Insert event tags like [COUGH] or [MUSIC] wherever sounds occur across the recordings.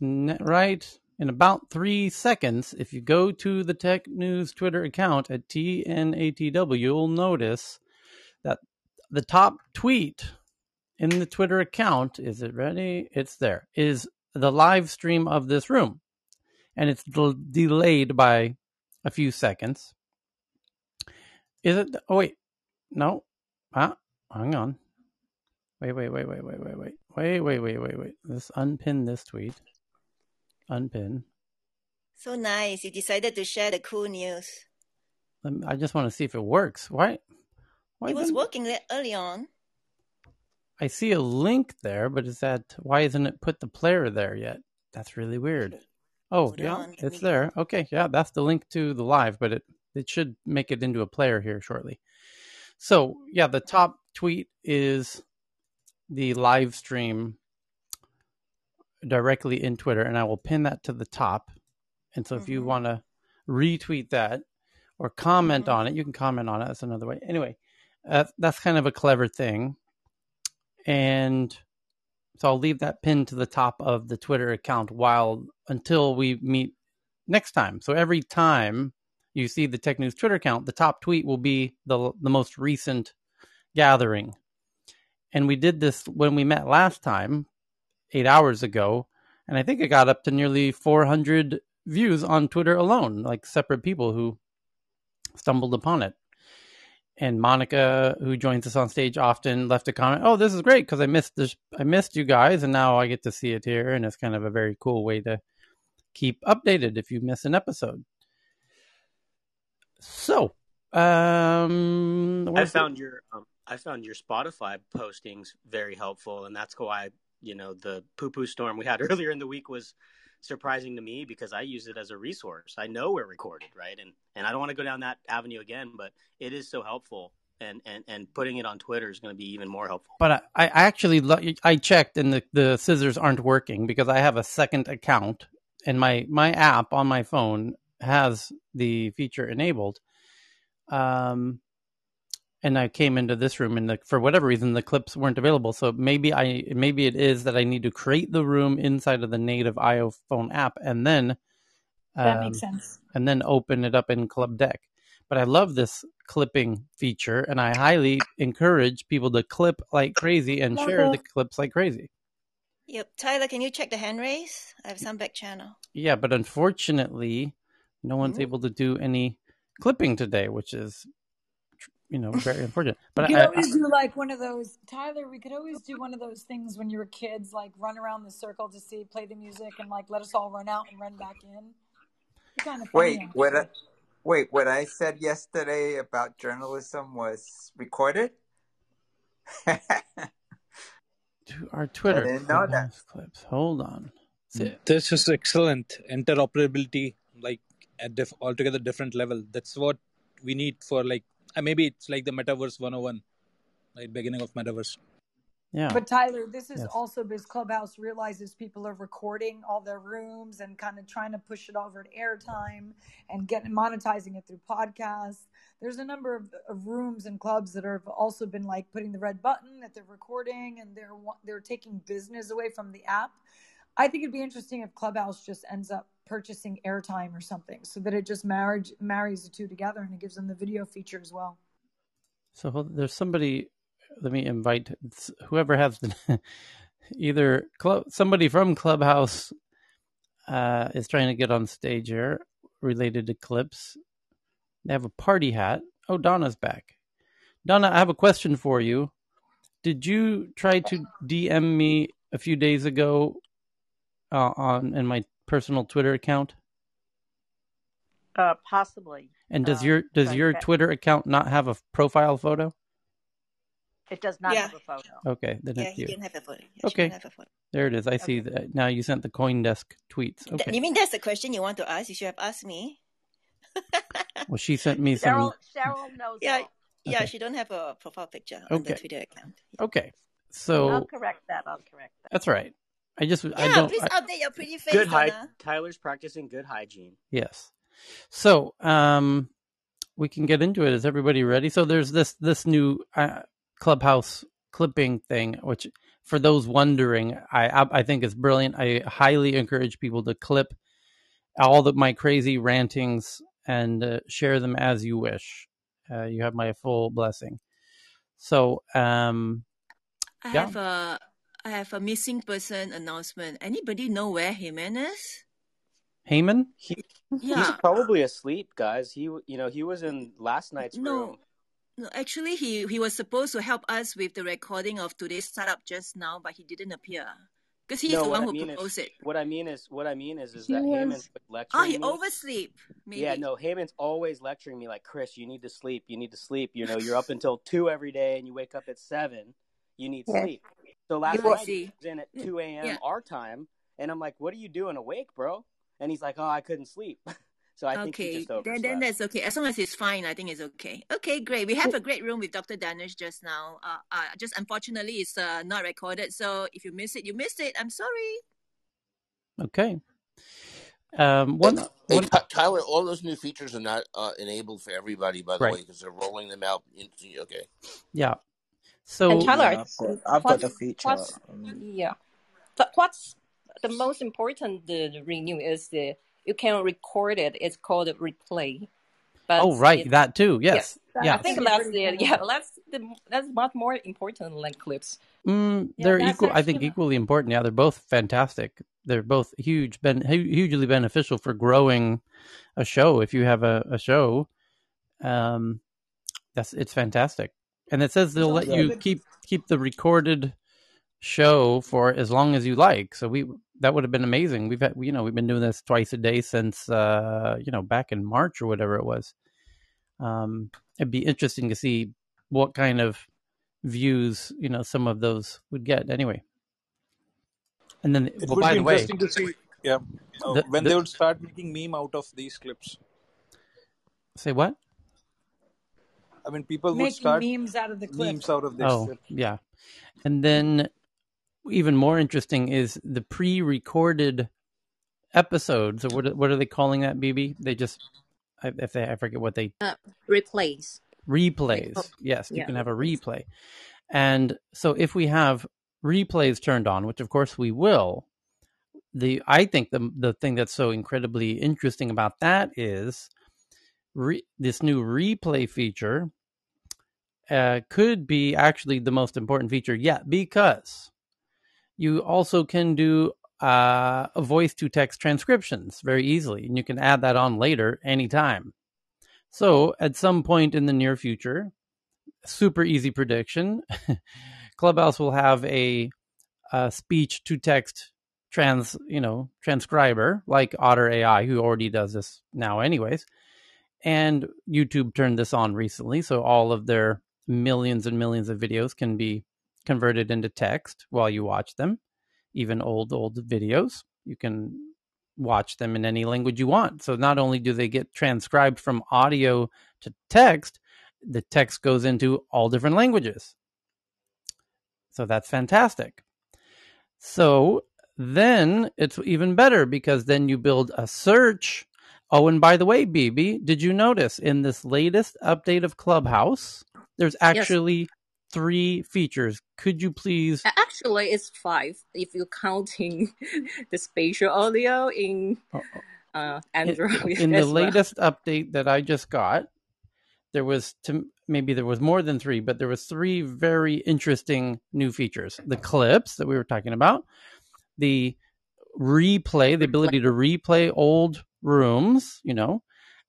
right in about three seconds, if you go to the Tech News Twitter account at TNATW, you'll notice that the top tweet in the Twitter account is it ready? It's there. Is the live stream of this room, and it's del- delayed by a few seconds. Is it? Oh wait, no. Ah, hang on. Wait, wait, wait, wait, wait, wait, wait, wait, wait, wait, wait, wait. Let's unpin this tweet. Unpin. So nice. You decided to share the cool news. I just want to see if it works. Why? Why It was working early on. I see a link there, but is that why isn't it put the player there yet? That's really weird. Oh, Hold yeah, on, it's me- there. Okay, yeah, that's the link to the live, but it it should make it into a player here shortly. So, yeah, the top tweet is the live stream directly in Twitter, and I will pin that to the top. And so, if you Mhm. want to retweet that or comment Mhm. on it, you can comment on it. That's another way. Anyway, uh, that's kind of a clever thing. And so I'll leave that pinned to the top of the Twitter account while until we meet next time. So every time you see the Tech News Twitter account, the top tweet will be the the most recent gathering. And we did this when we met last time, eight hours ago, and I think it got up to nearly 400 views on Twitter alone, like separate people who stumbled upon it. And Monica, who joins us on stage often, left a comment. Oh, this is great because I missed this. I missed you guys, and now I get to see it here, and it's kind of a very cool way to keep updated if you miss an episode. So, um, I found your um, I found your Spotify postings very helpful, and that's why you know the poo poo storm we had [LAUGHS] earlier in the week was surprising to me because I use it as a resource. I know we're recorded, right? And and I don't want to go down that avenue again, but it is so helpful, and and and putting it on Twitter is going to be even more helpful. but I, I actually lo- I checked and the, the scissors aren't working because I have a second account and my my app on my phone has the feature enabled. Um, and I came into this room and the, for whatever reason the clips weren't available. So maybe I maybe it is that I need to create the room inside of the native iPhone app and then That um, makes sense. and then open it up in Clubdeck. But I love this clipping feature, and I highly encourage people to clip like crazy and Love share the clips like crazy. Yep. Tyler, can you check the hand raise? I have some back channel. Yeah, but unfortunately, no one's Mhm. able to do any clipping today, which is, you know, very unfortunate. But we I, could always do like one of those, Tyler. We could always do one of those things when you were kids, like run around the circle to see, play the music, and like let us all run out and run back in. Kind of Wait, funny. what? I, wait, what I said yesterday about journalism was recorded. [LAUGHS] to our Twitter didn't know that. Clips. Hold on. This is excellent interoperability, like at diff- altogether different level. That's what we need for like Uh, maybe it's like the metaverse 101, like beginning of metaverse. Yeah. But Tyler, this is Yes. also because Clubhouse realizes people are recording all their rooms and kind of trying to push it over to airtime and getting monetizing it through podcasts. There's a number of, of rooms and clubs that have also been like putting the red button that they're recording and they're they're taking business away from the app. I think it'd be interesting if Clubhouse just ends up purchasing airtime or something, so that it just marriage marries the two together and it gives them the video feature as well. So there's somebody. Let me invite whoever has the [LAUGHS] either somebody from Clubhouse uh, is trying to get on stage here related to clips. They have a party hat. Oh, Donna's back. Donna, I have a question for you. Did you try to DM me a few days ago uh, on in my personal Twitter account? Uh, possibly. And does Um, your does your that- Twitter account not have a profile photo? It does not Yeah. have a photo. Okay, then Yeah, it's he you. didn't have a photo. Yeah, Okay. have a photo. There it is. I see that now. You sent the CoinDesk tweets. Okay. You mean that's the question you want to ask? You should have asked me. [LAUGHS] Well, she sent me some. Cheryl, Cheryl knows Yeah, all. yeah, Okay. she don't have a profile picture on the Twitter account. Okay, so I'll correct that. I'll correct that. that's right. I just I Yeah, don't. please I, update your pretty face, Good hy- Tyler's practicing good hygiene. yes. So um, we can get into it. Is everybody ready? So there's this this new uh, clubhouse clipping thing, which for those wondering, I I think is brilliant. I highly encourage people to clip all of my crazy rantings and uh, share them as you wish. Uh, you have my full blessing. So, um, I Yeah. have a I have a missing person announcement. Anybody know where Jimen is? Heyman, He, Yeah. He's probably asleep, guys. He, you know, he was in last night's No. room. No, actually, he, he was supposed to help us with the recording of today's startup just now, but he didn't appear because he's no, the what one I who mean proposed is, it. what I mean is, what I mean is, is He that was- Heyman's lecturing Oh, he me. oversleep. Maybe. Yeah, no, Heyman's always lecturing me like, Chris, you need to sleep. You need to sleep. You know, you're up until two every day, and you wake up at seven. You need Yeah. sleep. So last You night he was in at two a.m. Yeah. our time, and I'm like, "What are you doing awake, bro?" And he's like, "Oh, I couldn't sleep." [LAUGHS] so I think he okay, just then, overslept. then that's okay. As long as it's fine, I think it's okay. Okay, great. We have a great room with Dr. Danish just now. Uh, uh, just unfortunately, it's uh, not recorded. So if you miss it, you missed it. I'm sorry. okay. Um, one, Hey, one Ty- Tyler, all those new features are not uh, enabled for everybody, by the Right. way, because they're rolling them out. Into, okay. yeah. So And Tyler, Yeah, I've got, I've got the feature. what's Um, yeah, but what's the most important the renew is the you can record it. It's called replay. But oh, right, it, that too. Yes, I yes. think that's the yeah that's the that's much more important than clips. Mm, Yeah, they're that's equal. I think equally important. Yeah, they're both fantastic. They're both huge, ben, hugely beneficial for growing a show. If you have a, a show, um, that's it's fantastic. And it says they'll let you keep keep the recorded show for as long as you like. So we that would have been amazing. We've had you know we've been doing this twice a day since uh, you know back in March or whatever it was. Um, it'd be interesting to see what kind of views you know some of those would get anyway. And then, It well, would by be the way, interesting to see, yeah, uh, the, when the, they would start making meme out of these clips. say what? I mean, people would start memes out of the clips. memes out of this Oh, clip. yeah. And then even more interesting is the pre-recorded episodes. Or what are- what are they calling that, BB? They just I, if they I forget what they Uh, replays. replays. Yes, you Yeah, can have a replay. And so if we have replays turned on, which of course we will, the I think the the thing that's so incredibly interesting about that is re, this new replay feature uh, could be actually the most important feature yet because you also can do uh, a voice to text transcriptions very easily, and you can add that on later anytime. So, at some point in the near future, super easy prediction, [LAUGHS] Clubhouse will have a, a speech to text trans, you know, transcriber like Otter AI, who already does this now, anyways. And YouTube turned this on recently, so all of their millions and millions of videos can be converted into text while you watch them. Even old, old videos, you can watch them in any language you want. So not only do they get transcribed from audio to text, the text goes into all different languages. So that's fantastic. So then it's even better because then you build a search. Oh, and by the way, BB, did you notice in this latest update of Clubhouse, there's Yes. actually three features. Could you please? Actually, it's five if you're counting [LAUGHS] the spatial audio in oh, uh, Android in [LAUGHS] the well. latest update that I just got, there was to maybe there was more than three, but there was three very interesting new features. The clips that we were talking about, the replay, the ability to replay old rooms, you know,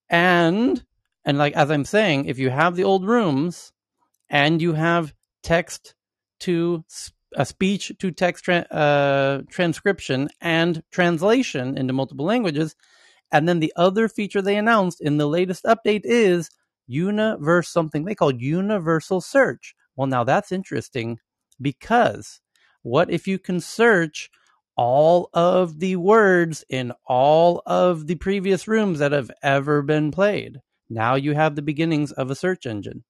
and and like as I'm saying, if you have the old rooms and you have text to a speech to text tra- uh, transcription and translation into multiple languages, and then the other feature they announced in the latest update is universe something they call universal search. Well, now that's interesting because what if you can search all of the words in all of the previous rooms that have ever been played? Now you have the beginnings of a search engine.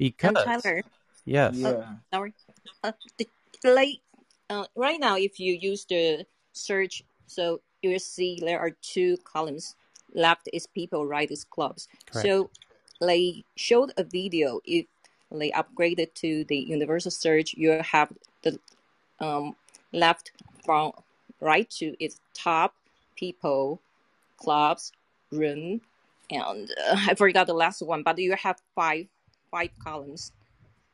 And Because, Tyler, yes, uh, sorry, uh, the, like uh, right now, if you use the search, so you will see there are two columns. Left is people, right is clubs. correct. So they showed a video. If they upgraded to the universal search, you have the um, left from right to its top, people, clubs, room, and uh, I forgot the last one, but you have five five columns.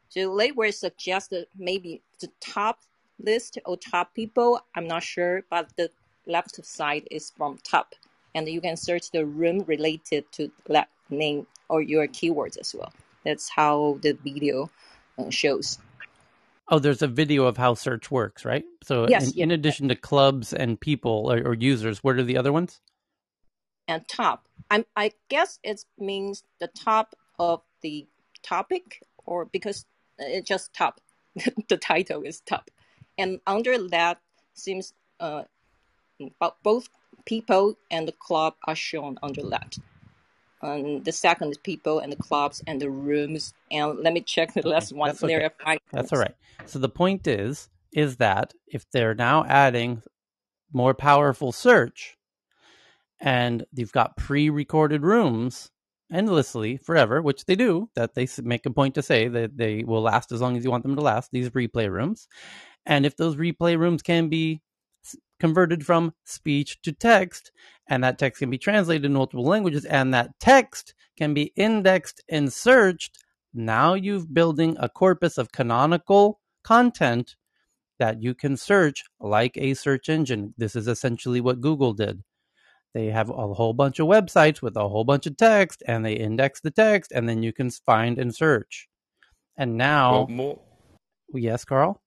So they were suggested maybe the top list or top people. I'm not sure, but the left side is from top, and you can search the room related to that name or your keywords as well. That's how the video uh, shows. Oh, there's a video of how search works, right? So, Yes, in, yeah. in addition to clubs and people or, or users, what are the other ones? and top. I'm, I guess it means the top of the topic, or because it just top. [LAUGHS] the title is top, and under that seems uh, both people and the club are shown under that. And the second people and the clubs and the rooms. And let me check the last one. that's There okay. That's all right. So the point is, is that if they're now adding more powerful search, and you've got pre-recorded rooms endlessly forever, which they do, that they make a point to say that they will last as long as you want them to last. These replay rooms, and if those replay rooms can be converted from speech to text, and that text can be translated in multiple languages, and that text can be indexed and searched, now you've building a corpus of canonical content that you can search like a search engine. This is essentially what Google did. They have a whole bunch of websites with a whole bunch of text and they index the text and then you can find and search. And now, Well, more. yes, Carl?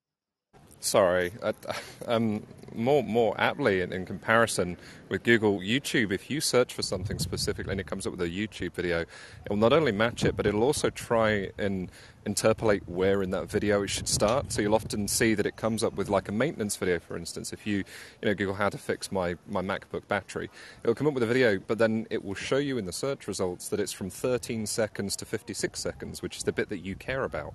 Sorry, [LAUGHS] um, more more aptly in, in comparison with Google YouTube, if you search for something specifically and it comes up with a YouTube video, it will not only match it, but it'll also try and interpolate where in that video it should start. So you'll often see that it comes up with like a maintenance video, for instance. If you you know Google how to fix my my MacBook battery, it'll come up with a video, but then it will show you in the search results that it's from 13 seconds to 56 seconds, which is the bit that you care about.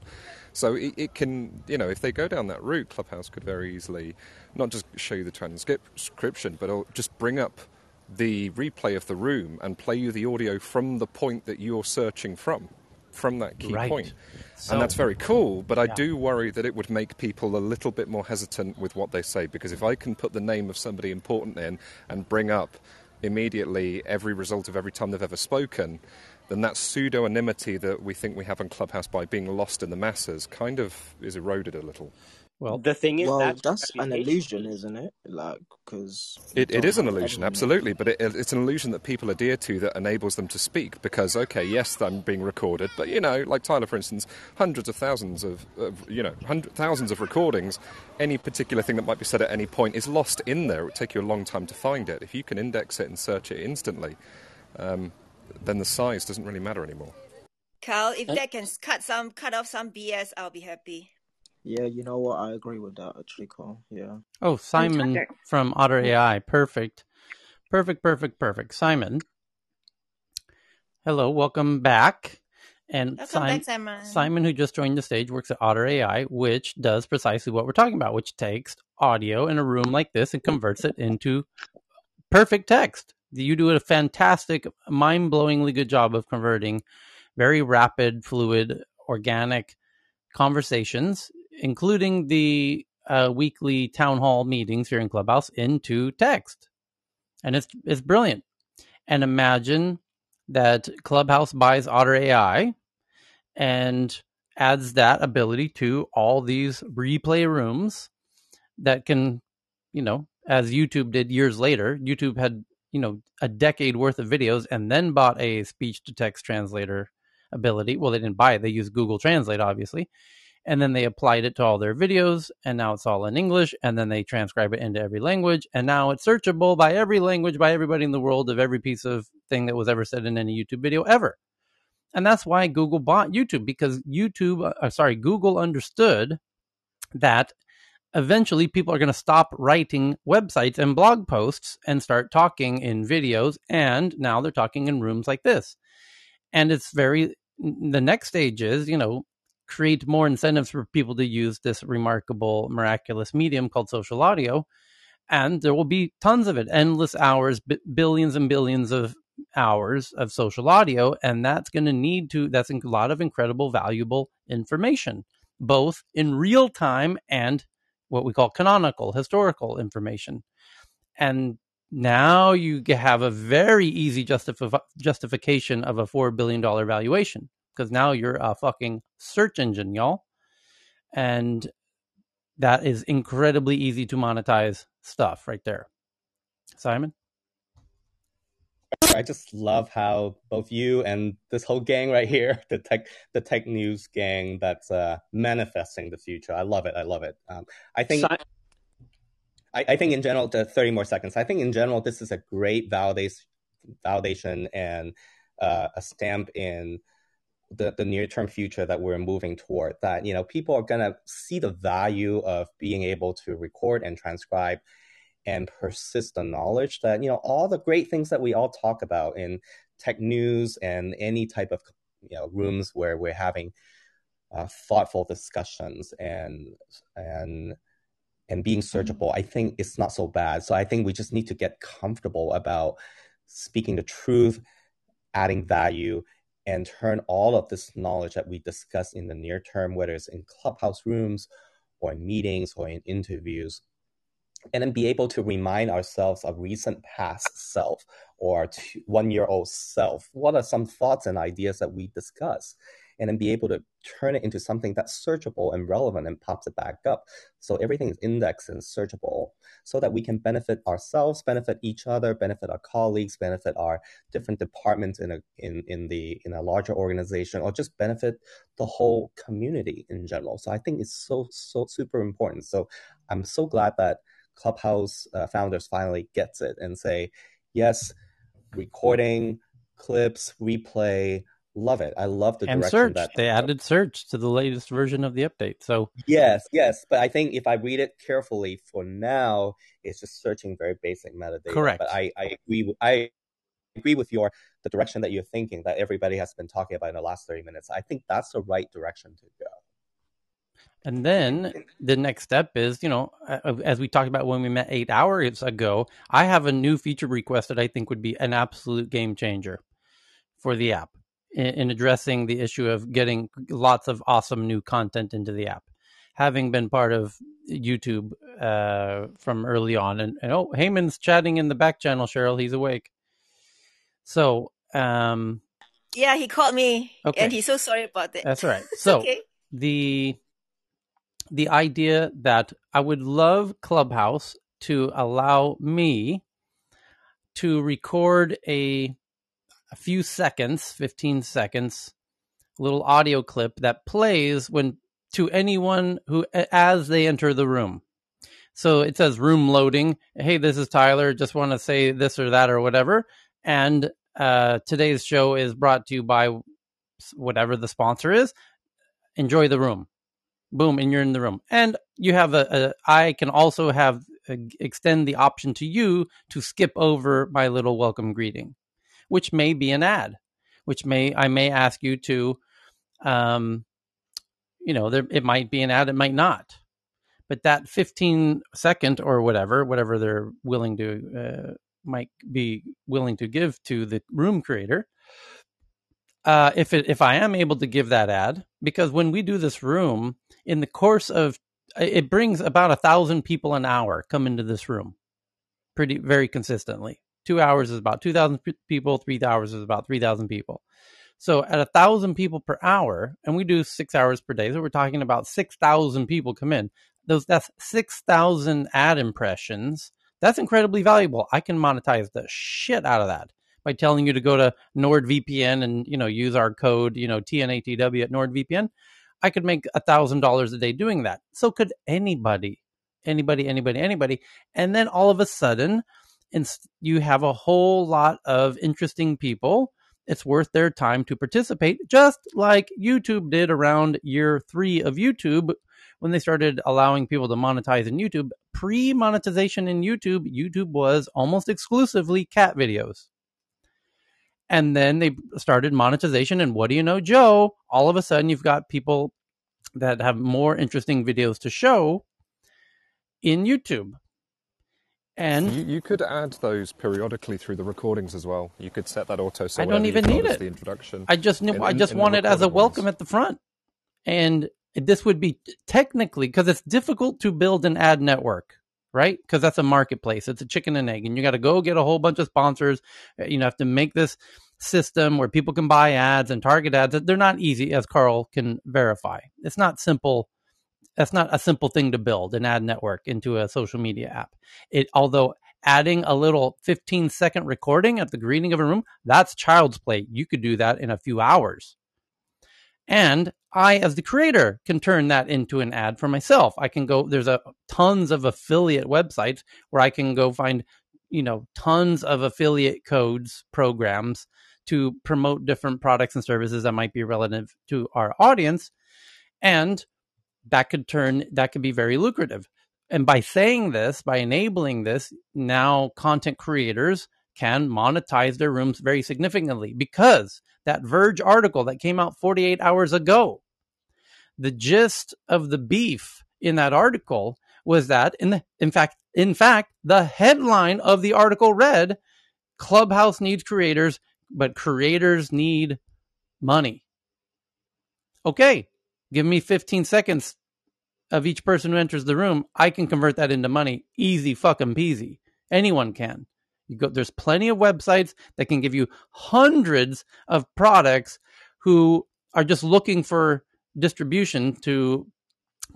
So it, it can, you know, if they go down that route, Clubhouse could very easily not just show you the transcription, but it'll just bring up the replay of the room and play you the audio from the point that you're searching from, from that key Right. point. So- and that's very cool, but I Yeah. do worry that it would make people a little bit more hesitant with what they say because if I can put the name of somebody important in and bring up immediately every result of every time they've ever spoken, then that pseudonymity that we think we have on Clubhouse by being lost in the masses kind of is eroded a little. Well, the thing is, well, that's, that's an illusion, isn't it? Like, because It, it is an illusion, absolutely, but it, it's an illusion that people adhere to that enables them to speak. Because, okay, yes, I'm being recorded, but you know, like Tyler, for instance, hundreds of thousands of, of you know, hundred, thousands of recordings. Any particular thing that might be said at any point is lost in there. It would take you a long time to find it. If you can index it and search it instantly, um, then the size doesn't really matter anymore. Carl, if that can cut some cut off some BS, I'll be happy. Yeah, you know what? I agree with that, actually, Carl. Yeah. Oh, Simon from Otter AI. Perfect. Perfect, perfect, perfect. Simon. Hello, welcome back. And Welcome Sim- back, Simon. Simon, who just joined the stage, works at Otter AI, which does precisely what we're talking about, which takes audio in a room like this and converts it into perfect text. You do a fantastic, mind blowingly good job of converting very rapid, fluid, organic conversations, including the uh, weekly town hall meetings here in Clubhouse, into text. And it's, it's brilliant. And imagine that Clubhouse buys Otter AI and adds that ability to all these replay rooms that can, you know, as YouTube did years later, YouTube had, you know, a decade worth of videos and then bought a speech to text translator ability. Well, they didn't buy it, they used Google Translate, obviously. And then they applied it to all their videos, and now it's all in English. And then they transcribe it into every language. And now it's searchable by every language, by everybody in the world, of every piece of thing that was ever said in any YouTube video ever. And that's why Google bought YouTube because YouTube, uh, sorry, Google understood that eventually people are going to stop writing websites and blog posts and start talking in videos. And now they're talking in rooms like this. And it's very, the next stage is, you know, create more incentives for people to use this remarkable, miraculous medium called social audio. And there will be tons of it, endless hours, b- billions and billions of hours of social audio and that's going to need to that's a lot of incredible valuable information both in real time and what we call canonical historical information and now you have a very easy justif- justification of a $4 billion valuation because now you're a fucking search engine y'all and that is incredibly easy to monetize stuff right there simon I just love how both you and this whole gang right here, [LAUGHS] the tech, the tech news gang, that's uh, manifesting the future. I love it. I love it. Um, I think. Si- I, I, think in general, the thirty more seconds. I think in general, this is a great validation, validation and uh, a stamp in the, the near term future that we're moving toward. That you know, people are gonna see the value of being able to record and transcribe and persist the knowledge that you know all the great things that we all talk about in tech news and any type of you know rooms where we're having uh, thoughtful discussions and and and being searchable i think it's not so bad so i think we just need to get comfortable about speaking the truth adding value and turn all of this knowledge that we discuss in the near term whether it's in clubhouse rooms or in meetings or in interviews and then be able to remind ourselves of recent past self or one year old self. What are some thoughts and ideas that we discuss? And then be able to turn it into something that's searchable and relevant and pops it back up. So everything is indexed and searchable so that we can benefit ourselves, benefit each other, benefit our colleagues, benefit our different departments in a in, in the in a larger organization, or just benefit the whole community in general. So I think it's so so super important. So I'm so glad that Clubhouse uh, founders finally gets it and say, yes, recording, clips, replay, love it. I love the and direction search. that they added search to the latest version of the update. So yes, yes, but I think if I read it carefully for now, it's just searching very basic metadata. Correct. But I, I agree. I agree with your the direction that you're thinking that everybody has been talking about in the last 30 minutes. I think that's the right direction to go. And then the next step is, you know, as we talked about when we met eight hours ago, I have a new feature request that I think would be an absolute game changer for the app in, in addressing the issue of getting lots of awesome new content into the app. Having been part of YouTube uh, from early on, and, and oh, Heyman's chatting in the back channel, Cheryl. He's awake. So, um, yeah, he called me, okay. and he's so sorry about that. That's all right. [LAUGHS] So okay. the the idea that I would love Clubhouse to allow me to record a a few seconds, 15 seconds, little audio clip that plays when to anyone who as they enter the room. So it says room loading. Hey, this is Tyler. Just want to say this or that or whatever. And uh, today's show is brought to you by whatever the sponsor is. Enjoy the room boom, and you're in the room. And you have a, a I can also have a, extend the option to you to skip over my little welcome greeting, which may be an ad, which may I may ask you to, um, you know, there it might be an ad, it might not. But that 15 second or whatever, whatever they're willing to uh, might be willing to give to the room creator, uh, if it, if I am able to give that ad, because when we do this room in the course of it brings about a thousand people an hour come into this room, pretty very consistently. Two hours is about two thousand people. Three hours is about three thousand people. So at a thousand people per hour, and we do six hours per day, so we're talking about six thousand people come in. Those that's six thousand ad impressions. That's incredibly valuable. I can monetize the shit out of that by telling you to go to NordVPN and you know use our code you know TNATW at NordVPN, I could make a thousand dollars a day doing that. So could anybody, anybody, anybody, anybody. And then all of a sudden, you have a whole lot of interesting people. It's worth their time to participate, just like YouTube did around year three of YouTube when they started allowing people to monetize in YouTube. Pre monetization in YouTube, YouTube was almost exclusively cat videos. And then they started monetization. And what do you know, Joe? All of a sudden, you've got people that have more interesting videos to show in YouTube. And you, you could add those periodically through the recordings as well. You could set that auto. So I don't even need it. The introduction. I just knew, in- I just in want it as a welcome ones. at the front, and this would be technically because it's difficult to build an ad network, right? Because that's a marketplace. It's a chicken and egg, and you got to go get a whole bunch of sponsors. Uh, You know, have to make this system where people can buy ads and target ads. They're not easy, as Carl can verify. It's not simple. That's not a simple thing to build an ad network into a social media app. It although adding a little 15 second recording at the greeting of a room, that's child's play. You could do that in a few hours. And I, as the creator, can turn that into an ad for myself. I can go, there's a tons of affiliate websites where I can go find, you know, tons of affiliate codes, programs to promote different products and services that might be relative to our audience. And that could turn, that could be very lucrative. And by saying this, by enabling this, now content creators can monetize their rooms very significantly because that Verge article that came out 48 hours ago, the gist of the beef in that article was that in the, in fact in fact the headline of the article read Clubhouse needs creators but creators need money. Okay, give me 15 seconds of each person who enters the room, I can convert that into money. Easy fucking peasy. Anyone can. You go there's plenty of websites that can give you hundreds of products who are just looking for distribution to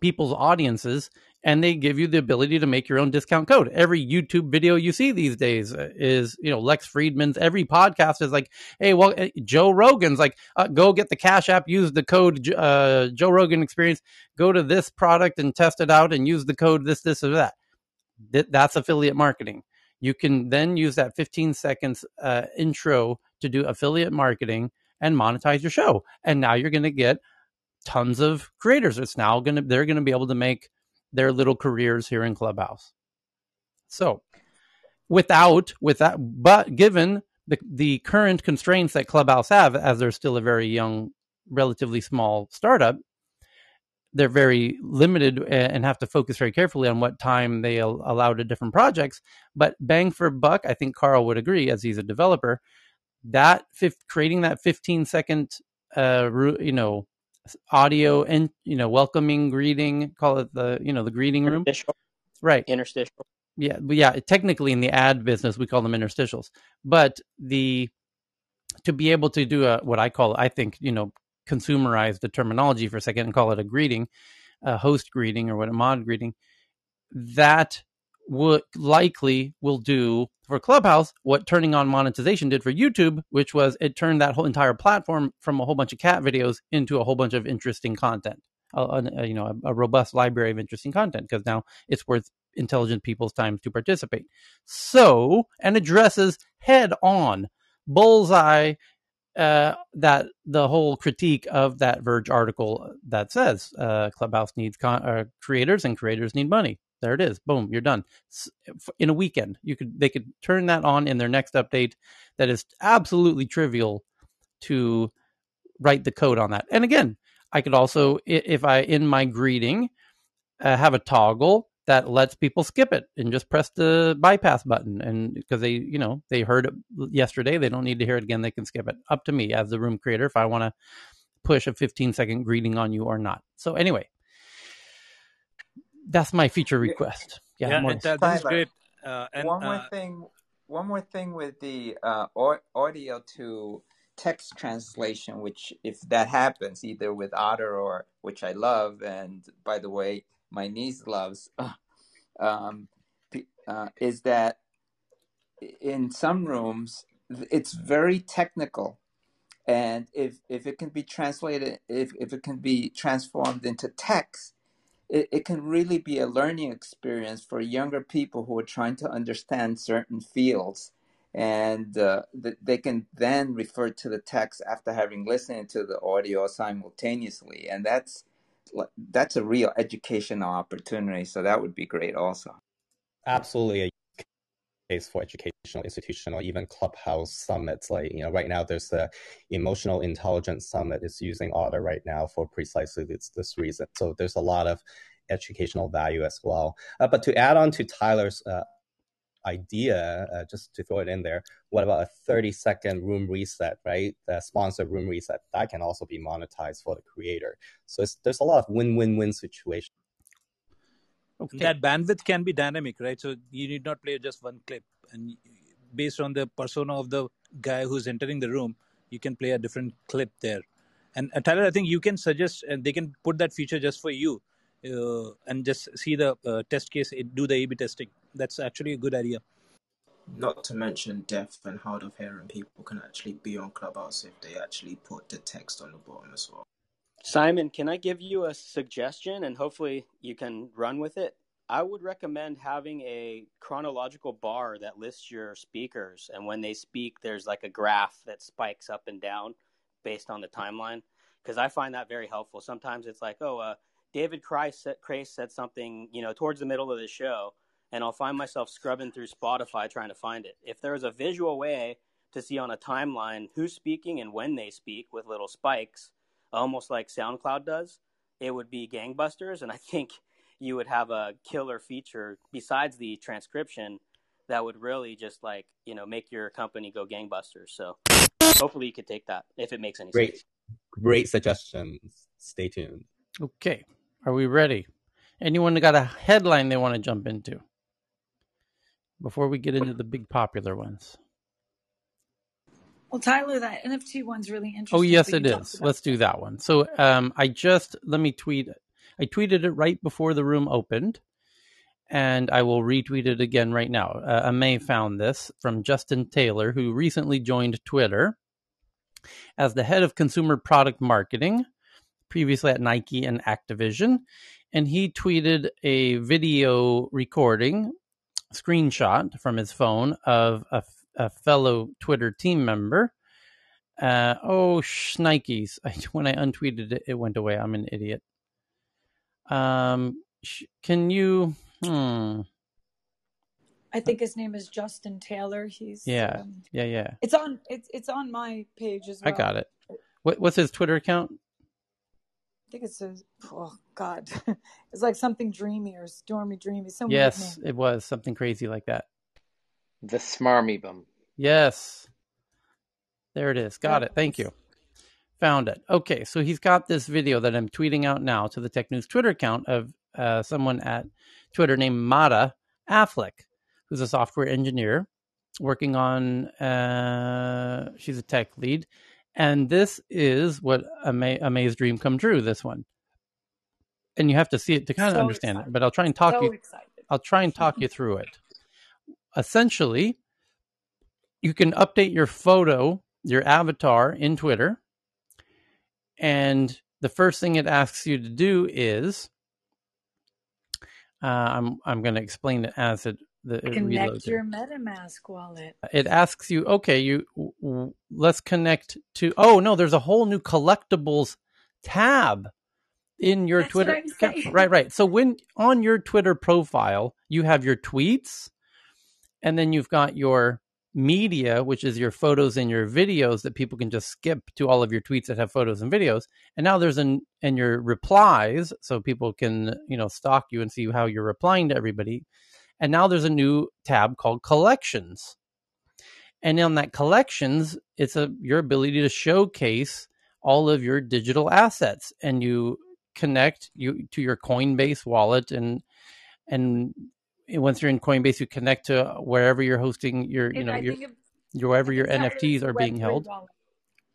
people's audiences and they give you the ability to make your own discount code. Every YouTube video you see these days uh, is, you know, Lex Fridman's. Every podcast is like, hey, well, uh, Joe Rogan's like, uh, go get the Cash App, use the code uh, Joe Rogan Experience, go to this product and test it out, and use the code this, this, or that. Th- that's affiliate marketing. You can then use that 15 seconds uh, intro to do affiliate marketing and monetize your show. And now you're going to get tons of creators. It's now going to they're going to be able to make their little careers here in Clubhouse. So, without with that, but given the the current constraints that Clubhouse have, as they're still a very young, relatively small startup, they're very limited and have to focus very carefully on what time they al- allow to different projects. But bang for buck, I think Carl would agree, as he's a developer, that creating that 15 second, uh, you know, audio and you know, welcoming greeting, call it the you know the greeting room, right? Interstitial. Yeah, but yeah. Technically, in the ad business, we call them interstitials. But the to be able to do a what I call, I think, you know, consumerize the terminology for a second and call it a greeting, a host greeting or what a mod greeting, that would likely will do for Clubhouse what turning on monetization did for YouTube, which was it turned that whole entire platform from a whole bunch of cat videos into a whole bunch of interesting content. A, a- you know, a, a robust library of interesting content because now it's worth intelligent people's time to participate. So, and addresses head on, bullseye, uh, that the whole critique of that Verge article that says uh, Clubhouse needs con- uh, creators and creators need money. There it is. Boom, you're done. In a weekend, you could they could turn that on in their next update. That is absolutely trivial to write the code on that. And again, I could also, if I in my greeting uh, have a toggle that lets people skip it and just press the bypass button and because they you know they heard it yesterday they don't need to hear it again they can skip it up to me as the room creator if i want to push a 15 second greeting on you or not so anyway that's my feature request yeah, Yeah, Morris. that, that is Tyler, great. Uh, and one more uh, thing. One more thing with the uh, audio to text translation, which if that happens either with Otter or which I love, and by the way, my niece loves, [LAUGHS] um, uh, is that in some rooms it's very technical and if if it can be translated if, if it can be transformed into text it, it can really be a learning experience for younger people who are trying to understand certain fields. And uh, th- they can then refer to the text after having listened to the audio simultaneously. And that's that's a real educational opportunity. So that would be great also. Absolutely case for educational, institutional, even clubhouse summits. Like you know, right now there's the emotional intelligence summit is using Otter right now for precisely this this reason. So there's a lot of educational value as well. Uh, but to add on to Tyler's uh, idea, uh, just to throw it in there, what about a 30 second room reset, right? The sponsored room reset that can also be monetized for the creator. So there's a lot of win win win situation. Okay. That bandwidth can be dynamic, right? So you need not play just one clip, and based on the persona of the guy who's entering the room, you can play a different clip there. And uh, Tyler, I think you can suggest, and they can put that feature just for you, uh, and just see the uh, test case, do the A/B testing. That's actually a good idea. Not to mention, deaf and hard of hearing people can actually be on Clubhouse if they actually put the text on the bottom as well. Simon, can I give you a suggestion and hopefully you can run with it? I would recommend having a chronological bar that lists your speakers. And when they speak, there's like a graph that spikes up and down based on the timeline. Because I find that very helpful. Sometimes it's like, oh, uh, David Christ said something, you know, towards the middle of the show, and I'll find myself scrubbing through Spotify trying to find it. If there was a visual way to see on a timeline who's speaking and when they speak with little spikes, almost like SoundCloud does, it would be gangbusters. And I think you would have a killer feature besides the transcription that would really just like you know make your company go gangbusters. So hopefully you could take that if it makes any great, sense. Great suggestions. Stay tuned. Okay, are we ready? Anyone got a headline they want to jump into before we get into the big popular ones? Well, Tyler, that NFT one's really interesting. Oh yes, it is. Let's do that one. So um, I just let me tweet. it. I tweeted it right before the room opened, and I will retweet it again right now. Uh, May found this from Justin Taylor, who recently joined Twitter as the head of consumer product marketing, previously at Nike and Activision. And he tweeted a video recording screenshot from his phone of a, a fellow Twitter team member. Uh, oh, shnikes. [LAUGHS] When I untweeted it, it went away. I'm an idiot. Um, sh- can you? Hmm. I think his name is Justin Taylor. He's Yeah, um, yeah, yeah. it's on it's it's on my page as well. I got it. What, what's his Twitter account? I think it's says, oh God, [LAUGHS] it's like something dreamy or stormy dreamy. Some Yes, it was something crazy like that. The Smarmy Bum. Yes. There it is. Got it. Thank you. Found it. Okay, so he's got this video that I'm tweeting out now to the Tech News Twitter account of uh, someone at Twitter named Mata Affleck, who's a software engineer working on. Uh, she's a tech lead, and this is what Ama- Amaze Dream come true. This one, and you have to see it to kind of So understand excited. it. But I'll try and talk So you. excited. I'll try and talk you through it. Essentially, you can update your photo, your avatar in Twitter, and the first thing it asks you to do is uh, I'm I'm going to explain it as it the, it Connect your MetaMask wallet. It asks you, okay, you w- w- let's connect to. Oh no, there's a whole new collectibles tab in your That's Twitter Right, right. So when on your Twitter profile, you have your tweets, and then you've got your media, which is your photos and your videos that people can just skip to all of your tweets that have photos and videos. And now there's an and your replies, so people can you know stalk you and see how you're replying to everybody. And now there's a new tab called collections. And on that collections, it's a your ability to showcase all of your digital assets and you connect you to your Coinbase wallet and and once you're in Coinbase, you connect to wherever you're hosting your, you And know, your, it, your wherever your NFTs are being held. wallet.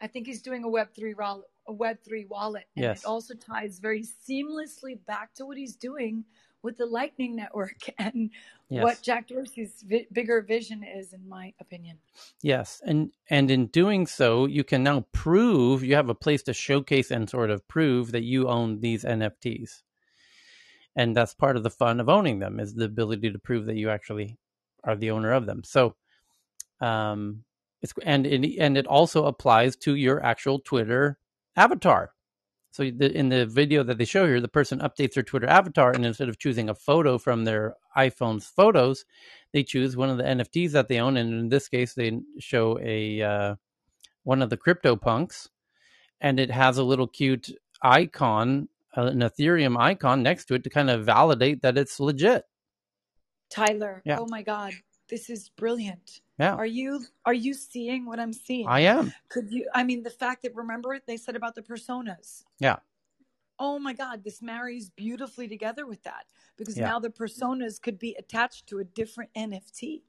I think he's doing a Web three wallet, a Web three wallet, and Yes. it also ties very seamlessly back to what he's doing with the Lightning Network [LAUGHS] and Yes. what Jack Dorsey's vi- bigger vision is, in my opinion. Yes, and and in doing so, you can now prove you have a place to showcase and sort of prove that you own these NFTs, and that's part of the fun of owning them is the ability to prove that you actually are the owner of them. So, um, it's and and it also applies to your actual Twitter avatar. So the, in the video that they show here, the person updates their Twitter avatar, and instead of choosing a photo from their iPhone's photos, they choose one of the NFTs that they own, and in this case, they show a uh, one of the crypto punks, and it has a little cute icon, an Ethereum icon next to it to kind of validate that it's legit. Tyler, Yeah. oh my God, this is brilliant. Yeah. Are you are you seeing what I'm seeing? I am. Could you I mean the fact that remember they said about the personas. Yeah. Oh my god, this marries beautifully together with that because Yeah. now the personas could be attached to a different NFT.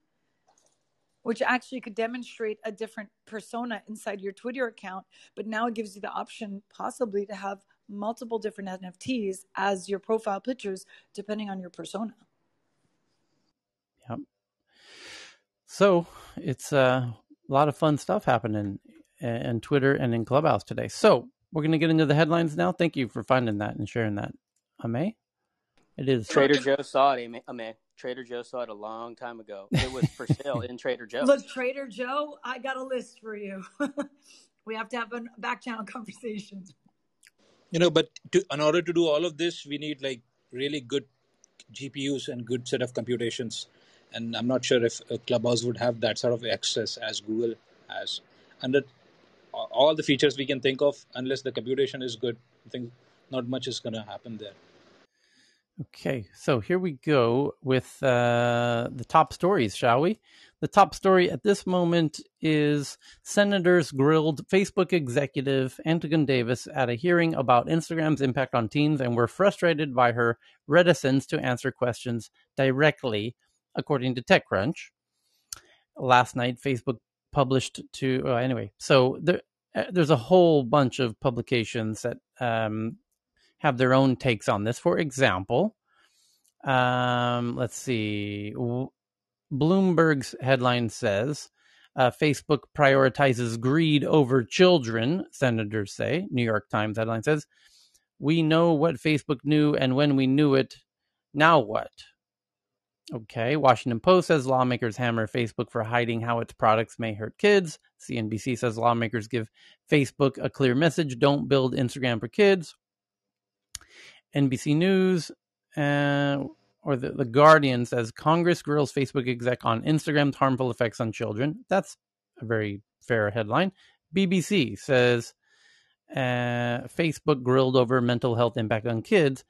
Which actually could demonstrate a different persona inside your Twitter account, but now it gives you the option possibly to have multiple different NFTs as your profile pictures depending on your persona. Yep. So it's uh, a lot of fun stuff happening in Twitter and in Clubhouse today. So we're going to get into the headlines now. Thank you for finding that and sharing that, Ame. It is Trader Joe saw it, Ame- Ame. Trader Joe saw it a long time ago. It was for [LAUGHS] sale in Trader Joe. Look, Trader Joe, I got a list for you. [LAUGHS] we have to have a back channel [LAUGHS] conversation. You know, but to, in order to do all of this, we need like really good GPUs and good set of computations. And I'm not sure if Clubhouse would have that sort of access as Google has. under all the features we can think of, unless the computation is good, I think not much is going to happen there. Okay, so here we go with uh, the top stories, shall we? The top story at this moment is Senators grilled Facebook executive Antigone Davis at a hearing about Instagram's impact on teens and were frustrated by her reticence to answer questions directly, according to TechCrunch. Last night, Facebook published to uh, anyway. So there, uh, there's a whole bunch of publications that um, have their own takes on this. For example, um, let's see. Bloomberg's headline says uh, Facebook prioritizes greed over children, senators say. New York Times headline says, We know what Facebook knew, and when we knew it, now what? Okay. Washington Post says lawmakers hammer Facebook for hiding how its products may hurt kids. CNBC says lawmakers give Facebook a clear message don't build Instagram for kids. NBC News uh, or the, the Guardian says Congress grills Facebook exec on Instagram's harmful effects on children. That's a very fair headline. BBC says uh, Facebook grilled over mental health impact on kids.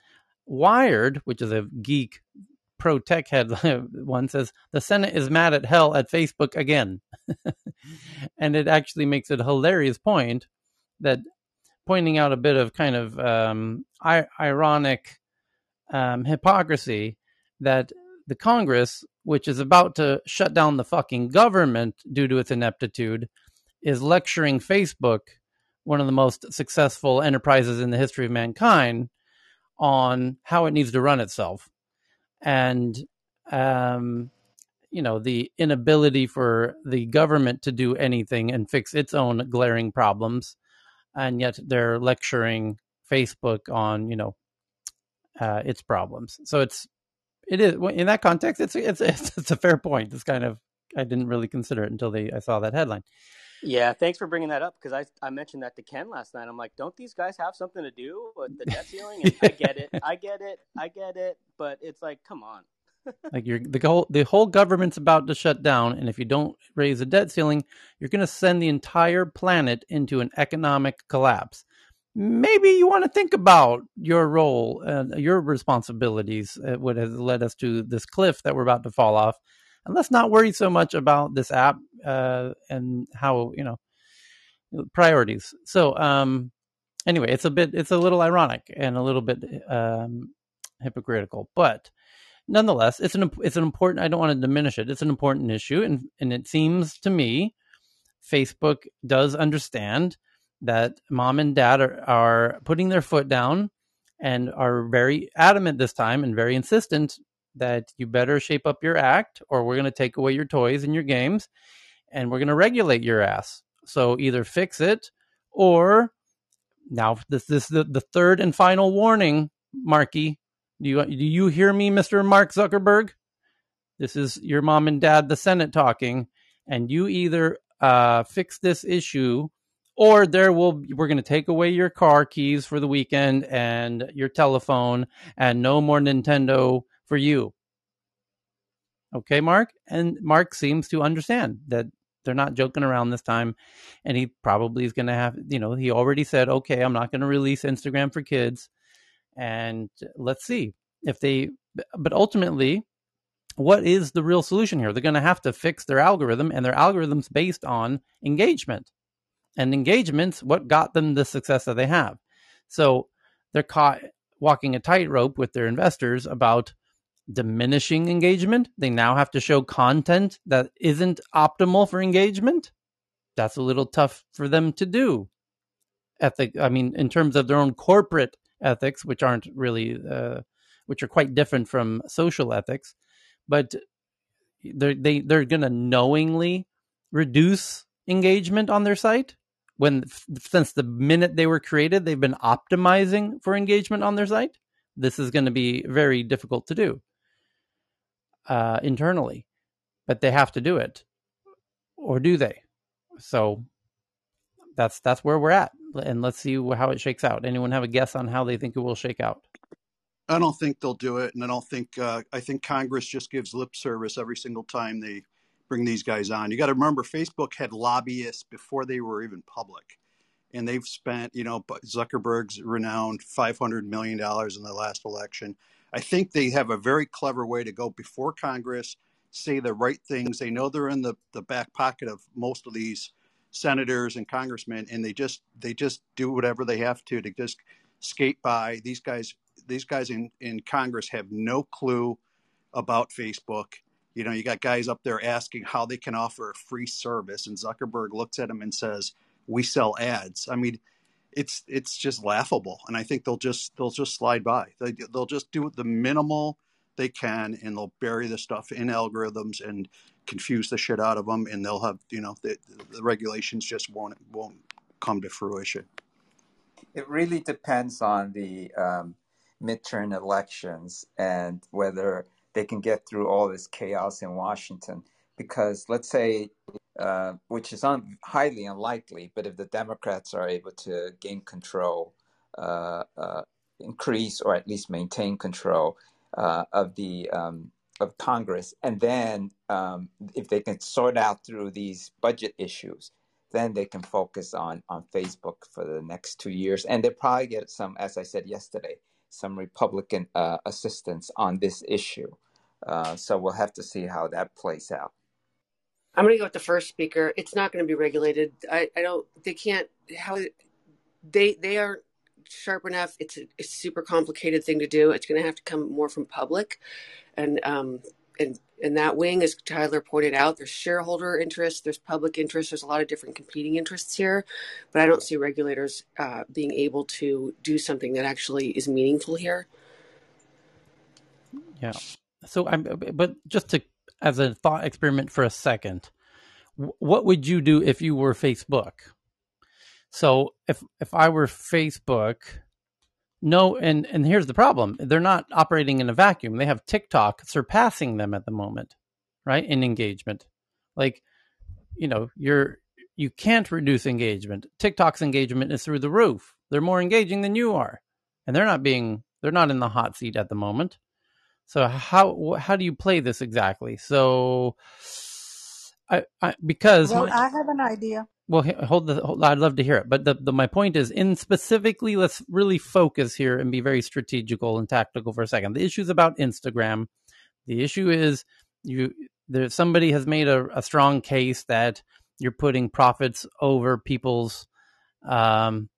Wired, which is a geek pro tech headline [LAUGHS] one says the Senate is mad at hell at Facebook again. [LAUGHS] and it actually makes it a hilarious point that pointing out a bit of kind of um, I- ironic um, hypocrisy that the Congress, which is about to shut down the fucking government due to its ineptitude, is lecturing Facebook, one of the most successful enterprises in the history of mankind, on how it needs to run itself. And, um, you know, the inability for the government to do anything and fix its own glaring problems. And yet they're lecturing Facebook on, you know, uh, its problems. So it's it is in that context. It's it's [LAUGHS] it's, it's a fair point. It's kind of I didn't really consider it until they I saw that headline. Yeah, thanks for bringing that up because I I mentioned that to Ken last night. I'm like, don't these guys have something to do with the debt ceiling? And I get it, I get it, I get it, but it's like, come on. [LAUGHS] like you're the whole the whole government's about to shut down, and if you don't raise the debt ceiling, you're going to send the entire planet into an economic collapse. Maybe you want to think about your role and your responsibilities. Uh, what has led us to this cliff that we're about to fall off, and let's not worry so much about this app uh, and how you know priorities. So, um, anyway, it's a bit, it's a little ironic and a little bit um, hypocritical, but nonetheless, it's an it's an important. I don't want to diminish it. It's an important issue, and and it seems to me, Facebook does understand that mom and dad are, are putting their foot down and are very adamant this time and very insistent that you better shape up your act or we're going to take away your toys and your games and we're going to regulate your ass. So either fix it or now this, this is the, the third and final warning, Marky. Do you, do you hear me, Mr. Mark Zuckerberg? This is your mom and dad, the Senate talking, and you either uh, fix this issue or there will we're going to take away your car keys for the weekend and your telephone and no more Nintendo for you. Okay, Mark? And Mark seems to understand that they're not joking around this time and he probably is going to have, you know, he already said, "Okay, I'm not going to release Instagram for kids." And let's see if they but ultimately what is the real solution here? They're going to have to fix their algorithm, and their algorithm's based on engagement. And engagement's what got them the success that they have. So they're caught walking a tightrope with their investors about diminishing engagement. They now have to show content that isn't optimal for engagement. That's a little tough for them to do. Ethic, I mean, in terms of their own corporate ethics, which aren't really, uh, which are quite different from social ethics, but they're they they're going to knowingly reduce engagement on their site when since the minute they were created they've been optimizing for engagement on their site this is going to be very difficult to do uh, internally but they have to do it. Or do they? So that's that's where we're at and let's see how it shakes out. Anyone have a guess on how they think it will shake out? I don't think they'll do it, and I don't think uh, I think Congress just gives lip service every single time they bring these guys on. You got to remember, Facebook had lobbyists before they were even public, and they've spent, you know, Zuckerberg's renowned five hundred million dollars in the last election. I think they have a very clever way to go before Congress, say the right things. They know they're in the, the back pocket of most of these senators and congressmen, and they just they just do whatever they have to to just skate by. These guys these guys in, in Congress have no clue about Facebook. You know, you got guys up there asking how they can offer a free service, and Zuckerberg looks at them and says, "We sell ads." I mean, it's it's just laughable, and I think they'll just they'll just slide by. They, they'll just do the minimal they can, and they'll bury the stuff in algorithms and confuse the shit out of them, and they'll have you know the, the regulations just won't won't come to fruition. It really depends on the um, midterm elections and whether they can get through all this chaos in Washington. Because let's say, uh, which is un- highly unlikely, but if the Democrats are able to gain control, uh, uh, increase or at least maintain control uh, of the um, of Congress, and then um, if they can sort out through these budget issues, then they can focus on on Facebook for the next two years, and they probably get some, as I said yesterday, some Republican uh, assistance on this issue. Uh, so we'll have to see how that plays out. I'm going to go with the first speaker. It's not going to be regulated. I, I don't. They can't. How they they aren't sharp enough. It's a, a super complicated thing to do. It's going to have to come more from public, and um, and in that wing, as Tyler pointed out, there's shareholder interest, there's public interest, there's a lot of different competing interests here, but I don't see regulators uh, being able to do something that actually is meaningful here. Yeah. So I'm, but just to as a thought experiment for a second, what would you do if you were Facebook? So if if I were Facebook, no, and and here's the problem: they're not operating in a vacuum. They have TikTok surpassing them at the moment, right? In engagement, like you know, you're you can't reduce engagement. TikTok's engagement is through the roof. They're more engaging than you are, and they're not being they're not in the hot seat at the moment. So how how do you play this exactly? So, I, I because well, my, I have an idea. Well, hold the. Hold, I'd love to hear it, but the, the my point is, in specifically, let's really focus here and be very strategical and tactical for a second. The issue is about Instagram. The issue is you. There, somebody has made a, a strong case that you're putting profits over people's, um,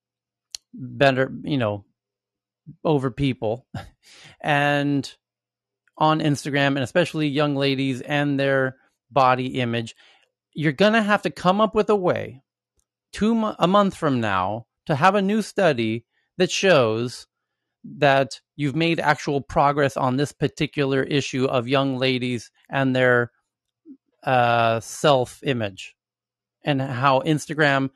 better, you know, over people, [LAUGHS] and on Instagram, and especially young ladies and their body image you're going to have to come up with a way two a month from now to have a new study that shows that you've made actual progress on this particular issue of young ladies and their uh, self image and how Instagram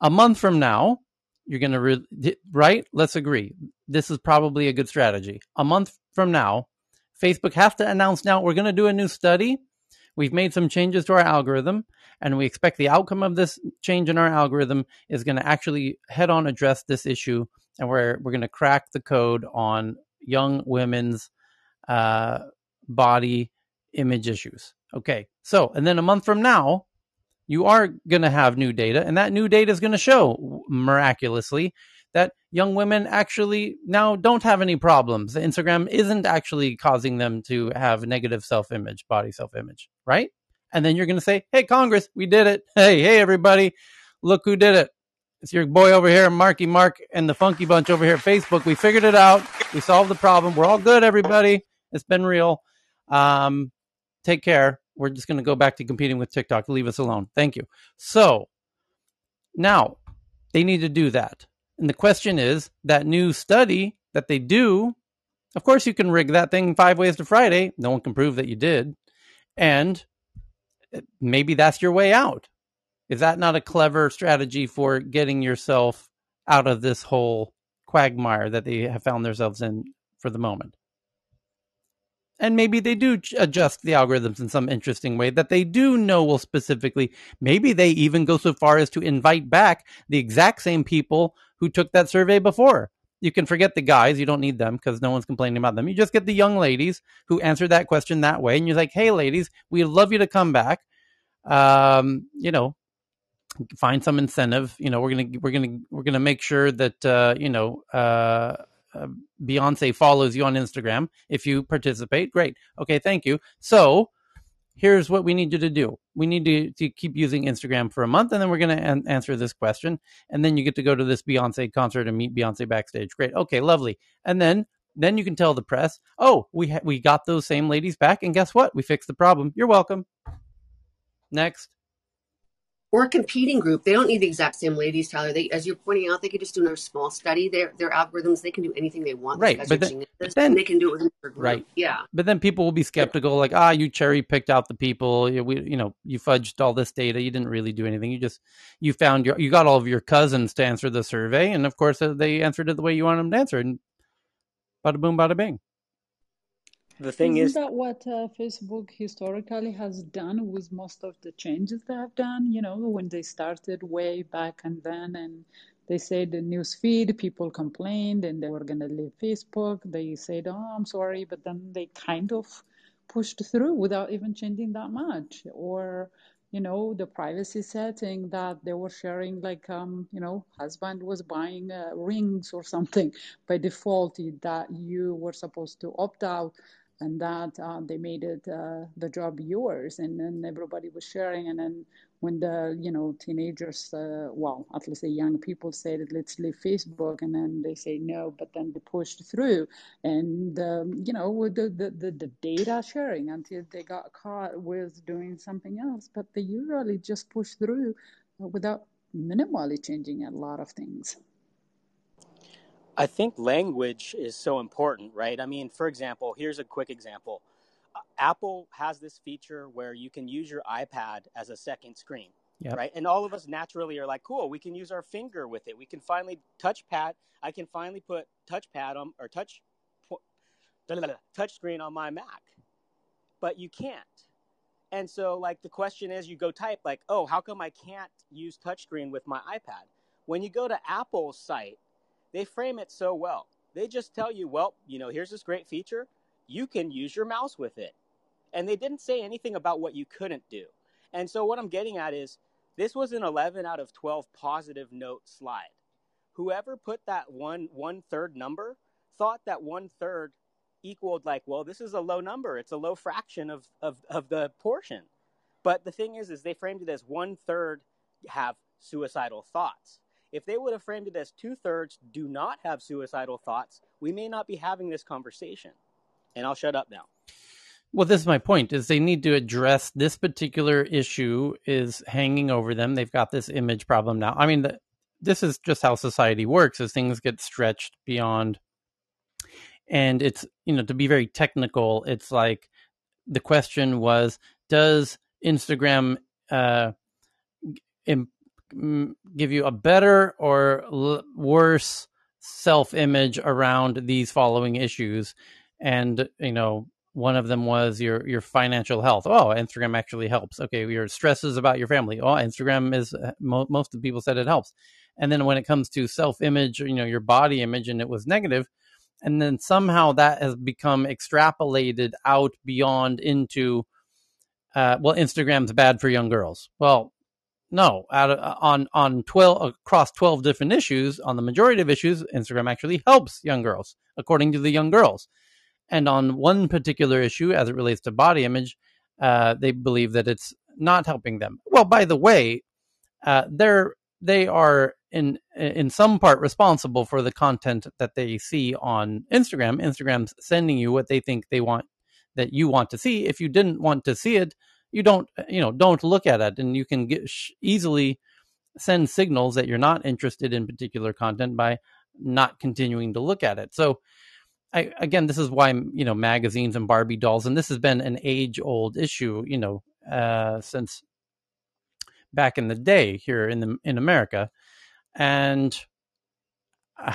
a month from now you're going to re- right? Let's agree. This is probably a good strategy. A month from now facebook has to announce now we're going to do a new study. We've made some changes to our algorithm and we expect the outcome of this change in our algorithm is going to actually head on address this issue and we're we're going to crack the code on young women's uh, body image issues. Okay so and then a month from now you are going to have new data and that new data is going to show miraculously that young women actually now don't have any problems. Instagram isn't actually causing them to have negative self image, body self image, right? And then you're going to say, hey, Congress, we did it. [LAUGHS] Hey, hey, everybody, look who did it. It's your boy over here, Marky Mark, and the Funky Bunch over here at Facebook. We figured it out. We solved the problem. We're all good, everybody. It's been real. Um, take care. We're just going to go back to competing with TikTok. Leave us alone. Thank you. So now they need to do that. And the question is that new study that they do, of course, you can rig that thing five ways to Friday. No one can prove that you did. And eh, maybe that's your way out. Is that not a clever strategy for getting yourself out of this whole quagmire that they have found themselves in for the moment? And maybe they do adjust the algorithms in some interesting way that they do know will specifically. Maybe they even go so far as to invite back the exact same people who took that survey before. You can forget the guys, you don't need them because no one's complaining about them. You just get the young ladies who answered that question that way. And you're like, hey, ladies, we'd love you to come back. Um, you know, find some incentive. You know, we're gonna we're gonna we're gonna make sure that uh, you know uh, uh, Beyonce follows you on Instagram if you participate. Great. Okay, thank you. So here's what we need you to do. We need to, to keep using Instagram for a month, and then we're going to an- answer this question, and then you get to go to this Beyonce concert and meet Beyonce backstage. Great. Okay, lovely. And then then you can tell the press, oh, we ha- we got those same ladies back, and guess what? We fixed the problem. You're welcome. Next or a competing group. They don't need the exact same ladies, Tyler. They, as you're pointing out, they could just do another small study. Their their algorithms, they can do anything they want. Right, but then, but then they can do it their group. Right. Yeah. But then people will be skeptical, like, ah, you cherry picked out the people. You, we, you know, you fudged all this data. You didn't really do anything. You just you found your you got all of your cousins to answer the survey, and of course uh, they answered it the way you wanted them to answer, and bada boom, bada bing the thing Isn't is that what uh, Facebook historically has done with most of the changes they have done? You know, when they started way back and then, and they said the news feed, people complained and they were going to leave Facebook. They said, oh, I'm sorry, but then they kind of pushed through without even changing that much. Or, you know, the privacy setting that they were sharing, like, um, you know, husband was buying uh, rings or something by default that you were supposed to opt out and that uh, they made it uh, the job yours. And then everybody was sharing. And then when the you know teenagers uh, well at least the young people said let's leave facebook. And then they say no but then they pushed through. And um, you know with the, the, the, the data sharing until they got caught with doing something else. But they usually just push through without minimally changing a lot of things I think language is so important, right? I mean, for example, here's a quick example. Apple has this feature where you can use your iPad as a second screen, Yep. right? And all of us naturally are like, cool, we can use our finger with it. We can finally touchpad. I can finally put touchpad on or touch touch screen on my Mac, but you can't. And so, like, the question is, you go type like, oh, how come I can't use touchscreen with my iPad? When you go to Apple's site they frame it so well. They just tell you, well, you know, here's this great feature. You can use your mouse with it. And they didn't say anything about what you couldn't do. And so what I'm getting at is this was an 11 out of 12 positive note slide. Whoever put that one one third number thought that one third equaled like, well, this is a low number. It's a low fraction of, of, of the portion. But the thing is, is they framed it as one third have suicidal thoughts. If they would have framed it as two thirds do not have suicidal thoughts, we may not be having this conversation. And I'll shut up now. Well, this is my point: is they need to address this particular issue is hanging over them. They've got this image problem now. I mean, the, this is just how society works: as things get stretched beyond. And it's you know to be very technical, it's like the question was: Does Instagram uh, give you a better or l- worse self image around these following issues. And you know one of them was your your financial health. Oh instagram actually helps. Okay your stresses about your family. Oh instagram is uh, mo- most of the people said it helps. And then when it comes to self image you know your body image and it was negative and then somehow that has become extrapolated out beyond into uh, well instagram's bad for young girls. Well No, out of, on on twelve across twelve different issues, on the majority of issues, Instagram actually helps young girls, according to the young girls. And on one particular issue, as it relates to body image, uh, they believe that it's not helping them. Well, by the way, uh, they're they are in in some part responsible for the content that they see on Instagram. Instagram's sending you what they think they want that you want to see. If you didn't want to see it, you don't you know don't look at it, and you can get easily send signals that you're not interested in particular content by not continuing to look at it. So. I, again, this is why you know magazines and Barbie dolls, and this has been an age-old issue, you know, uh, since back in the day here in the in America, and uh,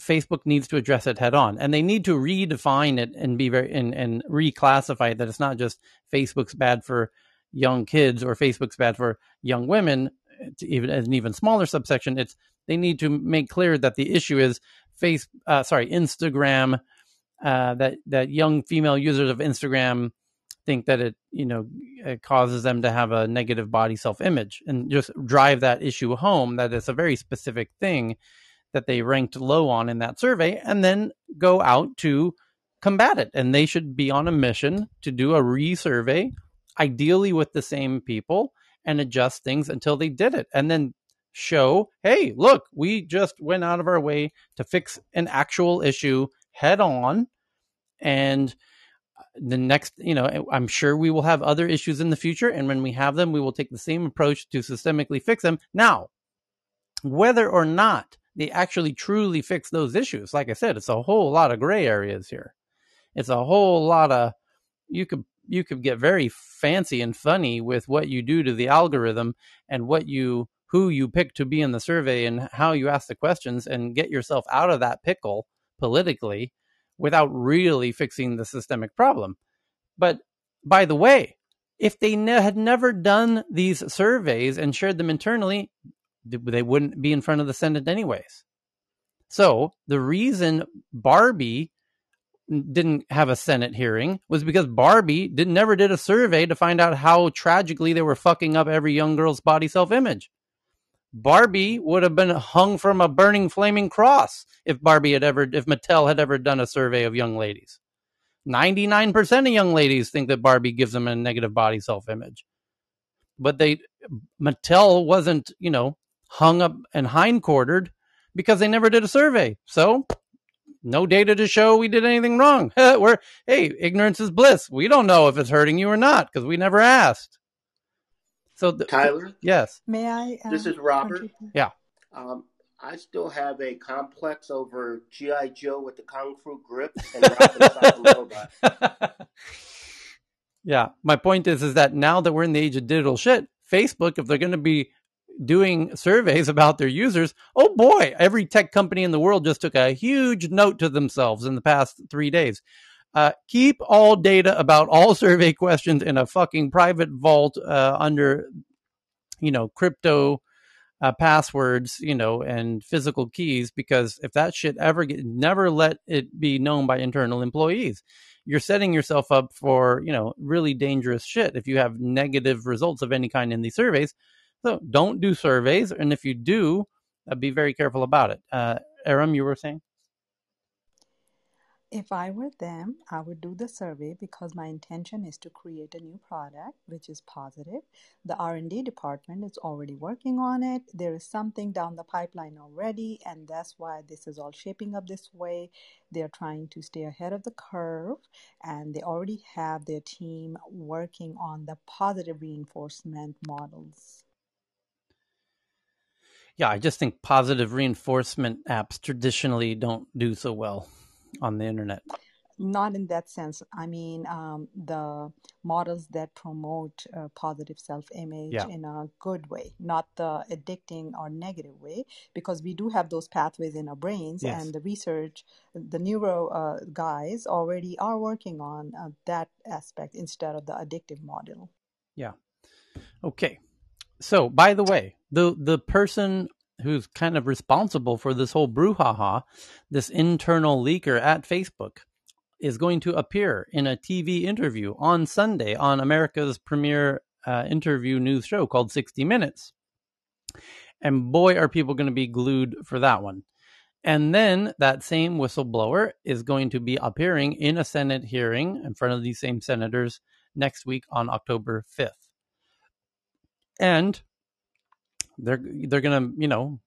Facebook needs to address it head on, and they need to redefine it and be very and, and reclassify it that it's not just Facebook's bad for young kids or Facebook's bad for young women. even an even smaller subsection, it's they need to make clear that the issue is face uh, sorry Instagram uh, that that young female users of Instagram think that it you know it causes them to have a negative body self image and just drive that issue home that it's a very specific thing that they ranked low on in that survey and then go out to combat it and they should be on a mission to do a resurvey ideally with the same people and adjust things until they did it and then show hey look we just went out of our way to fix an actual issue head on and uh, the next, you know, I'm sure we will have other issues in the future. And when we have them, we will take the same approach to systemically fix them. Now, whether or not they actually truly fix those issues, like I said, it's a whole lot of gray areas here. It's a whole lot of, you could, you could get very fancy and funny with what you do to the algorithm and what you, who you pick to be in the survey and how you ask the questions and get yourself out of that pickle politically without really fixing the systemic problem. But by the way, if they ne- had never done these surveys and shared them internally, they wouldn't be in front of the Senate anyways. So the reason Barbie didn't have a Senate hearing was because Barbie did never did a survey to find out how tragically they were fucking up every young girl's body self image. Barbie would have been hung from a burning flaming cross if Barbie had ever, if Mattel had ever done a survey of young ladies. 99% of young ladies think that Barbie gives them a negative body self image. But they, Mattel wasn't, you know, hung up and hindquartered because they never did a survey. So, no data to show we did anything wrong. [LAUGHS] We're, hey, ignorance is bliss. We don't know if it's hurting you or not because we never asked. So the, Tyler, yes. May I? uh, this is Robert. Yeah. Um, I still have a complex over GI Joe with the kung fu grip and [LAUGHS] Robin robot. [LAUGHS] Yeah, my point is is that now that we're in the age of digital shit, Facebook, if they're going to be doing surveys about their users, oh boy, every tech company in the world just took a huge note to themselves in the past three days. Uh, keep all data about all survey questions in a fucking private vault uh, under, you know, crypto uh, passwords, you know, and physical keys. Because if that shit ever get, never let it be known by internal employees. You're setting yourself up for, you know, really dangerous shit if you have negative results of any kind in these surveys. So don't do surveys, and if you do, uh, be very careful about it. Uh, Aram, you were saying? If I were them, I would do the survey because my intention is to create a new product which is positive. The R&D department is already working on it. There is something down the pipeline already and that's why this is all shaping up this way. They're trying to stay ahead of the curve and they already have their team working on the positive reinforcement models. Yeah, I just think positive reinforcement apps traditionally don't do so well on the internet. Not in that sense. I mean, um, the models that promote uh, positive self image Yeah. in a good way, not the addicting or negative way, because we do have those pathways in our brains, Yes. and the research, the neuro uh, guys already are working on uh, that aspect instead of the addictive model. Yeah. Okay. So, by the way, the the person who's kind of responsible for this whole brouhaha, this internal leaker at Facebook, is going to appear in a TV interview on Sunday on America's premier uh, interview news show called 60 Minutes. And boy, are people going to be glued for that one. And then that same whistleblower is going to be appearing in a Senate hearing in front of these same senators next week on October 5th. And they're they're to, you know,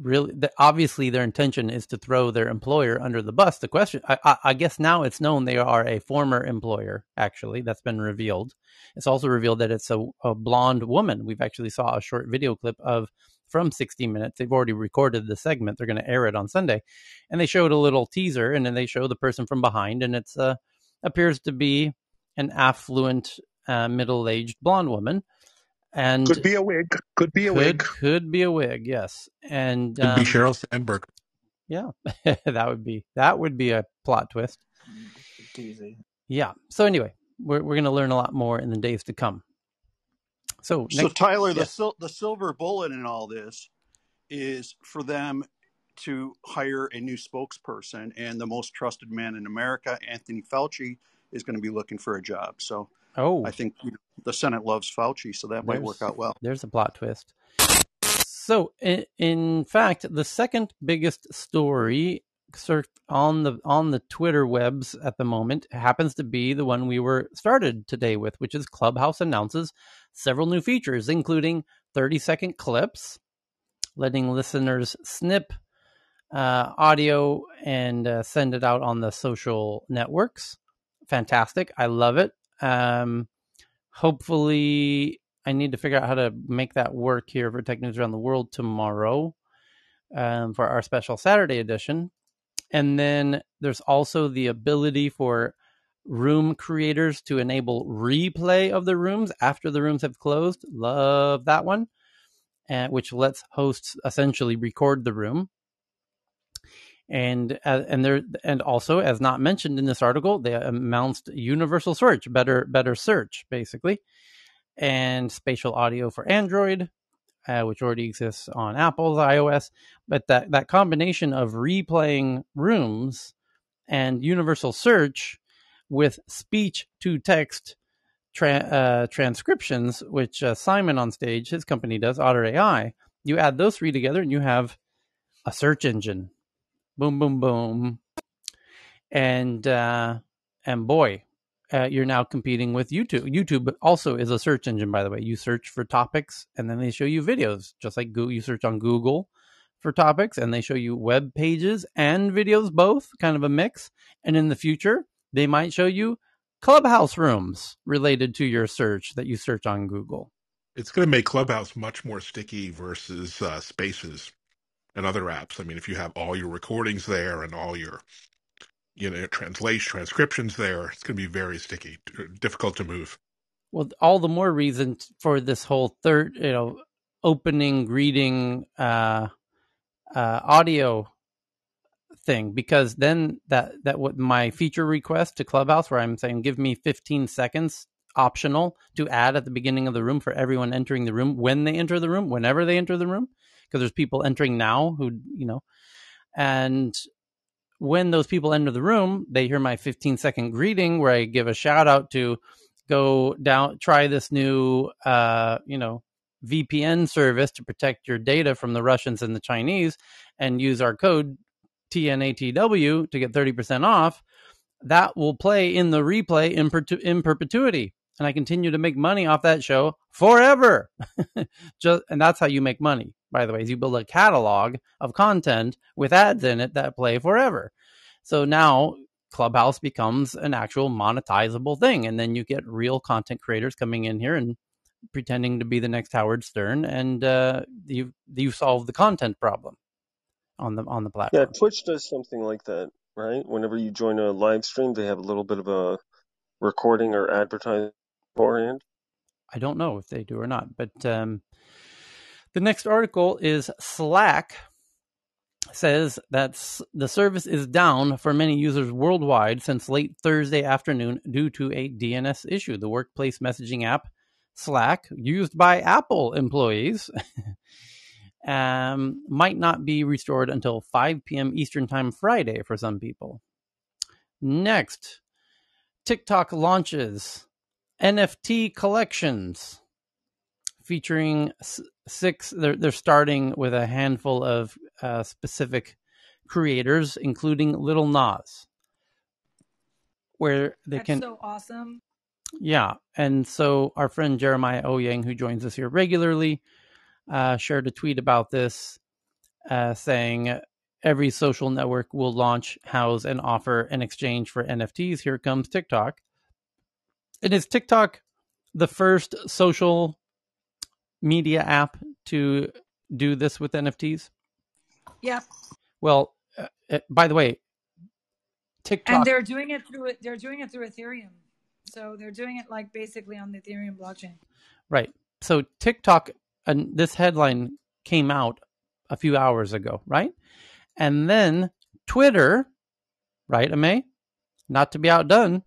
really obviously their intention is to throw their employer under the bus. The question I, I, I guess now it's known they are a former employer actually that's been revealed. It's also revealed that it's a, a blonde woman. We've actually saw a short video clip of from 60 Minutes. They've already recorded the segment. They're going to air it on Sunday, and they showed a little teaser, and then they show the person from behind, and it's uh, appears to be an affluent, uh, middle-aged blonde woman, and could be a wig. Could be a could, wig. Could be a wig. Yes, and Could um, be Sheryl Sandberg. Yeah, [LAUGHS] that would be that would be a plot twist. Easy. Yeah. So anyway, we're we're going to learn a lot more in the days to come. So, So next, Tyler, the sil- the silver bullet in all this is for them to hire a new spokesperson, and the most trusted man in America, Anthony Fauci, is going to be looking for a job. So Oh, I think you know, the Senate loves Fauci, so that might work out well. there's a plot twist. So, in, in fact, the second biggest story on the on the Twitter webs at the moment happens to be the one we were started today with, which is Clubhouse announces several new features, including 30 second clips, letting listeners snip uh, audio and uh, send it out on the social networks. Fantastic! I love it. Um, hopefully, I need to figure out how to make that work here for Tech News Around the World tomorrow um, for our special Saturday edition. And then there's also the ability for room creators to enable replay of the rooms after the rooms have closed. Love that one, and which lets hosts essentially record the room. And uh, and there and also, as not mentioned in this article, they announced universal search, better better search, basically, and spatial audio for Android, uh, which already exists on Apple's iOS. But that that combination of replaying rooms and universal search with speech to text tra- uh, transcriptions, which uh, Simon on stage, his company does, Otter AI, you add those three together and you have a search engine. Boom, boom, boom. And uh, and boy, uh, you're now competing with YouTube. YouTube also is a search engine, by the way. You search for topics, and then they show you videos, just like Google. You search on Google for topics, and they show you web pages and videos, both kind of a mix. And in the future, they might show you clubhouse rooms related to your search that you search on Google. It's going to make Clubhouse much more sticky versus uh, Spaces and other apps. I mean, if you have all your recordings there and all your you know translation transcriptions there, it's going to be very sticky, difficult to move. Well, all the more reason for this whole third, you know, opening greeting uh, uh, audio thing because then that that what my feature request to Clubhouse where I'm saying give me 15 seconds optional to add at the beginning of the room for everyone entering the room when they enter the room, whenever they enter the room, because there's people entering now who you know, and when those people enter the room, they hear my 15 second greeting where I give a shout out to go down, try this new, uh, you know, VPN service to protect your data from the Russians and the Chinese and use our code TNATW to get 30% off. That will play in the replay in, in perpetuity. And I continue to make money off that show forever. [LAUGHS] Just, and that's how you make money by the way, is you build a catalog of content with ads in it that play forever. So now Clubhouse becomes an actual monetizable thing. And then you get real content creators coming in here and pretending to be the next Howard Stern, and uh, you you solve the content problem on the on the platform. Yeah, Twitch does something like that, right? Whenever you join a live stream, they have a little bit of a recording or advertising beforehand. I don't know if they do or not, but um, the next article is Slack says that the service is down for many users worldwide since late Thursday afternoon due to a DNS issue. The workplace messaging app Slack, used by Apple employees, [LAUGHS] um, might not be restored until 5 p.m. Eastern Time Friday for some people. Next, TikTok launches NFT collections featuring six. They're they're starting with a handful of uh, specific creators, including Lil Nas, where they That's can. so awesome. Yeah, and so our friend Jeremiah Owyang, who joins us here regularly, uh, shared a tweet about this, uh, saying every social network will launch, house, and offer an exchange for NFTs. Here comes TikTok. And is TikTok the first social media app to do this with NFTs? Yeah. Well, uh, uh, by the way, TikTok. And they're doing it through. They're doing it through Ethereum. So they're doing it like basically on the Ethereum blockchain. Right. So TikTok, and this headline came out a few hours ago, right? And then Twitter, right, Ame? Not to be outdone.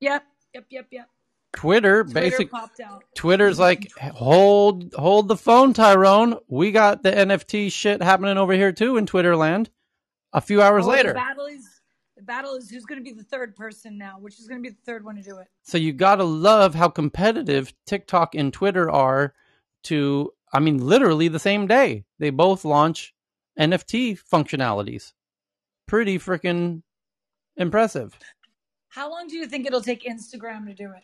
Yep. Yep. Yep. Yep. Twitter, Twitter basic popped out. Twitter's like hold hold the phone, Tyrone. We got the NFT shit happening over here too in Twitter land. A few hours Oh, later. The battle is the battle is who's going to be the third person now, which is going to be the third one to do it. So you got to love how competitive TikTok and Twitter are to I mean literally the same day. They both launch NFT functionalities. Pretty freaking impressive. How long do you think it'll take Instagram to do it?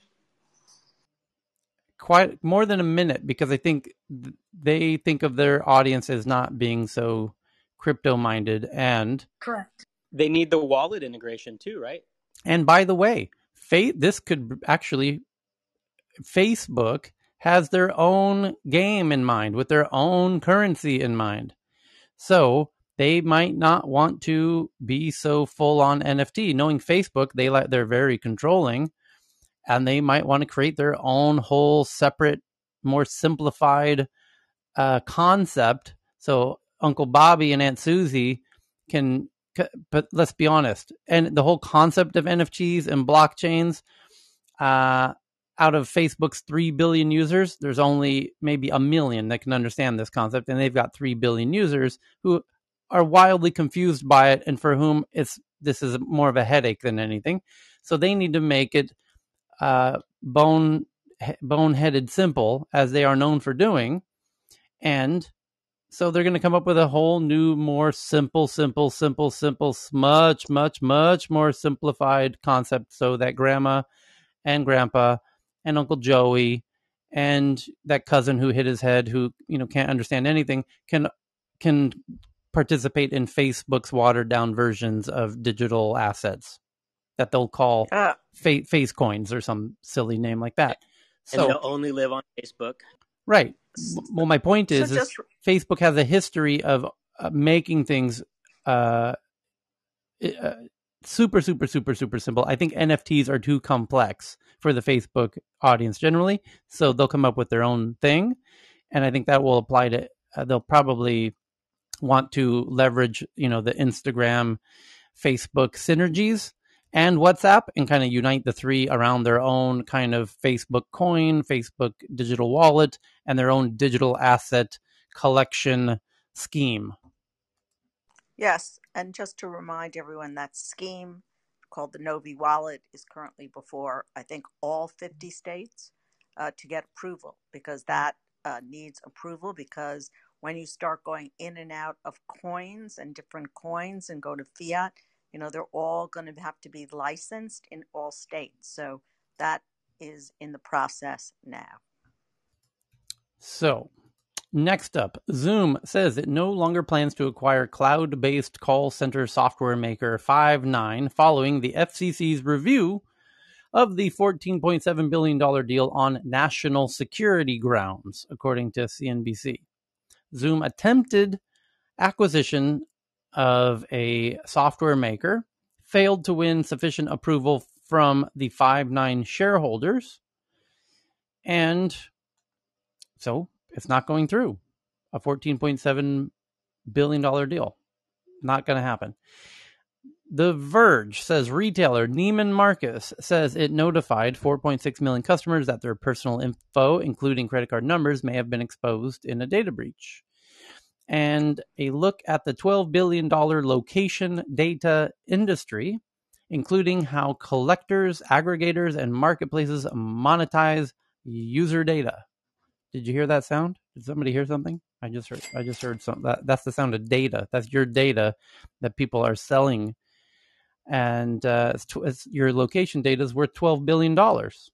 Quite more than a minute because I think th- they think of their audience as not being so crypto minded and Correct. They need the wallet integration too, right? And by the way, fa- this could actually Facebook has their own game in mind with their own currency in mind. So they might not want to be so full on NFT. Knowing Facebook, they like they're very controlling and they might want to create their own whole separate, more simplified uh, concept. So Uncle Bobby and Aunt Susie can but let's be honest and the whole concept of nfts and blockchains uh, out of facebook's 3 billion users there's only maybe a million that can understand this concept and they've got 3 billion users who are wildly confused by it and for whom it's this is more of a headache than anything so they need to make it uh, bone boneheaded simple as they are known for doing and so they're going to come up with a whole new, more simple, simple, simple, simple, much, much, much more simplified concept so that grandma and grandpa and Uncle Joey and that cousin who hit his head who, you know, can't understand anything can can participate in Facebook's watered down versions of digital assets that they'll call Ah. Fa- face coins or some silly name like that. And So they'll only live on Facebook. Right. Well, my point So is, is Facebook has a history of uh, making things uh, uh, super, super, super, super simple. I think NFTs are too complex for the Facebook audience generally, so they'll come up with their own thing, and I think that will apply to. Uh, they'll probably want to leverage, you know, the Instagram, Facebook synergies and WhatsApp and kind of unite the three around their own kind of Facebook coin, Facebook digital wallet, and their own digital asset collection scheme. Yes, and just to remind everyone, that scheme called the Novi Wallet is currently before, I think, all 50 states uh, to get approval because that uh, needs approval because when you start going in and out of coins and different coins and go to fiat, you know, they're all going to have to be licensed in all states. So that is in the process now. So, next up, Zoom says it no longer plans to acquire cloud based call center software maker Five9 following the FCC's review of the $14.7 billion deal on national security grounds, according to CNBC. Zoom attempted acquisition of a software maker, failed to win sufficient approval from the Five9 shareholders, and so it's not going through. A $14.7 billion deal. Not going to happen. The Verge says retailer Neiman Marcus says it notified 4.6 million customers that their personal info, including credit card numbers, may have been exposed in a data breach. And a look at the $12 billion location data industry, including how collectors, aggregators, and marketplaces monetize user data. Did you hear that sound? Did somebody hear something? I just heard. I just heard something. That, that's the sound of data. That's your data that people are selling, and uh, it's, it's, your location data is worth twelve billion dollars.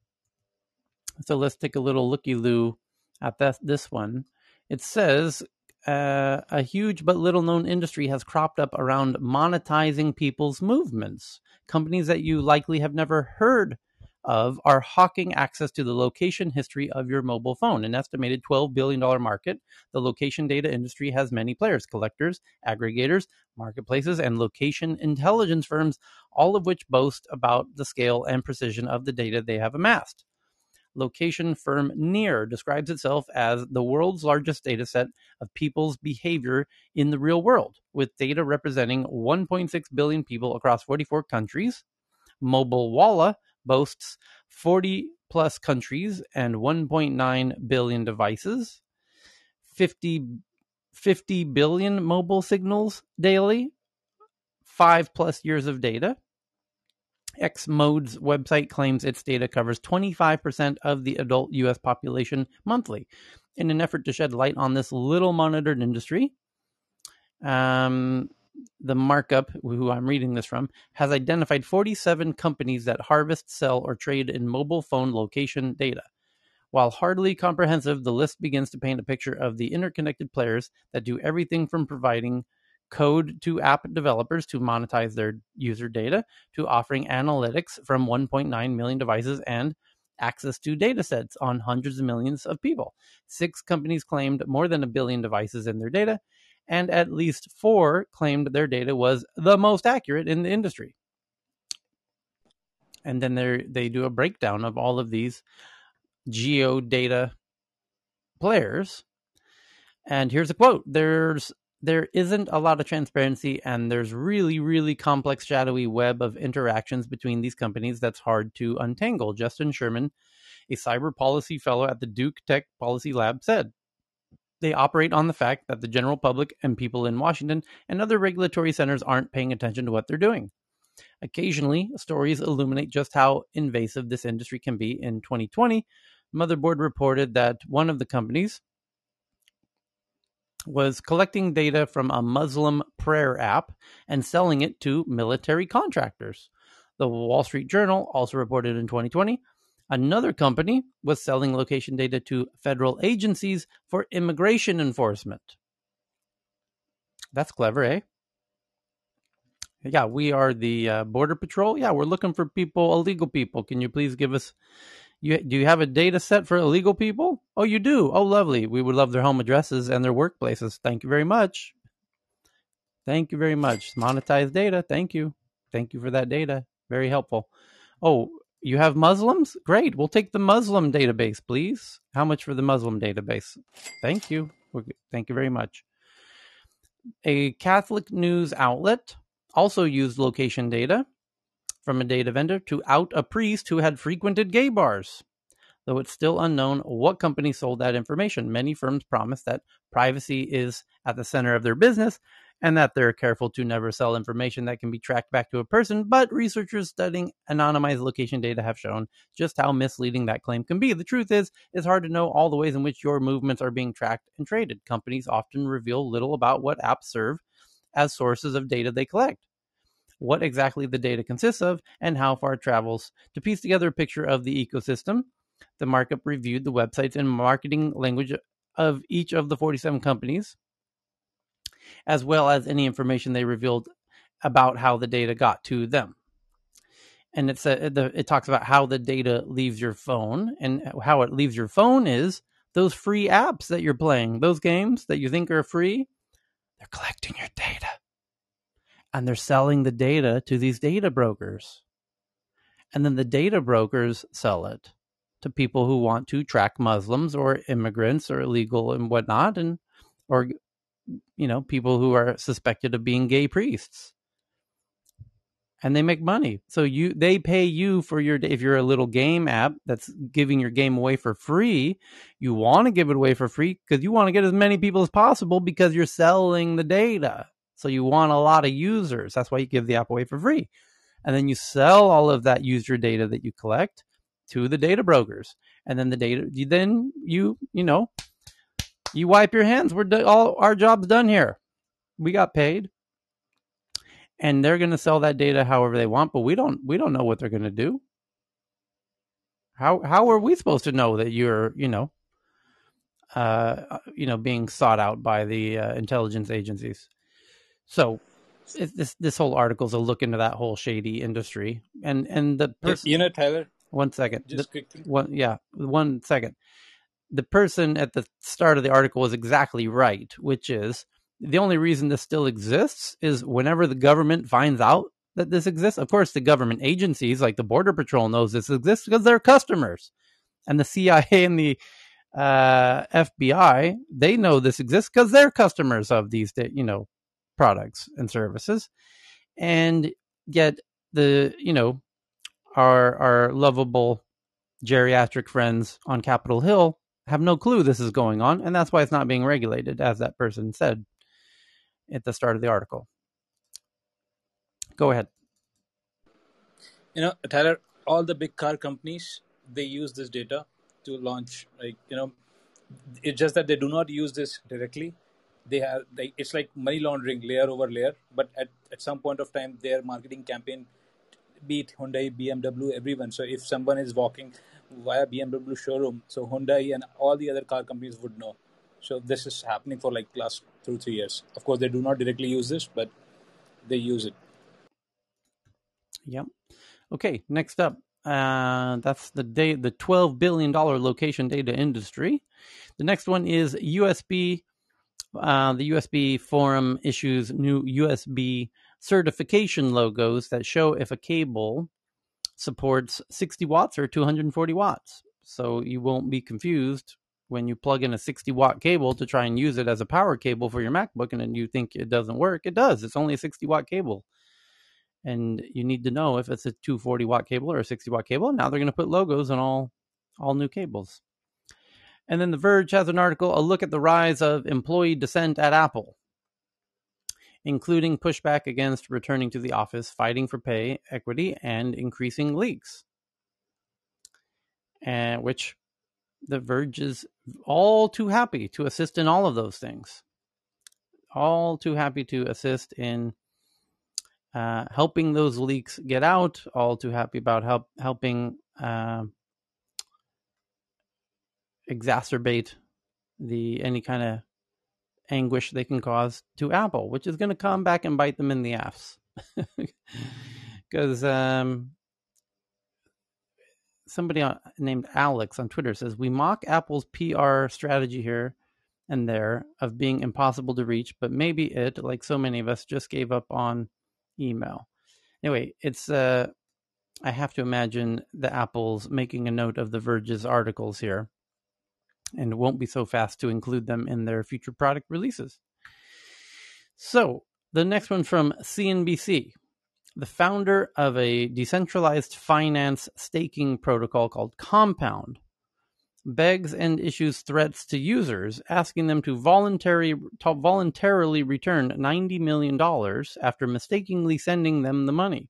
So let's take a little looky loo at that, this one. It says uh, a huge but little known industry has cropped up around monetizing people's movements. Companies that you likely have never heard of are hawking access to the location history of your mobile phone. An estimated $12 billion market, the location data industry has many players collectors, aggregators, marketplaces, and location intelligence firms, all of which boast about the scale and precision of the data they have amassed location firm Near describes itself as the world's largest data set of people's behavior in the real world, with data representing 1.6 billion people across 44 countries. Mobilewalla boasts 40 plus countries and 1.9 billion devices, 50, 50 billion mobile signals daily, five plus years of data. Xmode's website claims its data covers 25% of the adult U.S. population monthly. In an effort to shed light on this little monitored industry, um, the markup, who I'm reading this from, has identified 47 companies that harvest, sell, or trade in mobile phone location data. While hardly comprehensive, the list begins to paint a picture of the interconnected players that do everything from providing code to app developers to monetize their user data, to offering analytics from 1.9 million devices and access to data sets on hundreds of millions of people. Six companies claimed more than a billion devices in their data, and at least four claimed their data was the most accurate in the industry. And then they they do a breakdown of all of these geo data players. And here's a quote There's there isn't a lot of transparency and there's really really complex shadowy web of interactions between these companies that's hard to untangle justin sherman a cyber policy fellow at the duke tech policy lab said. They operate on the fact that the general public and people in washington and other regulatory centers aren't paying attention to what they're doing. Occasionally stories illuminate just how invasive this industry can be. In 2020 motherboard reported that one of the companies was collecting data from a Muslim prayer app and selling it to military contractors. The Wall Street Journal also reported in 2020 another company was selling location data to federal agencies for immigration enforcement. That's clever, eh? Yeah, we are the uh, Border Patrol. Yeah, we're looking for people, illegal people. Can you please give us you do you have a data set for illegal people? Oh, you do. Oh, lovely. We would love their home addresses and their workplaces. Thank you very much. Thank you very much. Monetized data. Thank you. Thank you for that data. Very helpful. Oh, you have Muslims? Great. We'll take the Muslim database, please. How much for the Muslim database? Thank you. Thank you very much. A Catholic news outlet also used location data from a data vendor to out a priest who had frequented gay bars. Though it's still unknown what company sold that information, many firms promise that privacy is at the center of their business and that they're careful to never sell information that can be tracked back to a person. But researchers studying anonymized location data have shown just how misleading that claim can be. The truth is, it's hard to know all the ways in which your movements are being tracked and traded. Companies often reveal little about what apps serve as sources of data they collect what exactly the data consists of, and how far it travels. To piece together a picture of the ecosystem, the markup reviewed the websites and marketing language of each of the 47 companies, as well as any information they revealed about how the data got to them. And it's a, the, it talks about how the data leaves your phone, and how it leaves your phone is those free apps that you're playing, those games that you think are free, they're collecting your data and they're selling the data to these data brokers. And then the data brokers sell it to people who want to track Muslims or immigrants or illegal and whatnot, and or you know people who are suspected of being gay priests. And they make money, so you they pay you for your if you're a little game app that's giving your game away for free. You want to give it away for free because you want to get as many people as possible because you're selling the data. So you want a lot of users. That's why you give the app away for free. And then you sell all of that user data that you collect to the data brokers. and then the data. Then you you know you wipe your hands. We're do- all our job's done here. We got paid, and they're going to sell that data however they want. But we don't we don't know what they're going to do. How how are we supposed to know that you're you know uh, you know being sought out by the uh, intelligence agencies? So it, this this whole article is a look into that whole shady industry and and the person. You know, Tyler. One second. Just The- quickly. One yeah. One second. The person at the start of the article was exactly right, which is the only reason this still exists is whenever the government finds out that this exists. Of course, the government agencies like the Border Patrol knows this exists because they're customers, and the CIA and the uh, FBI they know this exists because they're customers of these you know products and services, and yet the you know our our lovable geriatric friends on Capitol Hill have no clue this is going on, and that's why it's not being regulated, as that person said at the start of the article. Go ahead. You know, Tyler, all the big car companies they use this data to launch. Like you know, it's just that they do not use this directly. They have they, it's like money laundering layer over layer. But at, at some point of time, their marketing campaign, be it Hyundai, BMW, everyone. So if someone is walking via BMW showroom, so Hyundai and all the other car companies would know. So this is happening for like last two three years. Of course, they do not directly use this, but they use it. Yep. Okay, next up. Uh, that's the day the twelve billion dollar location data industry. The next one is USB. Uh, the USB forum issues new USB certification logos that show if a cable supports 60 watts or 240 watts. So you won't be confused when you plug in a 60 watt cable to try and use it as a power cable for your MacBook and then you think it doesn't work. It does. It's only a 60 watt cable and you need to know if it's a 240 watt cable or a 60 watt cable. Now they're going to put logos on all all new cables. And then The Verge has an article, a look at the rise of employee dissent at Apple, including pushback against returning to the office, fighting for pay equity, and increasing leaks. And which The Verge is all too happy to assist in all of those things. All too happy to assist in uh, helping those leaks get out. All too happy about help helping uh, exacerbate the any kind of anguish they can cause to Apple, which is going to come back and bite them in the ass. [LAUGHS] Because um, somebody on, named Alex on Twitter says we mock Apple's PR strategy here and there of being impossible to reach, but maybe it, like so many of us, just gave up on email. Anyway, it's uh, I have to imagine the Apple's making a note of the Verge's articles here, and won't be so fast to include them in their future product releases. So the next one from CNBC, the founder of a decentralized finance staking protocol called Compound begs and issues threats to users, asking them to voluntary, to voluntarily return $90 million after mistakenly sending them the money.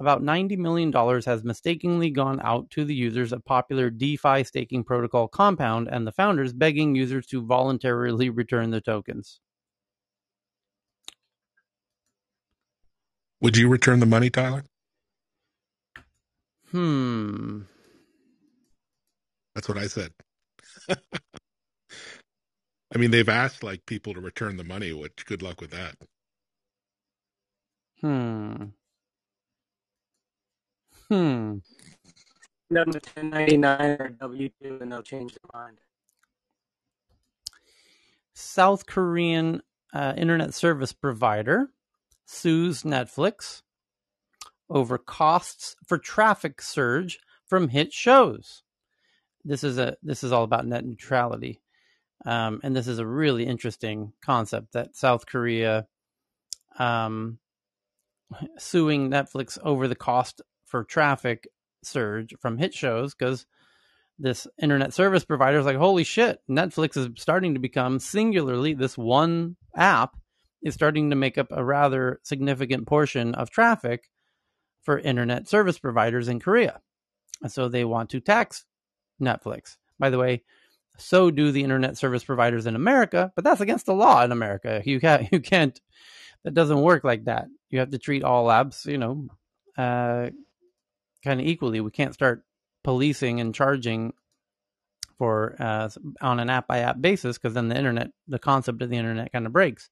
About $90 million has mistakenly gone out to the users of popular DeFi staking protocol Compound and the founders begging users to voluntarily [LAUGHS] return the tokens. Would you return the money, Tyler? Hmm. That's what I said. [LAUGHS] I mean, they've asked like people to return the money. Which good luck with that. Hmm. Hmm. To 1099 or W 2 and they'll change their mind. South Korean uh, internet service provider sues Netflix over costs for traffic surge from hit shows. This is a this is all about net neutrality, um, and this is a really interesting concept that South Korea um, suing Netflix over the cost for traffic surge from hit shows because this internet service provider is like, holy shit, Netflix is starting to become singularly this one app is starting to make up a rather significant portion of traffic for internet service providers in Korea. And so they want to tax Netflix. By the way, so do the internet service providers in America, but that's against the law in America. You can't, [LAUGHS] you can't, that doesn't work like that. You have to treat all apps, you know, uh, kind of equally. We can't start policing and charging for uh, on an app by app basis because then the internet, the concept of the internet kind of breaks.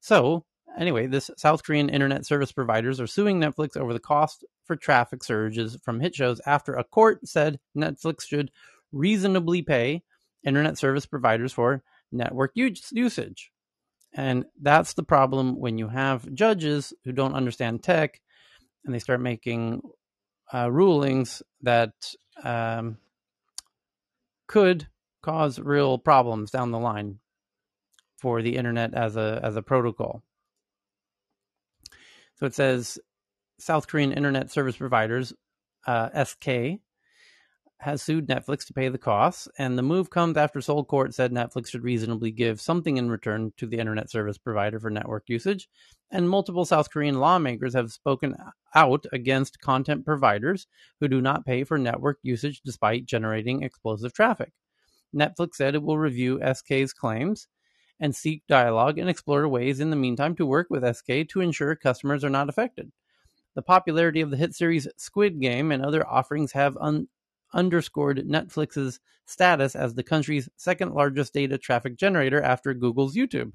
So anyway, this South Korean internet service providers are suing Netflix over the cost for traffic surges from hit shows after a court said Netflix should reasonably pay internet service providers for network usage. And that's the problem when you have judges who don't understand tech and they start making uh, rulings that um, could cause real problems down the line for the internet as a as a protocol. So it says South Korean internet service providers, uh, SK, has sued Netflix to pay the costs, and the move comes after Seoul Court said Netflix should reasonably give something in return to the internet service provider for network usage. And multiple South Korean lawmakers have spoken out against content providers who do not pay for network usage despite generating explosive traffic. Netflix said it will review SK's claims and seek dialogue and explore ways in the meantime to work with SK to ensure customers are not affected. The popularity of the hit series Squid Game and other offerings have un- underscored Netflix's status as the country's second largest data traffic generator after Google's YouTube.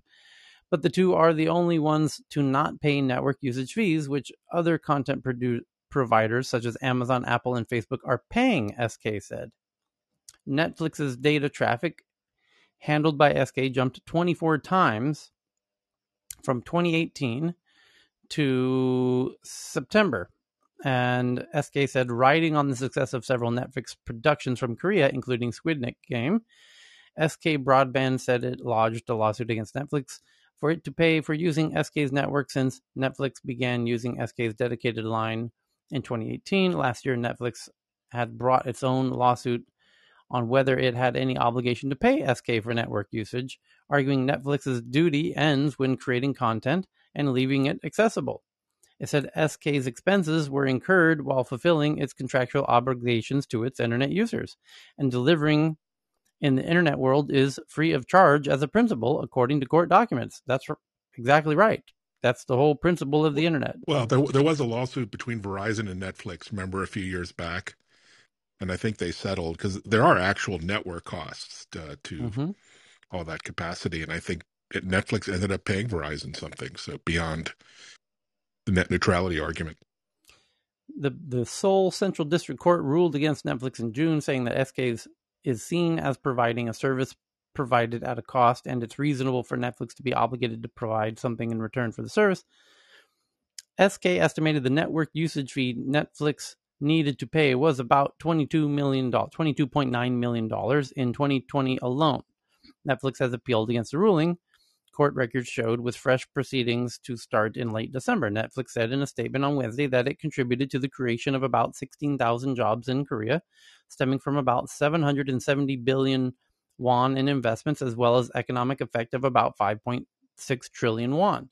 But the two are the only ones to not pay network usage fees, which other content produ- providers such as Amazon, Apple, and Facebook are paying, SK said. Netflix's data traffic handled by SK jumped 24 times from 2018 to September. And SK said, riding on the success of several Netflix productions from Korea, including Squid Game, SK Broadband said it lodged a lawsuit against Netflix for it to pay for using SK's network since Netflix began using SK's dedicated line in 2018. Last year, Netflix had brought its own lawsuit on whether it had any obligation to pay SK for network usage, arguing Netflix's duty ends when creating content and leaving it accessible. It said SK's expenses were incurred while fulfilling its contractual obligations to its internet users, and delivering in the internet world is free of charge as a principle, according to court documents. That's exactly right. That's the whole principle of the internet. Well, there, there was a lawsuit between Verizon and Netflix, remember, a few years back and I think they settled because there are actual network costs uh, to mm-hmm. all that capacity, and I think it, Netflix ended up paying Verizon something. So beyond the net neutrality argument. The the Seoul Central District Court ruled against Netflix in June, saying that SK is, is seen as providing a service provided at a cost, and it's reasonable for Netflix to be obligated to provide something in return for the service. SK estimated the network usage fee Netflix needed to pay was about $22 million, $22.9 million in 2020 alone. Netflix has appealed against the ruling. Court records showed with fresh proceedings to start in late December. Netflix said in a statement on Wednesday that it contributed to the creation of about 16,000 jobs in Korea, stemming from about 770 billion won in investments, as well as economic effect of about 5.6 trillion won.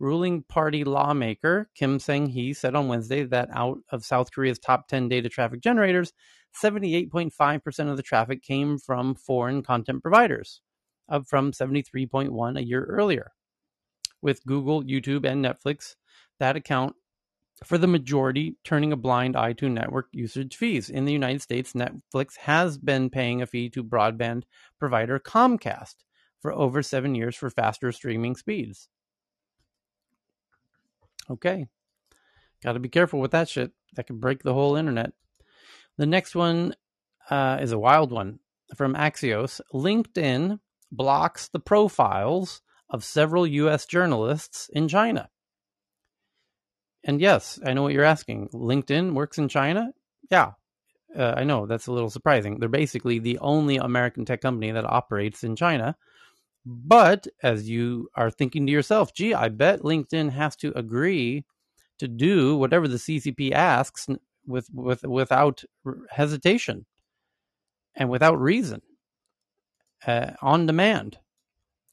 Ruling party lawmaker Kim Sang Hee said on Wednesday that out of South Korea's top 10 data traffic generators, 78.5% of the traffic came from foreign content providers, up from 73.1 a year earlier. With Google, YouTube, and Netflix, that account for the majority turning a blind eye to network usage fees. In the United States, Netflix has been paying a fee to broadband provider Comcast for over seven years for faster streaming speeds. Okay. Got to be careful with that shit. That can break the whole internet. The next one uh, is a wild one from Axios. LinkedIn blocks the profiles of several U.S. journalists in China. And yes, I know what you're asking. LinkedIn works in China? Yeah, uh, I know that's a little surprising. They're basically the only American tech company that operates in China. But as you are thinking to yourself, gee, I bet LinkedIn has to agree to do whatever the CCP asks with, with without hesitation and without reason uh, on demand.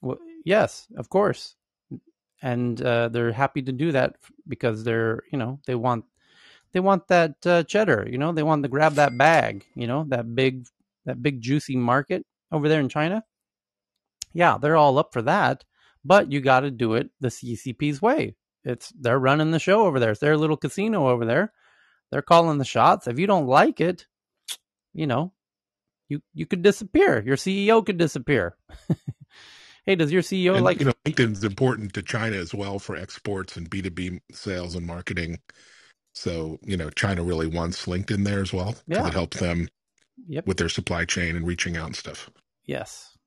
Well, yes, of course, and uh, they're happy to do that because they're you know they want they want that uh, cheddar. You know, they want to grab that bag. You know, that big that big juicy market over there in China. Yeah, they're all up for that, but you got to do it the CCP's way. It's they're running the show over there. It's their little casino over there. They're calling the shots. If you don't like it, you know, you you could disappear. Your CEO could disappear. [LAUGHS] hey, does your CEO and, like? You know, LinkedIn's important to China as well for exports and B two B sales and marketing. So you know, China really wants LinkedIn there as well because Yeah. it helps them Yep. with their supply chain and reaching out and stuff. Yes.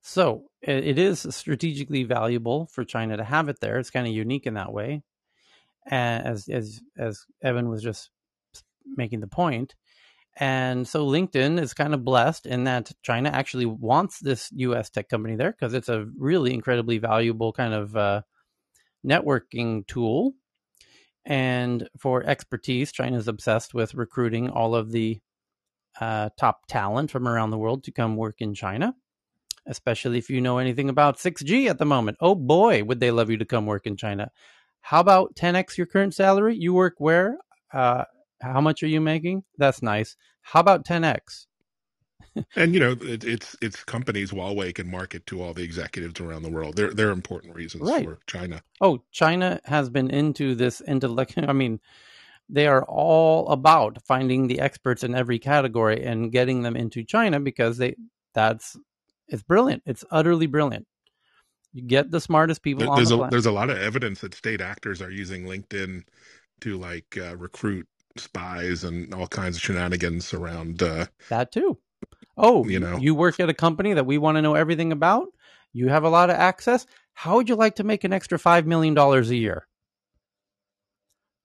So it is strategically valuable for China to have it there. It's kind of unique in that way, as as as Evan was just making the point. And so LinkedIn is kind of blessed in that China actually wants this U.S. tech company there because it's a really incredibly valuable kind of uh, networking tool. And for expertise, China is obsessed with recruiting all of the uh, top talent from around the world to come work in China, especially if you know anything about 6G at the moment. Oh boy, would they love you to come work in China. How about 10x your current salary? You work where? Uh, how much are you making? That's nice. How about 10x? [LAUGHS] And you know, it, it's it's companies Huawei can market to all the executives around the world. They're they're important reasons Right. for China. Oh, China has been into this intellect. [LAUGHS] I mean, they are all about finding the experts in every category and getting them into China because they that's it's brilliant. It's utterly brilliant. You get the smartest people There- on There's the a there's a lot of evidence that state actors are using LinkedIn to like uh, recruit spies and all kinds of shenanigans around. Uh, That too. Oh, You know. you work at a company that we want to know everything about. You have a lot of access. How would you like to make an extra five million dollars a year?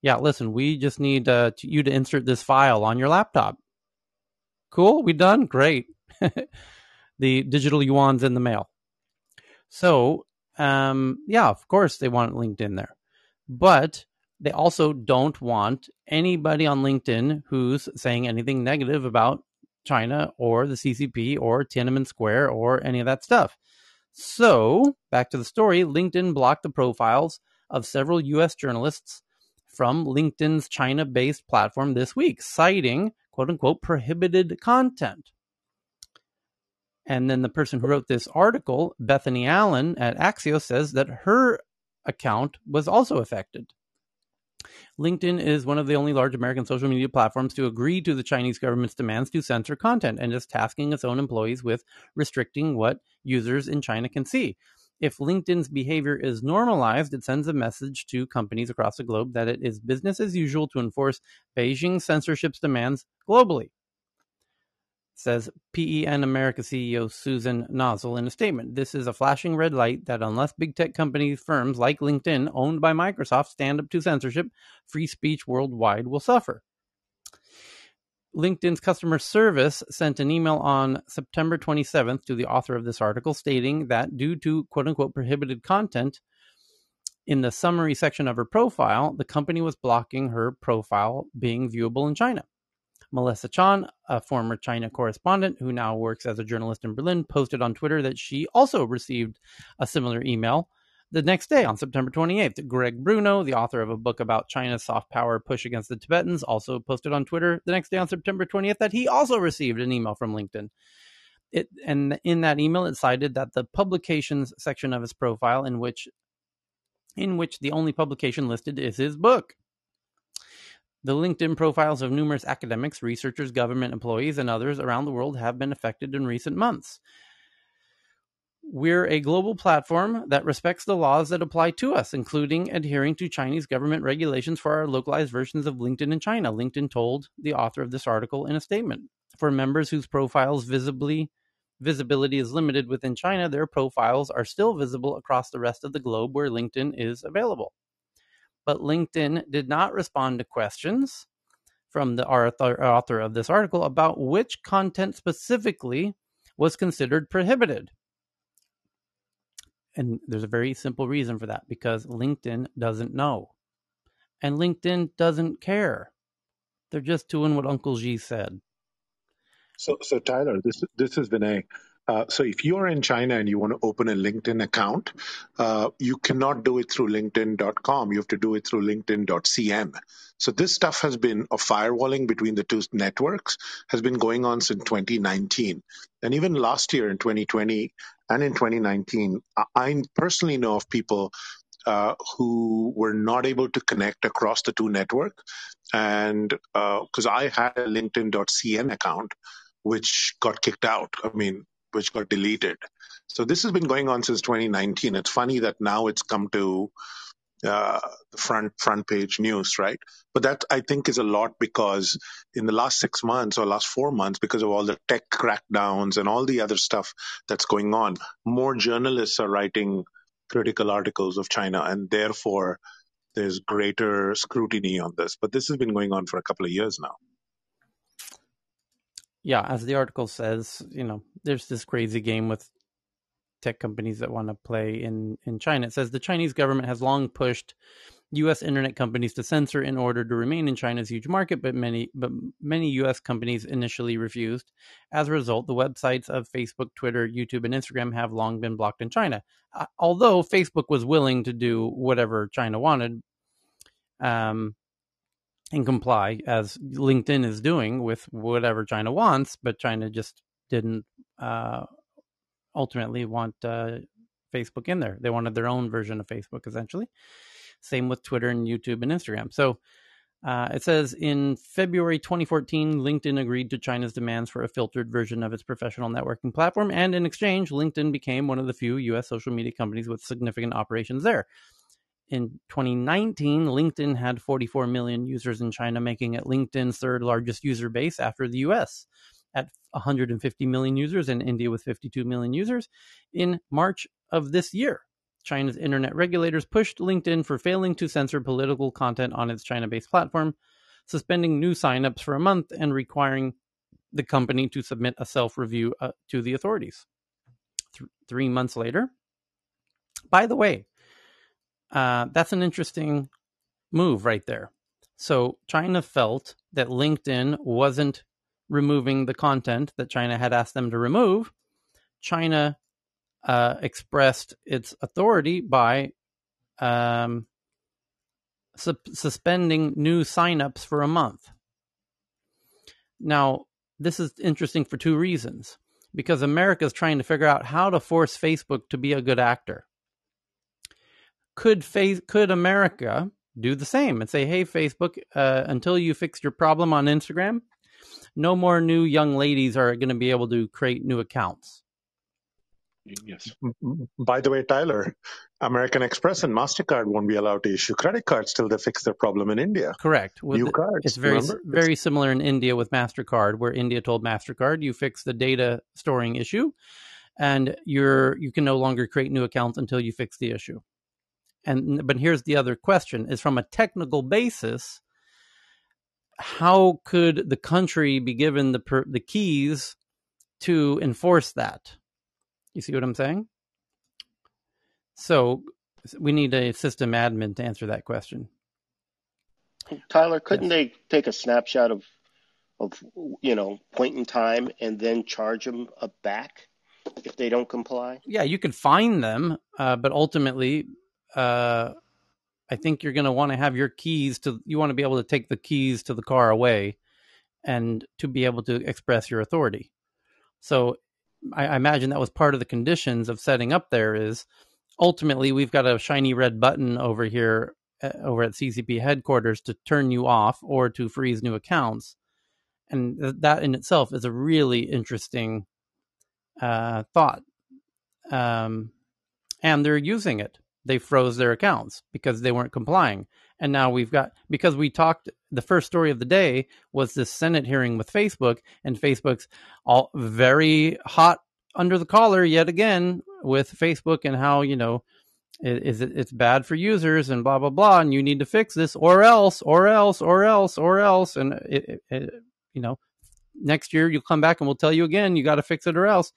Yeah, listen, we just need uh, to, you to insert this file on your laptop. Cool, we done. Great. [LAUGHS] the digital yuan's in the mail. So, um, yeah, of course they want LinkedIn there, but they also don't want anybody on LinkedIn who's saying anything negative about China or the CCP or Tiananmen Square or any of that stuff. So, back to the story LinkedIn blocked the profiles of several US journalists from LinkedIn's China based platform this week, citing quote unquote prohibited content. And then the person who wrote this article, Bethany Allen at Axios, says that her account was also affected. LinkedIn is one of the only large American social media platforms to agree to the Chinese government's demands to censor content and is tasking its own employees with restricting what users in China can see. If LinkedIn's behavior is normalized, it sends a message to companies across the globe that it is business as usual to enforce Beijing censorship's demands globally says PEN America CEO Suzanne Nossel in a statement. This is a flashing red light that unless big tech companies, firms like LinkedIn, owned by Microsoft, stand up to censorship, free speech worldwide will suffer. LinkedIn's customer service sent an email on September 27th to the author of this article stating that due to quote unquote prohibited content in the summary section of her profile, the company was blocking her profile being viewable in China. Melissa Chan, a former China correspondent who now works as a journalist in Berlin, posted on Twitter that she also received a similar email the next day on September 28th. Greg Bruno, the author of a book about China's soft power push against the Tibetans, also posted on Twitter the next day on September 20th that he also received an email from LinkedIn. It, and in that email, it cited that the publications section of his profile, in which in which the only publication listed is his book. The LinkedIn profiles of numerous academics, researchers, government employees, and others around the world have been affected in recent months. We're a global platform that respects the laws that apply to us, including adhering to Chinese government regulations for our localized versions of LinkedIn in China, LinkedIn told the author of this article in a statement. For members whose profiles visibly visibility is limited within China, their profiles are still visible across the rest of the globe where LinkedIn is available but LinkedIn did not respond to questions from the author, author of this article about which content specifically was considered prohibited. And there's a very simple reason for that because LinkedIn doesn't know. And LinkedIn doesn't care. They're just doing what Uncle Xi said. So, so Tyler, this this is Vinay. Uh, so if you're in China and you want to open a LinkedIn account, uh, you cannot do it through LinkedIn.com. You have to do it through LinkedIn.cn. So this stuff has been a firewalling between the two networks has been going on since 2019, and even last year in 2020 and in 2019, I personally know of people uh, who were not able to connect across the two networks. And because uh, I had a LinkedIn.cn account, which got kicked out, I mean, which got deleted. So this has been going on since 2019. It's funny that now it's come to uh, front front page news, right? But that I think is a lot because in the last six months or last four months, because of all the tech crackdowns and all the other stuff that's going on, more journalists are writing critical articles of China, and therefore there's greater scrutiny on this. But this has been going on for a couple of years now. Yeah, as the article says, you know, there's this crazy game with tech companies that want to play in in China. It says the Chinese government has long pushed U.S. internet companies to censor in order to remain in China's huge market, but many but many U.S. companies initially refused. As a result, the websites of Facebook, Twitter, YouTube, and Instagram have long been blocked in China. Uh, although Facebook was willing to do whatever China wanted, um, and comply as LinkedIn is doing with whatever China wants, but China just didn't uh, ultimately want uh, Facebook in there. They wanted their own version of Facebook, essentially. Same with Twitter and YouTube and Instagram. So uh, it says in February 2014, LinkedIn agreed to China's demands for a filtered version of its professional networking platform. And in exchange, LinkedIn became one of the few US social media companies with significant operations there. In 2019, LinkedIn had 44 million users in China, making it LinkedIn's third largest user base after the US at 150 million users and India with 52 million users in March of this year. China's internet regulators pushed LinkedIn for failing to censor political content on its China based platform, suspending new signups for a month and requiring the company to submit a self review uh, to the authorities. Th- three months later, by the way, uh, that's an interesting move right there. So China felt that LinkedIn wasn't removing the content that China had asked them to remove. China uh, expressed its authority by um, su- suspending new signups for a month. Now, this is interesting for two reasons. Because America is trying to figure out how to force Facebook to be a good actor. Could face could America do the same and say, "Hey, Facebook, uh, until you fix your problem on Instagram, no more new young ladies are going to be able to create new accounts." Yes. By the way, Tyler, American Express and Mastercard won't be allowed to issue credit cards till they fix their problem in India. Correct. With New the, cards. It's very remember? very it's... similar in India with Mastercard, where India told Mastercard, "You fix the data storing issue, and you're you can no longer create new accounts until you fix the issue." And but here's the other question: is from a technical basis, how could the country be given the per, the keys to enforce that? You see what I'm saying? So we need a system admin to answer that question. Tyler, couldn't yes. they take a snapshot of of you know point in time and then charge them a back if they don't comply? Yeah, you could fine them, uh, but ultimately, uh, I think you're going to want to have your keys to. You want to be able to take the keys to the car away, and to be able to express your authority. So I, I imagine that was part of the conditions of setting up there is ultimately we've got a shiny red button over here uh, over at CCP headquarters to turn you off or to freeze new accounts. And th- that in itself is a really interesting uh, thought. Um, and they're using it. They froze their accounts because they weren't complying. And now we've got, because we talked, the first story of the day was this Senate hearing with Facebook, and Facebook's all very hot under the collar yet again with Facebook and how, you know, is it it's bad for users and blah blah blah and you need to fix this or else or else or else or else and it, it, you know next year you'll come back and we'll tell you again you got to fix it or else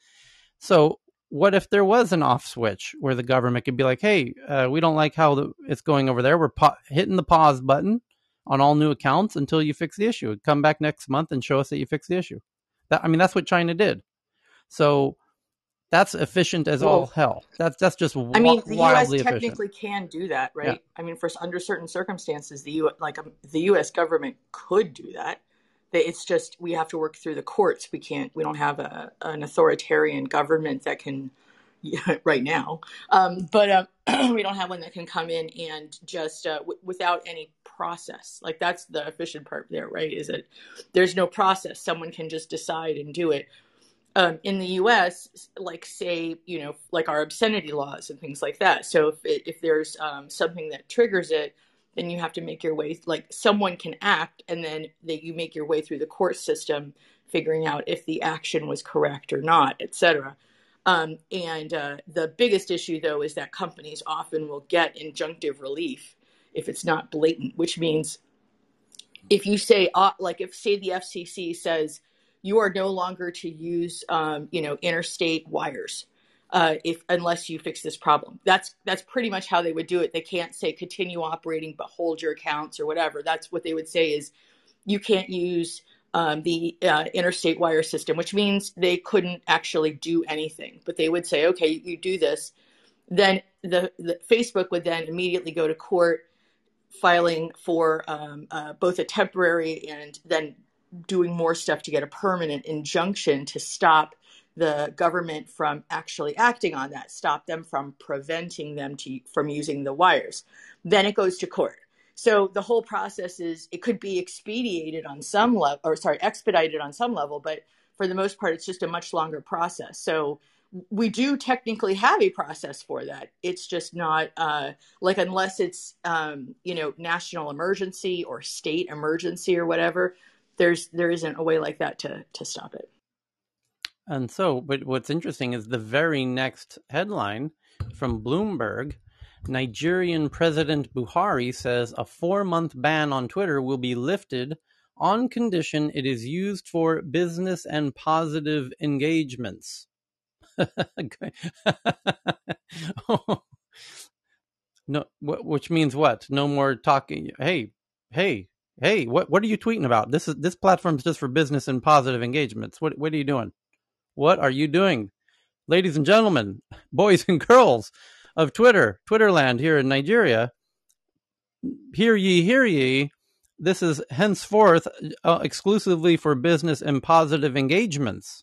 so what if there was an off switch where the government could be like, "Hey, uh, we don't like how the, it's going over there. We're pa- hitting the pause button on all new accounts until you fix the issue. Come back next month and show us that you fixed the issue." That I mean, that's what China did. So That's efficient as all hell. That's that's just I mean, the U.S. wildly efficient. technically can do that, Yeah. right? I mean, for under certain circumstances, the U. like um, the U.S. government could do that. It's just we have to work through the courts. We can't. We don't have a, an authoritarian government that can [LAUGHS] right now. Um, but uh, [CLEARS THROAT] we don't have one that can come in and just uh, w- without any process. Like that's the efficient part there, right? Is that there's no process. Someone can just decide and do it. Um, in the U.S., like say, you know, like our obscenity laws and things like that. So if it, if there's um, something that triggers it, then you have to make your way. Like someone can act, and then that you make your way through the court system, figuring out if the action was correct or not, et cetera. Um, and uh, the biggest issue, though, is that companies often will get injunctive relief if it's not blatant, which means if you say, uh, like, if say the FCC says you are no longer to use, um, you know, interstate wires, uh, if unless you fix this problem, that's that's pretty much how they would do it. They can't say continue operating but hold your accounts or whatever. That's what they would say is you can't use um, the uh, interstate wire system, which means they couldn't actually do anything. But they would say, okay, you do this. Then the, the Facebook would then immediately go to court, filing for um, uh, both a temporary and then doing more stuff to get a permanent injunction to stop the government from actually acting on that, stop them from preventing them to, from using the wires. Then it goes to court. So the whole process is it could be expedited on some level, or sorry, expedited on some level, but for the most part, it's just a much longer process. So we do technically have a process for that. It's just not uh, like unless it's um, you know national emergency or state emergency or whatever. There's there isn't a way like that to to stop it. And so, but what's interesting is the very next headline from Bloomberg Nigerian President Buhari says a four month ban on Twitter will be lifted on condition it is used for business and positive engagements. [LAUGHS] No, wh- which means what? No more talking. Hey, hey, hey! What what are you tweeting about? This is this platform's just for business and positive engagements. What what are you doing? What are you doing, ladies and gentlemen, [LAUGHS] boys and girls of Twitter, Twitterland here in Nigeria? Hear ye, hear ye! This is henceforth uh, exclusively for business and positive engagements.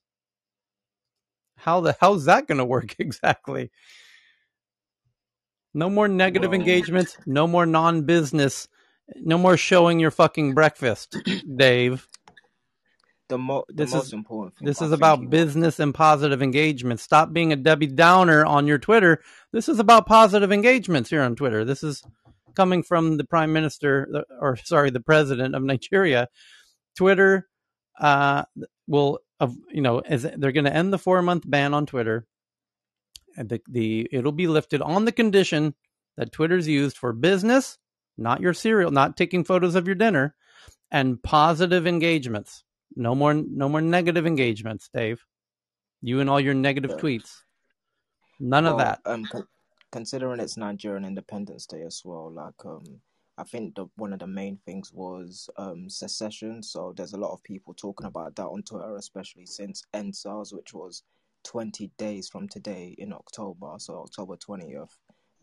How the hell's that going to work [LAUGHS] exactly? No more negative engagements. [LAUGHS] No more non-business. No more showing your fucking breakfast, Dave. The mo- the This most is important thing this is about business and positive engagement. Stop being a Debbie Downer on your Twitter. This is about positive engagements here on Twitter. This is coming from the Prime Minister, or sorry, the President of Nigeria. Twitter uh, will, of you know, as they're going to end the four month ban on Twitter. And the, the it'll be lifted on the condition that Twitter's used for business, not your cereal, not taking photos of your dinner, and positive engagements. No more, no more negative engagements, Dave. You and all your negative Yeah. tweets. None of that. um, con- considering it's Nigerian Independence Day as well, like um, I think the one of the main things was um secession. So there's a lot of people talking about that on Twitter, especially since EndSARS, which was 20 days from today in October, so October 20th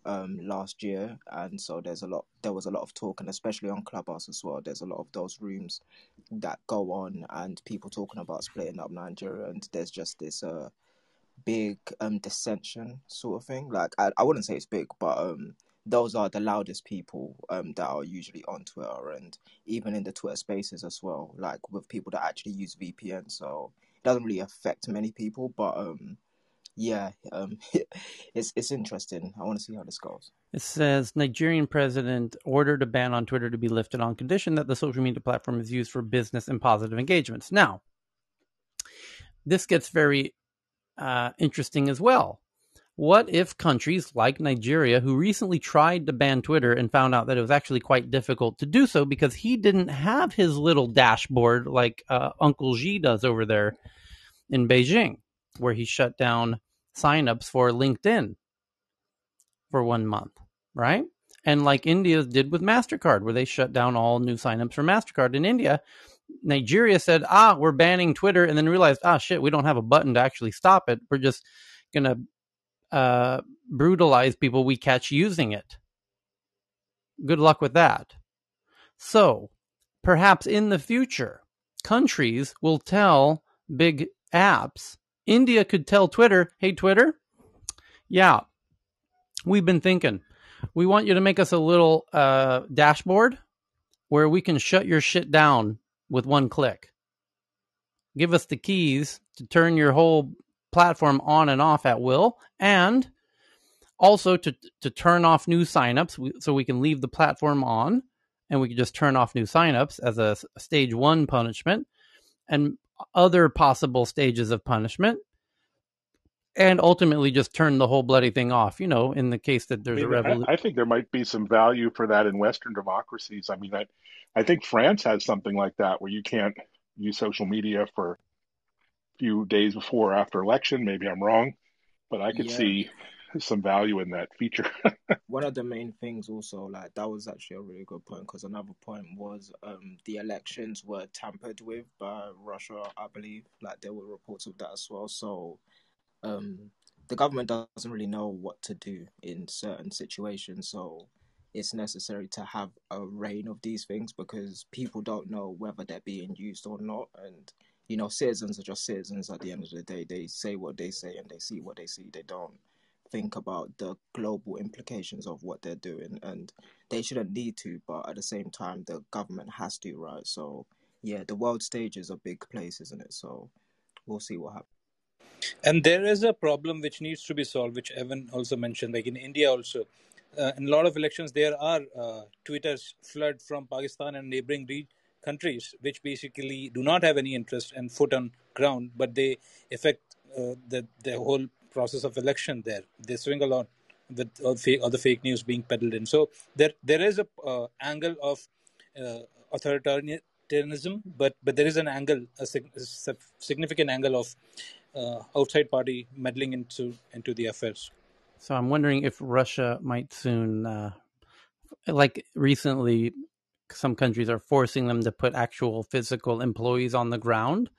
um last year and so there's a lot there was a lot of talk and especially on clubhouse as well there's a lot of those rooms that go on and people talking about splitting up nigeria and there's just this uh big um dissension sort of thing. Like i, I wouldn't say it's big but um those are the loudest people um that are usually on twitter and even in the twitter spaces as well like with people that actually use vpn so it doesn't really affect many people but um yeah um [LAUGHS] it's it's interesting i want to see how this goes It says Nigerian president ordered a ban on Twitter to be lifted on condition that the social media platform is used for business and positive engagements. Now, this gets very uh, interesting as well. What if countries like Nigeria, who recently tried to ban Twitter and found out that it was actually quite difficult to do so because he didn't have his little dashboard like uh, Uncle Xi does over there in Beijing, where he shut down signups for LinkedIn for one month, right? And like India did with MasterCard, where they shut down all new signups for MasterCard in India. Nigeria said, ah, we're banning Twitter, and then realized, ah, shit, we don't have a button to actually stop it. We're just going to uh, brutalize people we catch using it. Good luck with that. So, perhaps in the future, countries will tell big apps. India could tell Twitter, hey, Twitter, yeah, we've been thinking. We want you to make us a little uh, dashboard where we can shut your shit down with one click. Give us the keys to turn your whole platform on and off at will, and also to to turn off new signups so we can leave the platform on and we can just turn off new signups as a, a stage one punishment and other possible stages of punishment and ultimately just turn the whole bloody thing off you know in the case that there's I mean, a revolution. I, I think there might be some value for that in western democracies. I mean I, I think france has something like that where you can't use social media for a few days before or after election. Maybe i'm wrong but i could Yeah. see some value in that feature [LAUGHS] One of the main things also, like that was actually a really good point because another point was um the elections were tampered with by Russia, I believe. Like there were reports of that as well. So um the government doesn't really know what to do in certain situations. So it's necessary to have a reign of these things because people don't know whether they're being used or not. And you know, citizens are just citizens at the end of the day. They say what they say and they see what they see. They don't think about the global implications of what they're doing and they shouldn't need to but at the same time the government has to right? So yeah the world stage is a big place isn't it? So we'll see what happens. And there is a problem which needs to be solved, which Evan also mentioned. Like in India, also, uh, in a lot of elections, there are uh, tweeters flood from Pakistan and neighboring re- countries, which basically do not have any interest and foot on ground, but they affect uh, the the whole process of election there. They swing a lot with all, fake, all the fake news being peddled in. So there there is a uh, angle of uh, authoritarianism, but but there is an angle, a, sig- a significant angle of uh, outside party meddling into into the affairs. So I'm wondering if Russia might soon, uh, like recently, some countries are forcing them to put actual physical employees on the ground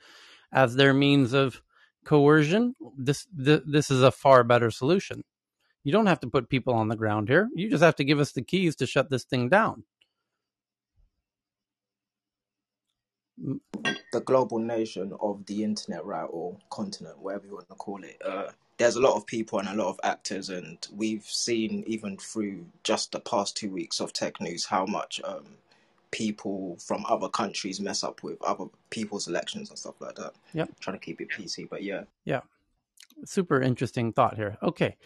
as their means of coercion. This th- this is a far better solution. You don't have to put people on the ground here. You just have to give us the keys to shut this thing down. the global nation of the internet right or continent whatever you want to call it uh there's a lot of people and a lot of actors and we've seen even through just the past two weeks of tech news how much um people from other countries mess up with other people's elections and stuff like that Yeah. trying to keep it pc but yeah Yeah. Super interesting thought here. Okay.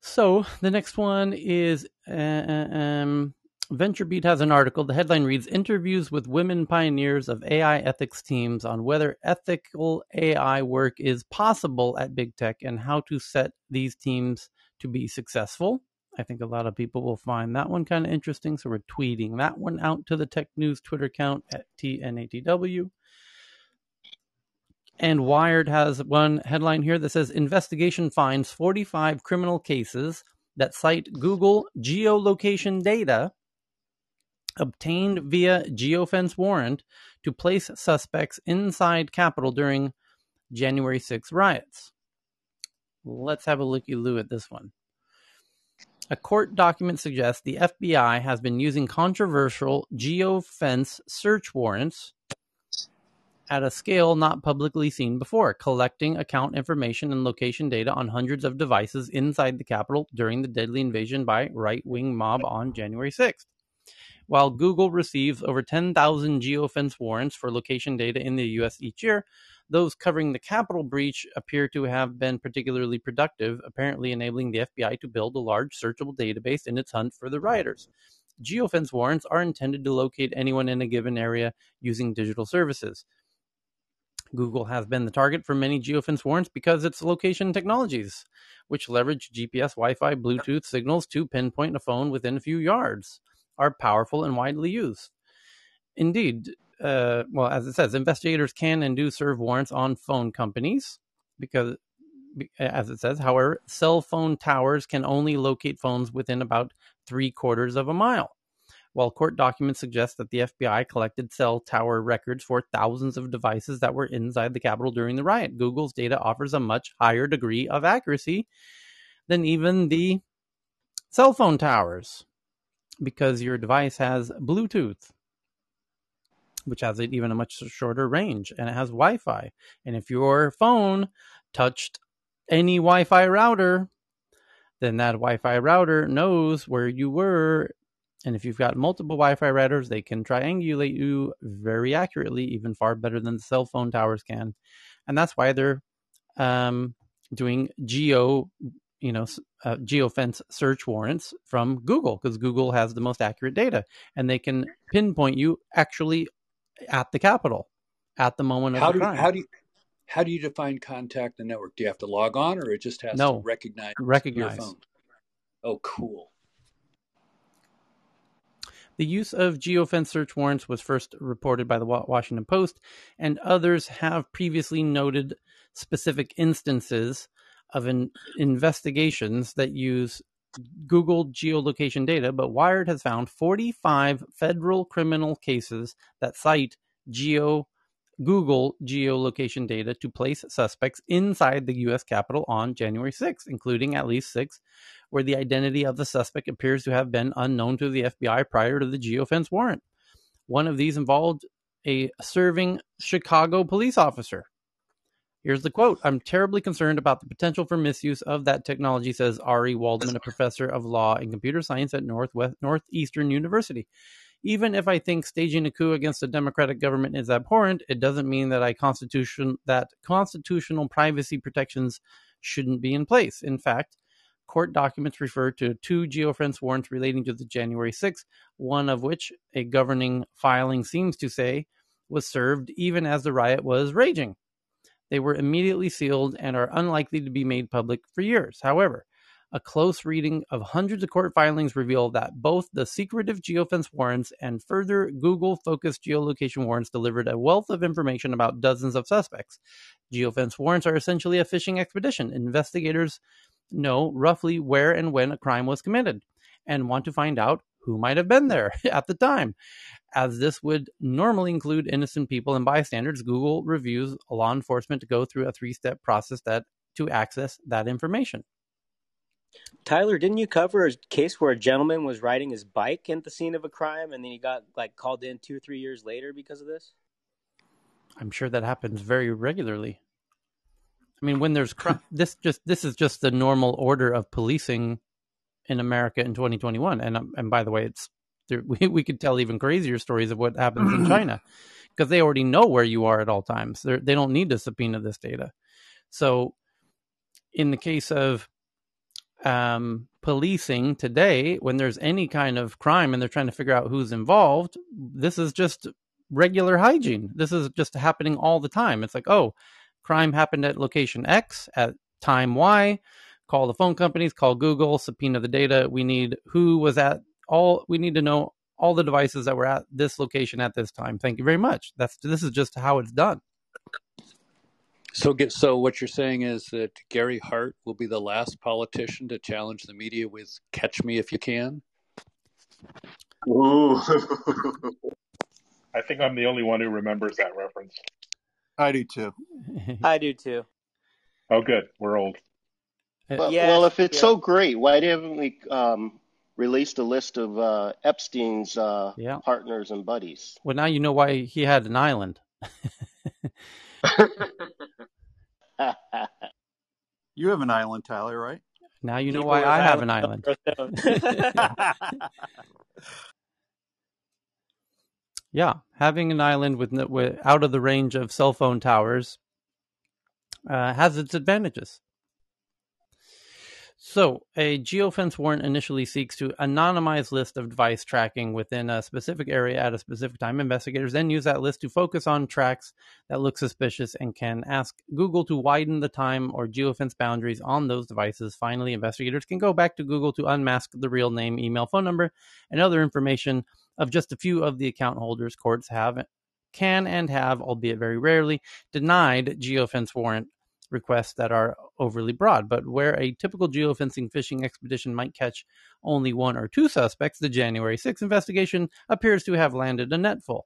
So the next one is uh, um, VentureBeat has an article. The headline reads Interviews with women pioneers of AI ethics teams on whether ethical AI work is possible at big tech and how to set these teams to be successful. I think a lot of people will find that one kind of interesting. So we're tweeting that one out to the Tech News Twitter account at TNATW. And Wired has one headline here that says Investigation finds 45 criminal cases that cite Google geolocation data obtained via geofence warrant to place suspects inside Capitol during January 6 riots. Let's have a looky loo at this one. A court document suggests the FBI has been using controversial geofence search warrants at a scale not publicly seen before, collecting account information and location data on hundreds of devices inside the Capitol during the deadly invasion by right wing mob on January 6th. While Google receives over 10,000 geofence warrants for location data in the US each year, those covering the Capitol breach appear to have been particularly productive, apparently enabling the FBI to build a large searchable database in its hunt for the rioters. Geofence warrants are intended to locate anyone in a given area using digital services. Google has been the target for many geofence warrants because its location technologies, which leverage GPS, Wi Fi, Bluetooth signals to pinpoint a phone within a few yards, are powerful and widely used. Indeed, uh, well, as it says, investigators can and do serve warrants on phone companies because, as it says, however, cell phone towers can only locate phones within about three quarters of a mile. while court documents suggest that the FBI collected cell tower records for thousands of devices that were inside the Capitol during the riot. Google's data offers a much higher degree of accuracy than even the cell phone towers because your device has Bluetooth, which has even a much shorter range, and it has Wi Fi. And if your phone touched any Wi Fi router, then that Wi Fi router knows where you were and if you've got multiple Wi-Fi routers, they can triangulate you very accurately, even far better than the cell phone towers can. And that's why they're um, doing geo, you know, uh, geofence search warrants from Google because Google has the most accurate data, and they can pinpoint you actually at the Capitol at the moment of how the do crime. how do you how do you define contact the network? Do you have to log on, or it just has no to recognize recognize. your phone? Oh, cool. The use of geofence search warrants was first reported by the Washington Post, and others have previously noted specific instances of in investigations that use Google geolocation data, but Wired has found 45 federal criminal cases that cite geo Google geolocation data to place suspects inside the U.S. Capitol on January 6, including at least six where the identity of the suspect appears to have been unknown to the FBI prior to the geofence warrant. One of these involved a serving Chicago police officer. Here's the quote I'm terribly concerned about the potential for misuse of that technology, says Ari Waldman, a professor of law and computer science at Northwest Northeastern University. Even if I think staging a coup against a democratic government is abhorrent, it doesn't mean that I constitution that constitutional privacy protections shouldn't be in place. In fact, Court documents refer to two geofence warrants relating to the January 6th, one of which, a governing filing seems to say, was served even as the riot was raging. They were immediately sealed and are unlikely to be made public for years. However, a close reading of hundreds of court filings reveal that both the secretive geofence warrants and further Google focused geolocation warrants delivered a wealth of information about dozens of suspects. Geofence warrants are essentially a fishing expedition. Investigators know roughly where and when a crime was committed and want to find out who might have been there [LAUGHS] at the time. As this would normally include innocent people and bystanders, Google reviews law enforcement to go through a three step process that to access that information. Tyler, didn't you cover a case where a gentleman was riding his bike at the scene of a crime and then he got like called in two or three years later because of this? I'm sure that happens very regularly. I mean, when there's cr- this, just this is just the normal order of policing in America in 2021. And um, and by the way, it's [LAUGHS] we we could tell even crazier stories of what happens in [CLEARS THROAT] China because they already know where you are at all times. They're, they don't need to subpoena this data. So, in the case of um, policing today, when there's any kind of crime and they're trying to figure out who's involved, this is just regular hygiene. This is just happening all the time. It's like, oh, crime happened at location X at time Y. Call the phone companies, call Google, subpoena the data. We need who was at all. We need to know all the devices that were at this location at this time. Thank you very much. That's this is just how it's done. So, get so what you're saying is that Gary Hart will be the last politician to challenge the media with "Catch me if you can." Ooh. [LAUGHS] I think I'm the only one who remembers that reference. I do too. I do too. Oh, good. We're old. Well, Yes, well, if it's yeah. so great, why haven't we um, released a list of uh, Epstein's uh, Yeah. partners and buddies? Well, now you know why he had an island. [LAUGHS] You have an island, Tyler, right? Now you know People why I have an island. [LAUGHS] Yeah, having an island with, with out of the range of cell phone towers uh, has its advantages. So, a geofence warrant initially seeks to anonymize list of device tracking within a specific area at a specific time. Investigators then use that list to focus on tracks that look suspicious and can ask Google to widen the time or geofence boundaries on those devices. Finally, investigators can go back to Google to unmask the real name, email, phone number, and other information of just a few of the account holders. Courts have can and have, albeit very rarely, denied geofence warrant requests that are overly broad. But where a typical geofencing fishing expedition might catch only one or two suspects, the January 6th investigation appears to have landed a netful.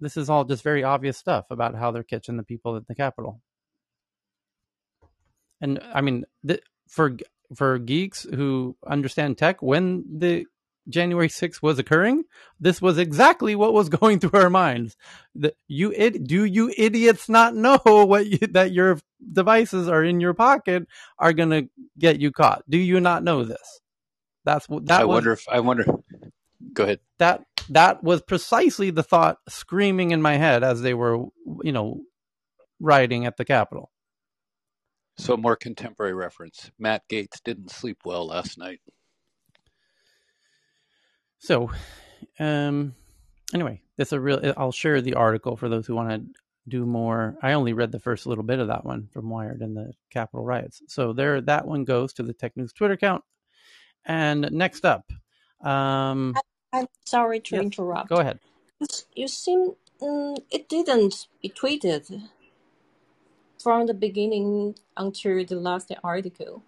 This is all just very obvious stuff about how they're catching the people at the Capitol. And I mean, the, for for geeks who understand tech, when the January 6th was occurring, this was exactly what was [LAUGHS] going through our minds. That you id- do you idiots not know [LAUGHS] what you, that your devices are in your pocket are going to get you caught? Do you not know this? That's what that I was, wonder if I wonder. Go ahead. That that was precisely the thought screaming in my head as they were, you know, rioting at the Capitol. So, more contemporary reference. Matt Gaetz didn't sleep well last night. So, um, anyway, that's a real. I'll share the article for those who want to do more. I only read the first little bit of that one from Wired and the Capitol riots. So there, that one goes to the Tech News Twitter account. And next up, um, I'm sorry to yes, interrupt. go ahead. You seem mm, it didn't be tweeted from the beginning until the last article.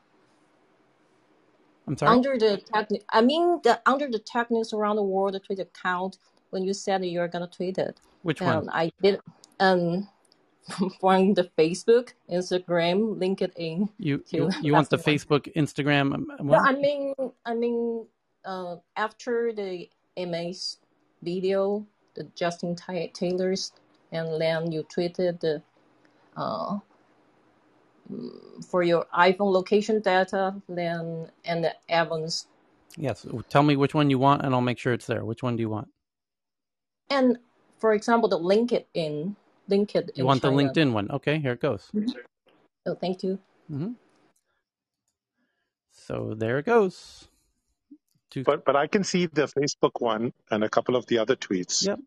I'm sorry. Under the tech, I mean the under the tech news around the world Twitter account when you said you're gonna tweet it. Which Um, one? I did um [LAUGHS] from the Facebook, Instagram, LinkedIn. You [LAUGHS] you, you want the one. Facebook, Instagram um, No. I mean, I mean, uh, after the MS video, the Justin Ta- Taylor's, and then you tweeted the, uh, for your iPhone location data, then and the Evans, Yes. Tell me which one you want, and I'll make sure it's there. Which one do you want? and for example, the LinkedIn, LinkedIn You in want the China. LinkedIn one? Okay, here it goes. Mhm. Oh, thank you. hmm So there it goes. To, But but I can see the Facebook one and a couple of the other tweets Yep.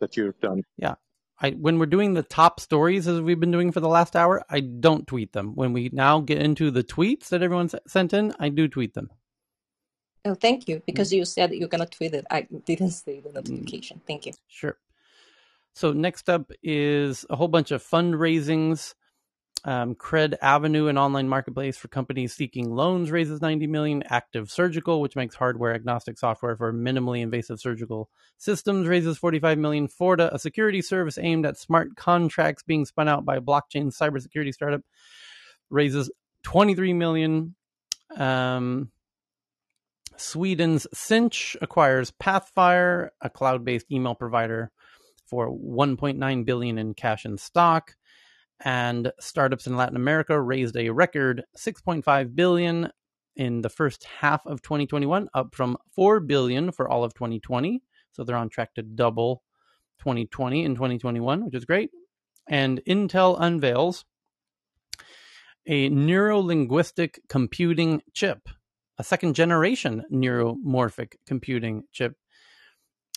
that you've done. yeah. I, when we're doing the top stories as we've been doing for the last hour, I don't tweet them. When we now get into the tweets that everyone sent in, I do tweet them. Oh, thank you, Mm. because you said you're gonna tweet it. I didn't see the notification. Thank you. Sure. So next up is a whole bunch of fundraisings. Um, Cred Avenue, an online marketplace for companies seeking loans, raises 90 million. Active Surgical, which makes hardware agnostic software for minimally invasive surgical systems, raises 45 million. Forta, a security service aimed at smart contracts being spun out by a blockchain cybersecurity startup, raises 23 million. Um, Sweden's Sinch acquires Pathwire, a cloud-based email provider, for 1.9 billion in cash and stock. And startups in Latin America raised a record 6.5 billion in the first half of 2021, up from 4 billion for all of 2020. So they're on track to double 2020 in 2021, which is great. And Intel unveils a neurolinguistic computing chip, a second generation neuromorphic computing chip,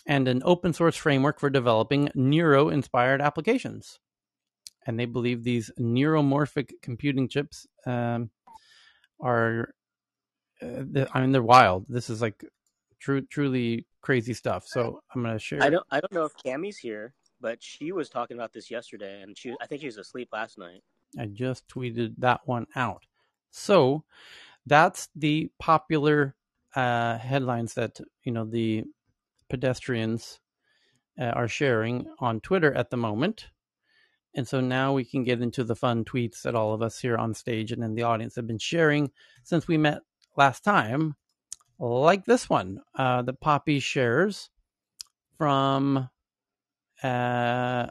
and an open source framework for developing neuro inspired applications. And they believe these neuromorphic computing chips um, are, uh, I mean, they're wild. This is like true, truly crazy stuff. So I'm going to share. I don't I don't know if Cammy's here, but she was talking about this yesterday, and she I think she was asleep last night. I just tweeted that one out. So that's the popular uh, headlines that you know the pedestrians uh, are sharing on Twitter at the moment. And so now we can get into the fun tweets that all of us here on stage and in the audience have been sharing since we met last time, like this one uh, that Poppy shares from uh,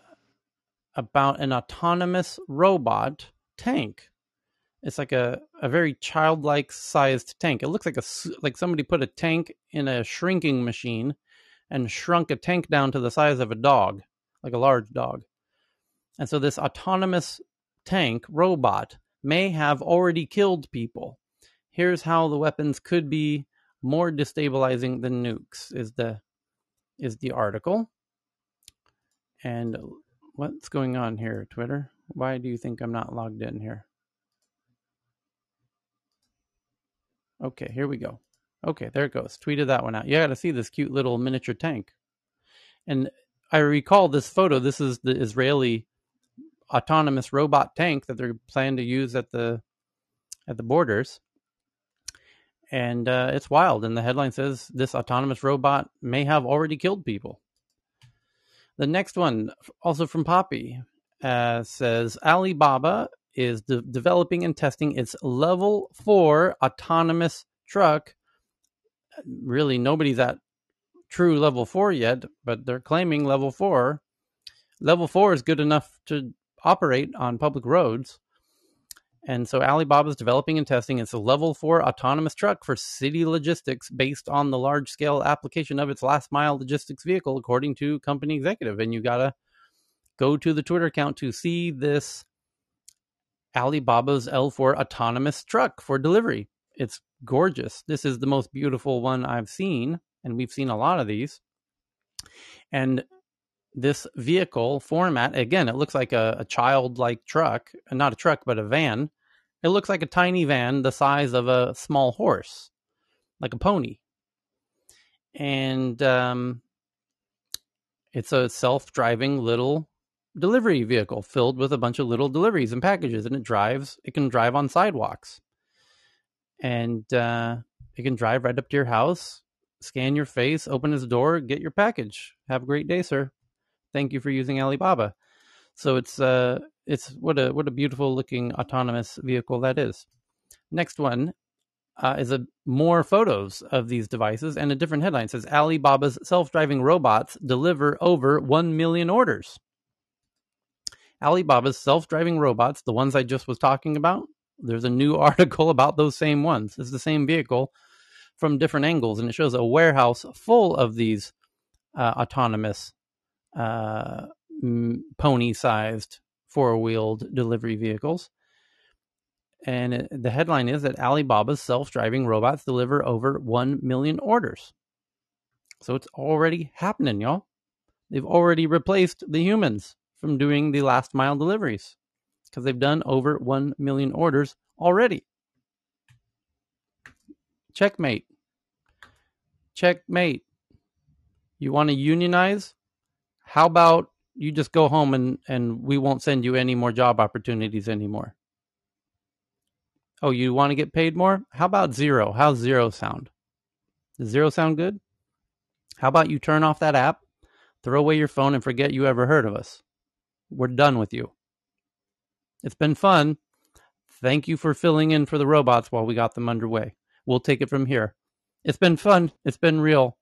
about an autonomous robot tank. It's like a, a very childlike sized tank. It looks like a like somebody put a tank in a shrinking machine and shrunk a tank down to the size of a dog, like a large dog. And so this autonomous tank robot may have already killed people. Here's how the weapons could be more destabilizing than nukes is the is the article. And what's going on here, Twitter? Why do you think I'm not logged in here? Okay, here we go. Okay, there it goes. Tweeted that one out. You got to see this cute little miniature tank. And I recall this photo. This is the Israeli autonomous robot tank that they're planning to use at the at the borders. And uh, it's wild. And the headline says this autonomous robot may have already killed people. The next one, also from Poppy, uh, says Alibaba is de- developing and testing its level four autonomous truck. Really, nobody's at true level four yet, but they're claiming level four. Level four is good enough to operate on public roads. And so Alibaba is developing and testing its level four autonomous truck for city logistics based on the large scale application of its last mile logistics vehicle, according to company executive. And you got to go to the Twitter account to see this Alibaba's L4 autonomous truck for delivery. It's gorgeous. This is the most beautiful one I've seen, and we've seen a lot of these. And this vehicle format, again, it looks like a, a childlike truck, not a truck, but a van. It looks like a tiny van the size of a small horse, like a pony. And um, it's a self driving little delivery vehicle filled with a bunch of little deliveries and packages and it drives it can drive on sidewalks and uh, it can drive right up to your house scan your face open his door get your package have a great day sir thank you for using alibaba. So it's uh it's what a what a beautiful looking autonomous vehicle that is. Next one uh, is a more photos of these devices and a different headline. It says alibaba's self-driving robots deliver over 1 million orders. Alibaba's self driving robots, the ones I just was talking about, there's a new [LAUGHS] article about those same ones. It's the same vehicle from different angles, and it shows a warehouse full of these uh, autonomous, uh, pony sized, four wheeled delivery vehicles. And it, the headline is that Alibaba's self driving robots deliver over 1 million orders. So it's already happening, y'all. They've already replaced the humans from doing the last mile deliveries because they've done over 1 million orders already. Checkmate. Checkmate. You want to unionize? How about you just go home and, and we won't send you any more job opportunities anymore? Oh, you want to get paid more? How about zero? How's zero sound? Does zero sound good? How about you turn off that app, throw away your phone, and forget you ever heard of us? We're done with you. It's been fun. Thank you for filling in for the robots while we got them underway. We'll take it from here. It's been fun. It's been real.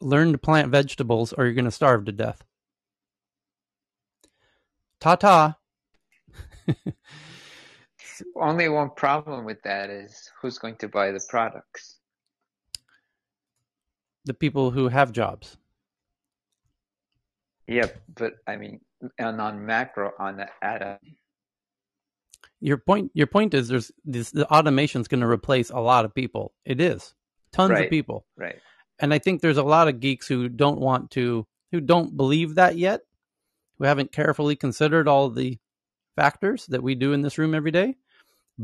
Learn to plant vegetables or you're going to starve to death. Ta ta. [LAUGHS] Only one problem with that is who's going to buy the products? The people who have jobs. Yeah, but I mean, and on macro, on the atom. Uh, your point. Your point is there's this. The automation is going to replace a lot of people. It is tons right. of people. Right. And I think there's a lot of geeks who don't want to, who don't believe that yet, who haven't carefully considered all the factors that we do in this room every day.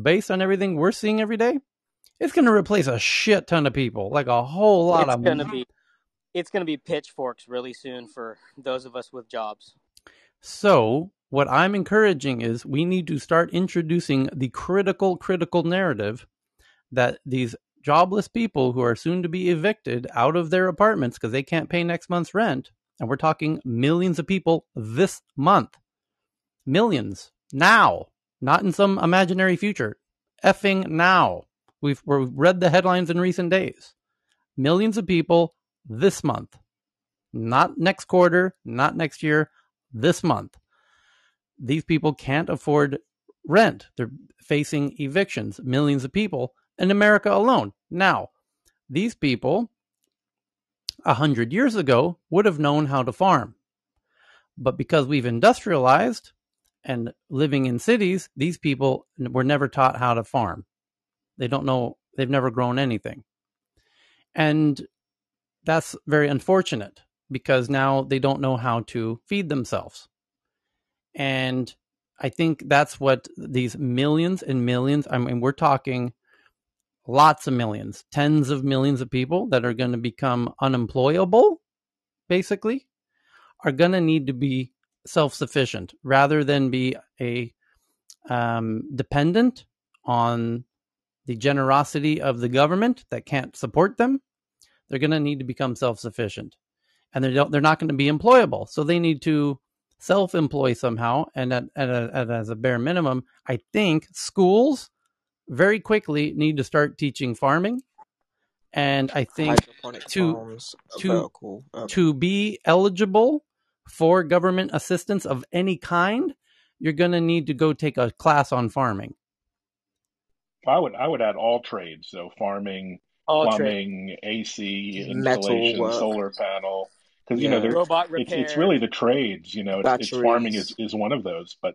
Based on everything we're seeing every day, it's going to replace a shit ton of people, like a whole lot it's of. Going to be it's going to be pitchforks really soon for those of us with jobs. So, what I'm encouraging is we need to start introducing the critical, critical narrative that these jobless people who are soon to be evicted out of their apartments because they can't pay next month's rent, and we're talking millions of people this month, millions now, not in some imaginary future, effing now. We've, we've read the headlines in recent days. Millions of people this month, not next quarter, not next year, this month. These people can't afford rent. They're facing evictions, millions of people in America alone. Now, these people, a hundred years ago, would have known how to farm. But because we've industrialized and living in cities, these people were never taught how to farm. They don't know, they've never grown anything. And that's very unfortunate because now they don't know how to feed themselves. And I think that's what these millions and millions, I mean, we're talking lots of millions, tens of millions of people that are going to become unemployable, basically, are going to need to be self sufficient rather than be a um, dependent on the generosity of the government that can't support them. They're going to need to become self sufficient, and they don't. They're not going to be employable, so they need to self employ somehow. And at, at, a, at as a bare minimum, I think schools very quickly need to start teaching farming and I think Hydroponic to uh, to vertical. Um, to be eligible for government assistance of any kind, you're going to need to go take a class on farming. I would I would add all trades, so farming, All trade. plumbing, AC installation, solar panel, because you know Yeah. they're Robot it's it's really the trades. You know, it's, it's farming is, is one of those, but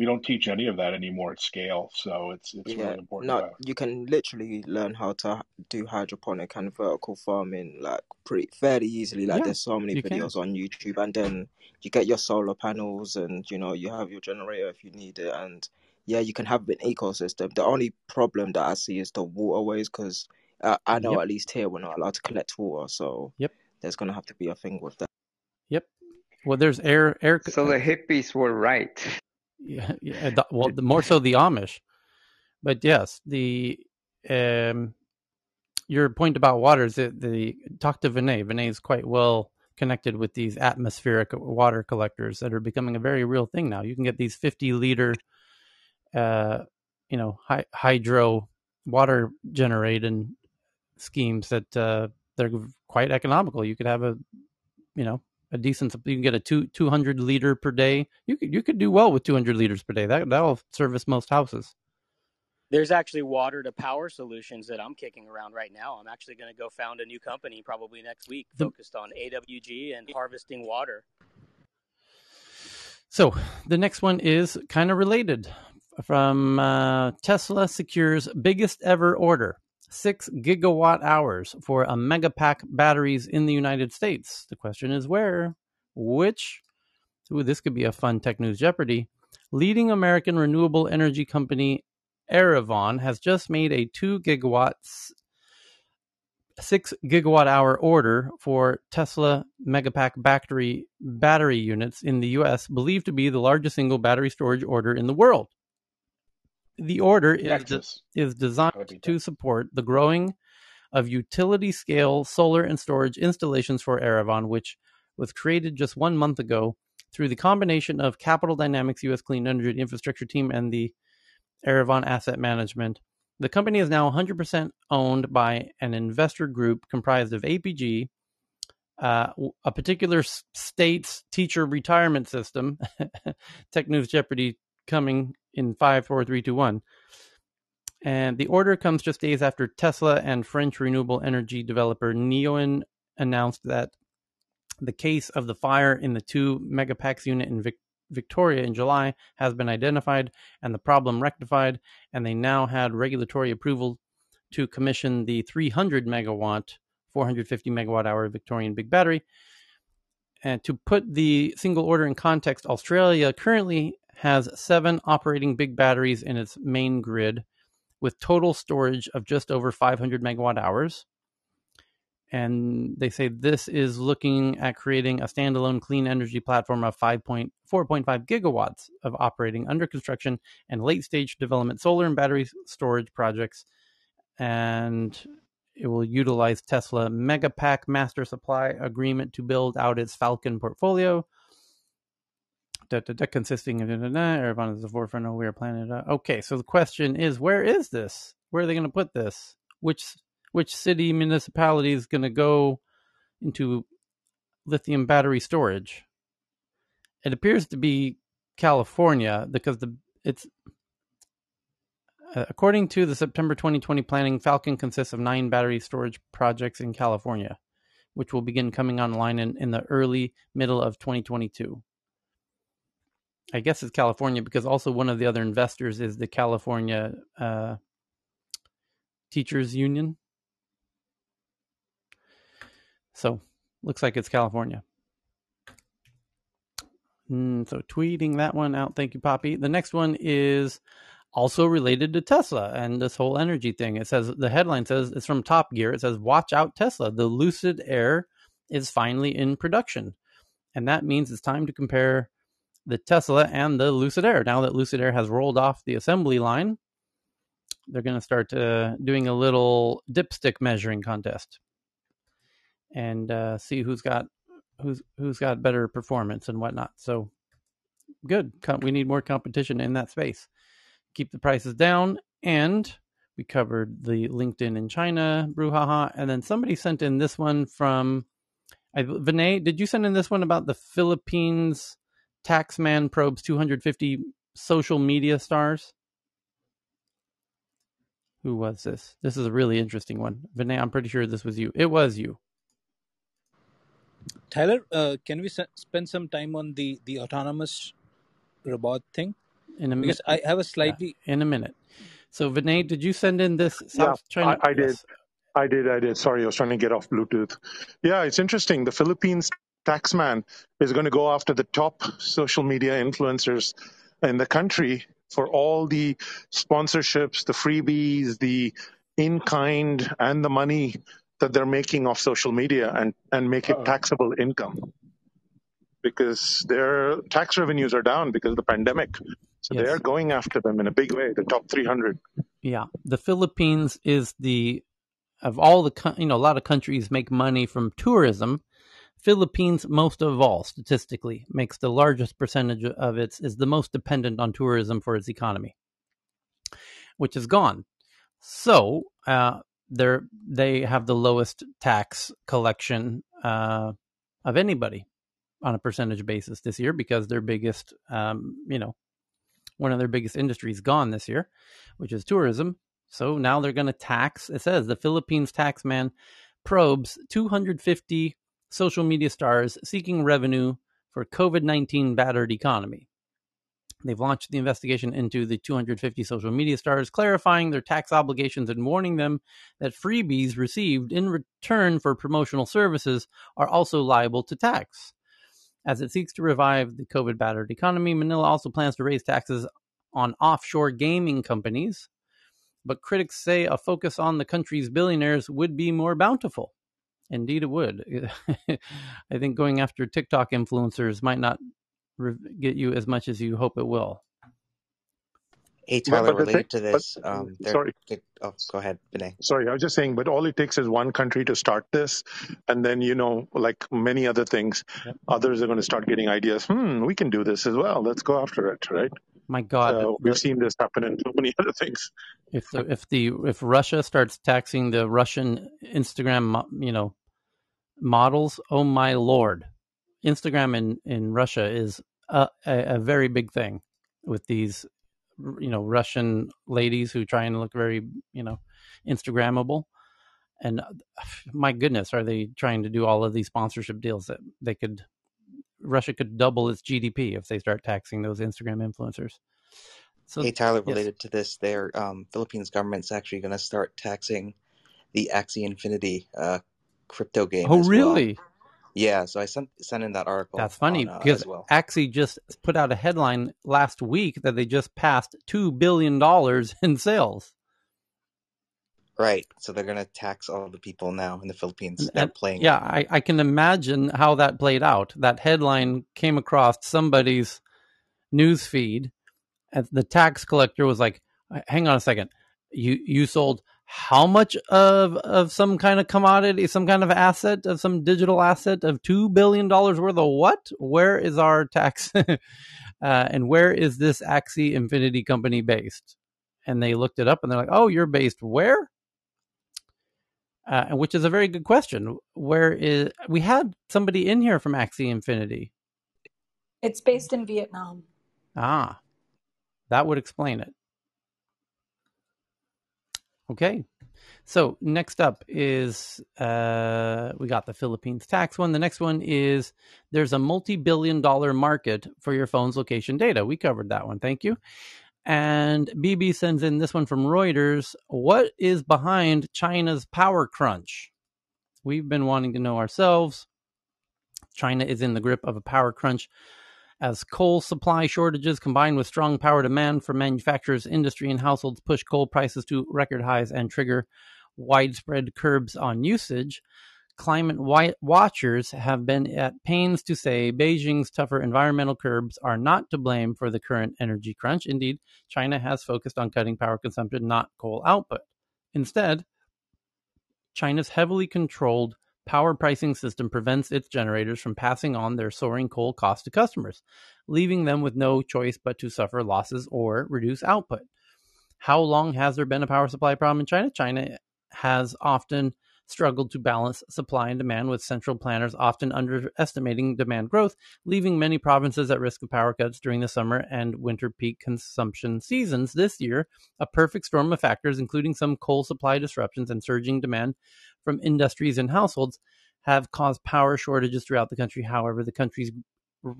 we don't teach any of that anymore at scale. So it's it's Yeah, really important. no, you can literally learn how to do hydroponic and vertical farming like pretty fairly easily. Like Yeah, there's so many you can. videos on YouTube, and then you get your solar panels, and you know you have your generator if you need it, and yeah, you can have an ecosystem. The only problem that I see is the waterways, because uh, I know Yep. at least here we're not allowed to collect water, so Yep. there's gonna have to be a thing with that. Yep. Well, there's air air. So the hippies were right. [LAUGHS] Yeah, [LAUGHS] yeah. the- Well, the, more so the Amish, but yes, the um, your point about water is that the talk to Vinay. Vinay is quite well connected with these atmospheric water collectors that are becoming a very real thing now. You can get these 50 liter, uh, you know, hy- hydro water generating schemes that uh, they're quite economical. You could have a, you know, a decent. You can get a two 200 liter per day. You could you could do well with 200 liters per day. That that'll service most houses. There's actually water to power solutions that I'm kicking around right now. I'm actually going to go found a new company probably next week focused on AWG and harvesting water. So the next one is kind of related. From uh, Tesla secures biggest ever order, six gigawatt hours for a megapack batteries in the United States. The question is where, which. Ooh, this could be a fun tech news Jeopardy. Leading American renewable energy company Arevon has just made a two gigawatts six gigawatt hour order for Tesla Megapack battery battery units in the US, believed to be the largest single battery storage order in the world. The order is, de- is designed to support the growing of utility scale solar and storage installations for Arevon, which was created just one month ago through the combination of Capital Dynamics US Clean Energy Infrastructure Team and the Arevon Asset Management. The company is now 100% owned by an investor group comprised of APG, uh, a particular state's teacher retirement system, [LAUGHS] Tech News Jeopardy coming in five, four, three, two, one. And the order comes just days after Tesla and French renewable energy developer Neoen announced that the case of the fire in the two megapacks unit in Vic- Victoria in July has been identified and the problem rectified, and they now had regulatory approval to commission the 300 megawatt, 450 megawatt hour Victorian big battery. And to put the single order in context, Australia currently has seven operating big batteries in its main grid with total storage of just over 500 megawatt hours. And they say this is looking at creating a standalone clean energy platform of 5.4.5 gigawatts of operating under construction and late stage development solar and battery storage projects. And it will utilize Tesla Megapack master supply agreement to build out its Falcon portfolio. Da, da, da, consisting of da, da, da, is the forefront of we are planning. Uh, okay, so the question is, where is this? Where are they going to put this? Which which city municipality is going to go into lithium battery storage? It appears to be California because the it's uh, according to the September 2020 planning, Falcon consists of nine battery storage projects in California, which will begin coming online in, in the early middle of 2022. I guess it's California because also one of the other investors is the California uh, Teachers Union. So looks like it's California. Mm, so tweeting that one out. Thank you, Poppy. The next one is also related to Tesla and this whole energy thing. It says the headline says it's from Top Gear. It says, "Watch out, Tesla! The Lucid Air is finally in production." And that means it's time to compare the Tesla and the Lucid Air. Now that Lucid Air has rolled off the assembly line, they're going to start uh, doing a little dipstick measuring contest and uh, see who's got who's who's got better performance and whatnot. So good. We need more competition in that space. Keep the prices down, and we covered the LinkedIn in China brouhaha, and then somebody sent in this one from I, Vinay. Did you send in this one about the Philippines taxman probes 250 social media stars? Who was this? This is a really interesting one. Vinay, I'm pretty sure this was you. It was you. Tyler, uh, can we s- spend some time on the, the autonomous robot thing? In a minute. Because I have a slightly. Yeah, in a minute. So, Vinay, did you send in this South yeah, China? I, I did. I did. I did. Sorry, I was trying to get off Bluetooth. Yeah, it's interesting. The Philippines taxman is going to go after the top social media influencers in the country for all the sponsorships, the freebies, the in kind, and the money that they're making off social media and, and make it taxable income because their tax revenues are down because of the pandemic. So yes. they're going after them in a big way, the top 300. Yeah. The Philippines is the, of all the, you know, a lot of countries make money from tourism. Philippines, most of all, statistically, makes the largest percentage of its, is the most dependent on tourism for its economy, which is gone. So, uh, they have the lowest tax collection uh, of anybody on a percentage basis this year because their biggest, um, you know, one of their biggest industries gone this year, which is tourism. So now they're going to tax. It says the Philippines taxman probes 250 social media stars seeking revenue for COVID 19 battered economy. They've launched the investigation into the 250 social media stars, clarifying their tax obligations and warning them that freebies received in return for promotional services are also liable to tax. As it seeks to revive the COVID battered economy, Manila also plans to raise taxes on offshore gaming companies. But critics say a focus on the country's billionaires would be more bountiful. Indeed, it would. [LAUGHS] I think going after TikTok influencers might not get you as much as you hope it will. Hey, Tyler, related thing, to this, but, um, sorry. Oh, go ahead, Vinay. Sorry, I was just saying, but all it takes is one country to start this, and then you know, like many other things, yep. others are going to start getting ideas. Hmm, we can do this as well. Let's go after it, right? My God, so we've seen this happen in so many [LAUGHS] other things. If the, if the if Russia starts taxing the Russian Instagram, you know, models, oh my lord, Instagram in in Russia is a, a, a very big thing with these you know Russian ladies who try and look very you know Instagrammable. And [SIGHS] my goodness, are they trying to do all of these sponsorship deals that they could? Russia could double its GDP if they start taxing those Instagram influencers. So, hey Tyler, related yes. to this, their um, Philippines government's actually going to start taxing the Axie Infinity uh, crypto game. Oh, really? Well. Yeah, so I sent sent in that article. That's funny on, uh, because well. Axie just put out a headline last week that they just passed two billion dollars [LAUGHS] in sales. Right, so they're going to tax all the people now in the Philippines that and, are playing. Yeah, I, I can imagine how that played out. That headline came across somebody's news feed, and the tax collector was like, "Hang on a second, you you sold how much of of some kind of commodity, some kind of asset, of some digital asset of two billion dollars worth of what? Where is our tax? [LAUGHS] uh, and where is this Axie Infinity company based? And they looked it up, and they're like, "Oh, you're based where?" Uh, which is a very good question. Where is we had somebody in here from Axie Infinity? It's based in Vietnam. Ah, that would explain it. Okay. So next up is uh, we got the Philippines tax one. The next one is there's a multi-billion dollar market for your phone's location data. We covered that one. Thank you. And BB sends in this one from Reuters. What is behind China's power crunch? We've been wanting to know ourselves. China is in the grip of a power crunch as coal supply shortages combined with strong power demand from manufacturers, industry, and households push coal prices to record highs and trigger widespread curbs on usage. climate watchers have been at pains to say Beijing's tougher environmental curbs are not to blame for the current energy crunch. Indeed, China has focused on cutting power consumption, not coal output. Instead, China's heavily controlled power pricing system prevents its generators from passing on their soaring coal costs to customers, leaving them with no choice but to suffer losses or reduce output. How long has there been a power supply problem in China? China has often struggled to balance supply and demand, with central planners often underestimating demand growth, leaving many provinces at risk of power cuts during the summer and winter peak consumption seasons. This year, a perfect storm of factors, including some coal supply disruptions and surging demand from industries and households, have caused power shortages throughout the country. However, the country's r-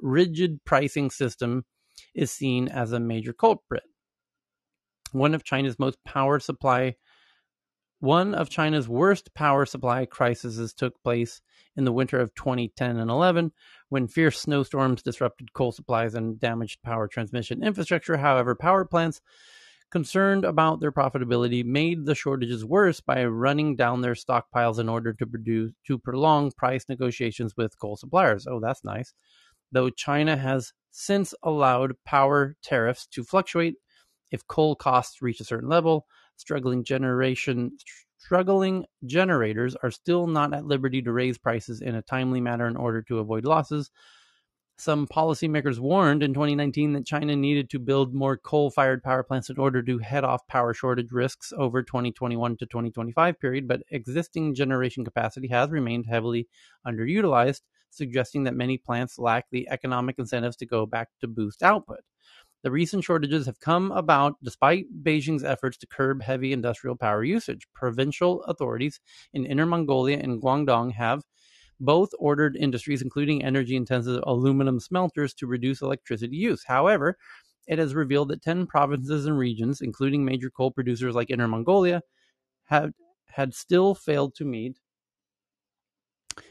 rigid pricing system is seen as a major culprit. One of China's most power supply one of China's worst power supply crises took place in the winter of 2010 and 11 when fierce snowstorms disrupted coal supplies and damaged power transmission infrastructure. However, power plants concerned about their profitability made the shortages worse by running down their stockpiles in order to produce to prolong price negotiations with coal suppliers. Oh, that's nice. Though China has since allowed power tariffs to fluctuate if coal costs reach a certain level, struggling generation struggling generators are still not at liberty to raise prices in a timely manner in order to avoid losses. Some policymakers warned in 2019 that China needed to build more coal fired power plants in order to head off power shortage risks over 2021 to 2025 period, but existing generation capacity has remained heavily underutilized, suggesting that many plants lack the economic incentives to go back to boost output. The recent shortages have come about despite Beijing's efforts to curb heavy industrial power usage. Provincial authorities in Inner Mongolia and Guangdong have both ordered industries, including energy intensive aluminum smelters, to reduce electricity use. However, it has revealed that 10 provinces and regions, including major coal producers like Inner Mongolia, have had still failed to meet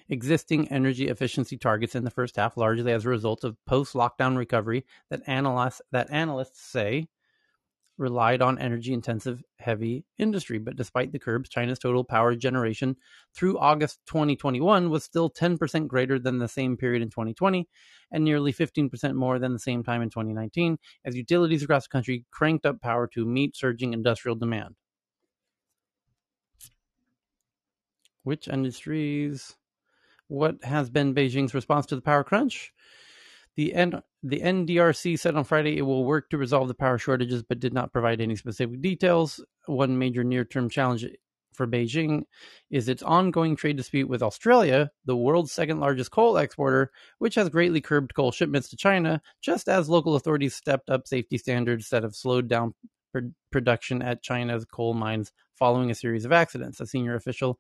existing energy efficiency targets in the first half, largely as a result of post-lockdown recovery that analysts that analysts say relied on energy intensive heavy industry. But despite the curbs, China's total power generation through August 2021 was still 10% greater than the same period in 2020 and nearly 15% more than the same time in 2019 as utilities across the country cranked up power to meet surging industrial demand. Which industries what has been Beijing's response to the power crunch? The, N- the NDRC said on Friday it will work to resolve the power shortages, but did not provide any specific details. One major near term challenge for Beijing is its ongoing trade dispute with Australia, the world's second largest coal exporter, which has greatly curbed coal shipments to China, just as local authorities stepped up safety standards that have slowed down pr- production at China's coal mines following a series of accidents. A senior official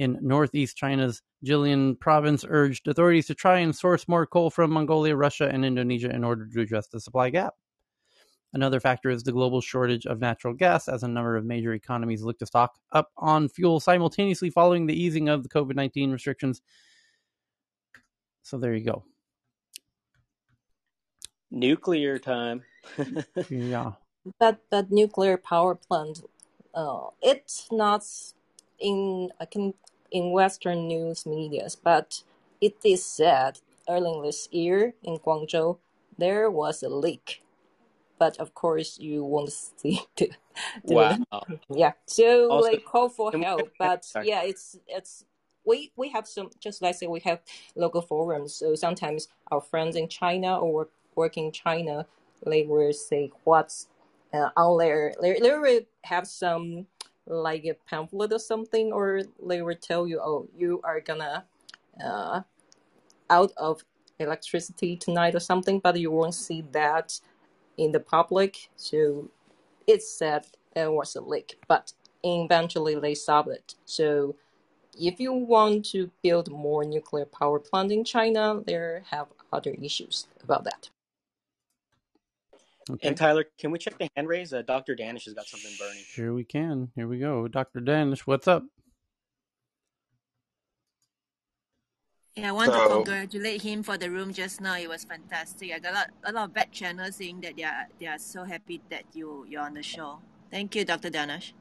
in northeast China's Jilin province urged authorities to try and source more coal from Mongolia, Russia, and Indonesia in order to address the supply gap. Another factor is the global shortage of natural gas, as a number of major economies look to stock up on fuel simultaneously following the easing of the COVID 19 restrictions. So there you go. Nuclear time. [LAUGHS] yeah. That that nuclear power plant, uh, it's not in I can in Western news media, but it is said early this year in Guangzhou there was a leak. But of course, you won't [LAUGHS] see the, the Wow. yeah. So Also, like call for help, but yeah, it's it's we we have some just like say we have local forums. So sometimes our friends in China or work, work in China, they will say what's uh, on there. They, they will have some like a pamphlet or something, or they will tell you, oh, you are gonna uh, out of electricity tonight or something, but you won't see that in the public. So it said there was a leak, but eventually they solved it. So if you want to build more nuclear power plant in China, there have other issues about that. Okay. And Tyler, can we check the hand raise? Uh, Dr. Danish has got something burning. Sure, we can. Here we go. Dr. Danish, what's up? Yeah, I want to congratulate him for the room just now. It was fantastic. I got a lot, a lot of back channels saying that they are they are so happy that you you're on the show. Thank you, Dr. Danish.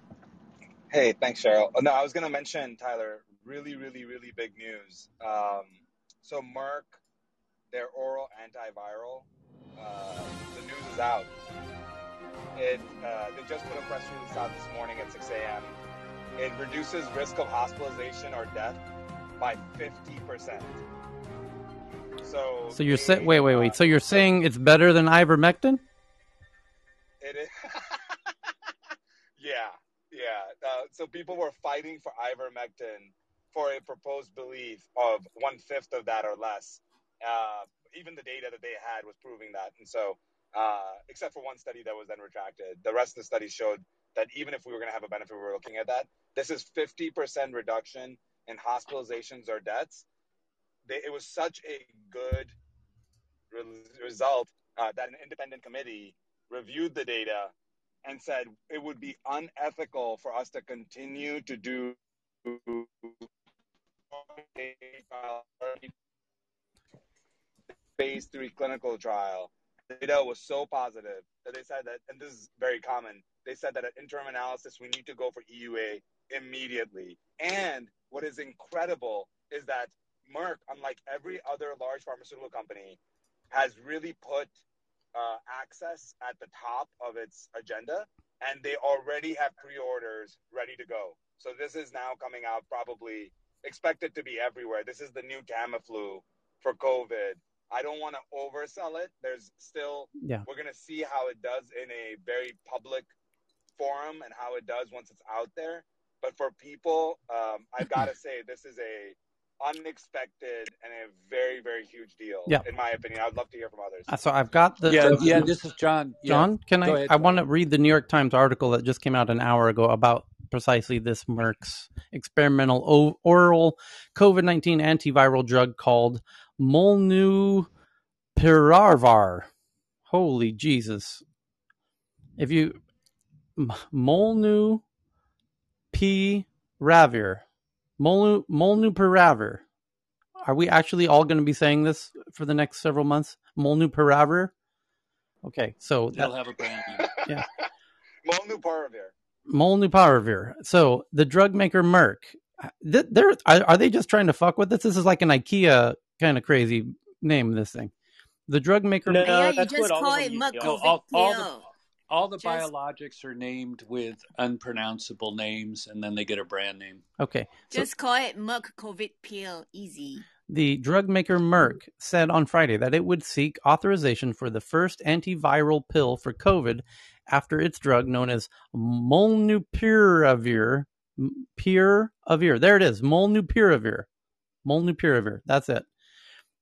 Hey, thanks, Cheryl. Oh, no, I was going to mention, Tyler, really, really, really big news. Um, so, Merck, their oral antiviral, uh, the news is out. It uh, they just put a press release out this morning at 6 a.m. It reduces risk of hospitalization or death by 50%. So, So you're saying, wait, wait, wait. So you're saying it's better than ivermectin? it is. [LAUGHS] yeah, yeah. Uh, so people were fighting for ivermectin for a proposed belief of one fifth of that or less. Uh, even the data that they had was proving that. And so, uh, except for one study that was then retracted, the rest of the studies showed that even if we were going to have a benefit, we were looking at that. This is 50% reduction in hospitalizations or deaths. They, it was such a good re- result uh, that an independent committee reviewed the data and said it would be unethical for us to continue to do phase three clinical trial. The data was so positive that they said that, and this is very common, they said that at interim analysis, we need to go for EUA immediately. And what is incredible is that Merck, unlike every other large pharmaceutical company, has really put uh, access at the top of its agenda, and they already have pre-orders ready to go. So this is now coming out probably expected to be everywhere. This is the new Tamiflu for COVID. I don't want to oversell it. There's still Yeah. we're gonna see how it does in a very public forum and how it does once it's out there. But for people, um, I've got to say this is a unexpected and a very very huge deal Yeah. in my opinion. I'd love to hear from others. Uh, So I've got the Yeah, the- yeah. This is John. Yeah. John, can Go I? ahead, I want to read the New York Times article that just came out an hour ago about precisely this Merck's experimental o- oral COVID nineteen antiviral drug called Molnupiravir. Holy Jesus! If you M- Molnupiravir, Molnu Molnupiravir. Are we actually all going to be saying this for the next several months? Molnupiravir. Okay, so They'll have a brand name. [LAUGHS] yeah. Molnupiravir. Molnupiravir. So the drug maker Merck, uh, th- they're are, are they just trying to fuck with this? This is like an IKEA kind of crazy name. This thing, the drug maker. Yeah, yeah, you just call it Merck No, COVID all, all the pill. all the Just- biologics are named with unpronounceable names, and then they get a brand name. Okay, so Just call it Merck COVID pill. Easy. the drug maker Merck said on Friday that it would seek authorization for the first antiviral pill for COVID after its drug known as Molnupiravir. M- Piravir. There it is. Molnupiravir. Molnupiravir. That's it.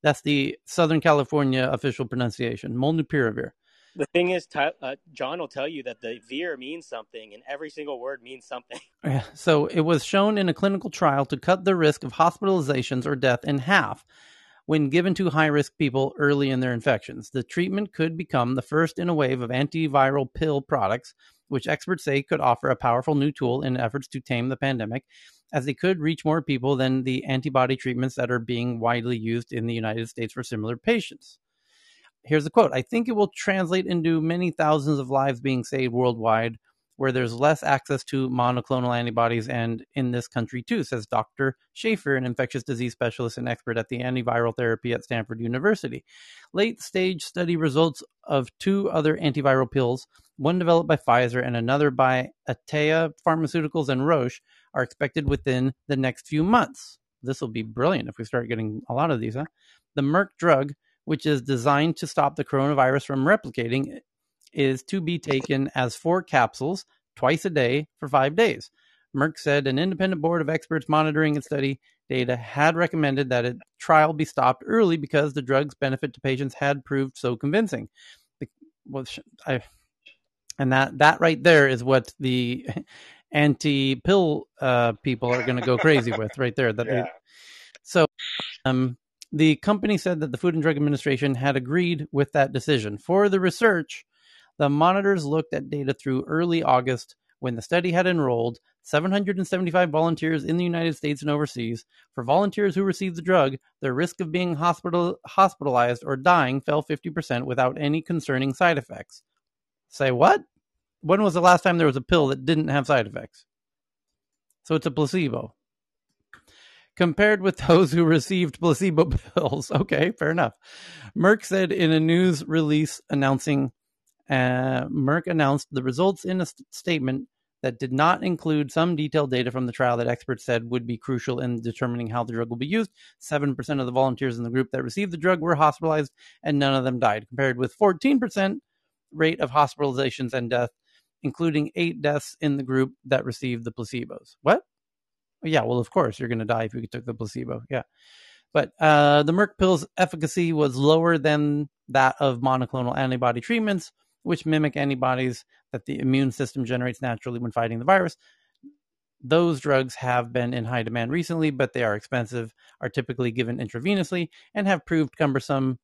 That's the Southern California official pronunciation. Molnupiravir. The thing is, Ty- uh, John will tell you that the vir means something, and every single word means something. [LAUGHS] So it was shown in a clinical trial to cut the risk of hospitalizations or death in half when given to high risk people early in their infections. The treatment could become the first in a wave of antiviral pill products, which experts say could offer a powerful new tool in efforts to tame the pandemic, as they could reach more people than the antibody treatments that are being widely used in the United States for similar patients. Here's a quote I think it will translate into many thousands of lives being saved worldwide where there's less access to monoclonal antibodies and in this country too, says Dr. Shafer, an infectious disease specialist and expert at the antiviral therapy at Stanford University. Late stage study results of two other antiviral pills, one developed by Pfizer and another by Atea Pharmaceuticals and Roche, are expected within the next few months. This will be brilliant if we start getting a lot of these, huh? The Merck drug, which is designed to stop the coronavirus from replicating, is to be taken as four capsules twice a day for five days. Merck said an independent board of experts monitoring its study data had recommended that a trial be stopped early because the drug's benefit to patients had proved so convincing. The- well, I, and that that right there is what the [LAUGHS] anti-pill uh, people are going to go crazy with right there. That [LAUGHS] they, so um, the company said that the Food and Drug Administration had agreed with that decision. For the research, the monitors looked at data through early August when the study had enrolled 775 volunteers in the United States and overseas. For volunteers who received the drug, their risk of being hospital, hospitalized or dying fell 50% without any concerning side effects. Say what? When was the last time there was a pill that didn't have side effects? So it's a placebo. Compared with [LAUGHS] those who received placebo pills. [LAUGHS] Okay, fair enough. Merck said in a news release announcing, uh, Merck announced the results in a st- statement that did not include some detailed data from the trial that experts said would be crucial in determining how the drug will be used. 7% of the volunteers in the group that received the drug were hospitalized and none of them died, compared with 14% rate of hospitalizations and death, including eight deaths in the group that received the placebos. What? Yeah, well, of course, you're going to die if you took the placebo. Yeah. But uh, the Merck pill's efficacy was lower than that of monoclonal antibody treatments, which mimic antibodies that the immune system generates naturally when fighting the virus. Those drugs have been in high demand recently, but they are expensive, are typically given intravenously, and have proved cumbersome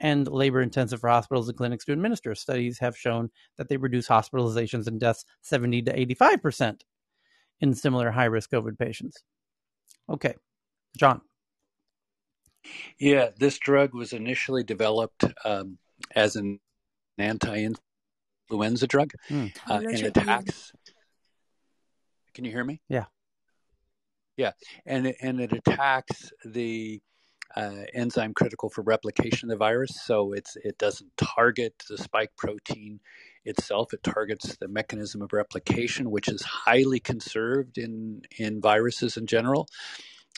and labor intensive for hospitals and clinics to administer. Studies have shown that they reduce hospitalizations and deaths 70 to 85% in similar high risk COVID patients. Okay, John. Yeah, this drug was initially developed um, as an anti influenza drug Hmm. uh, and it attacks. Can you hear me? Yeah. Yeah, and and it attacks the uh, enzyme critical for replication of the virus. So it's it doesn't target the spike protein itself. It targets the mechanism of replication, which is highly conserved in in viruses in general.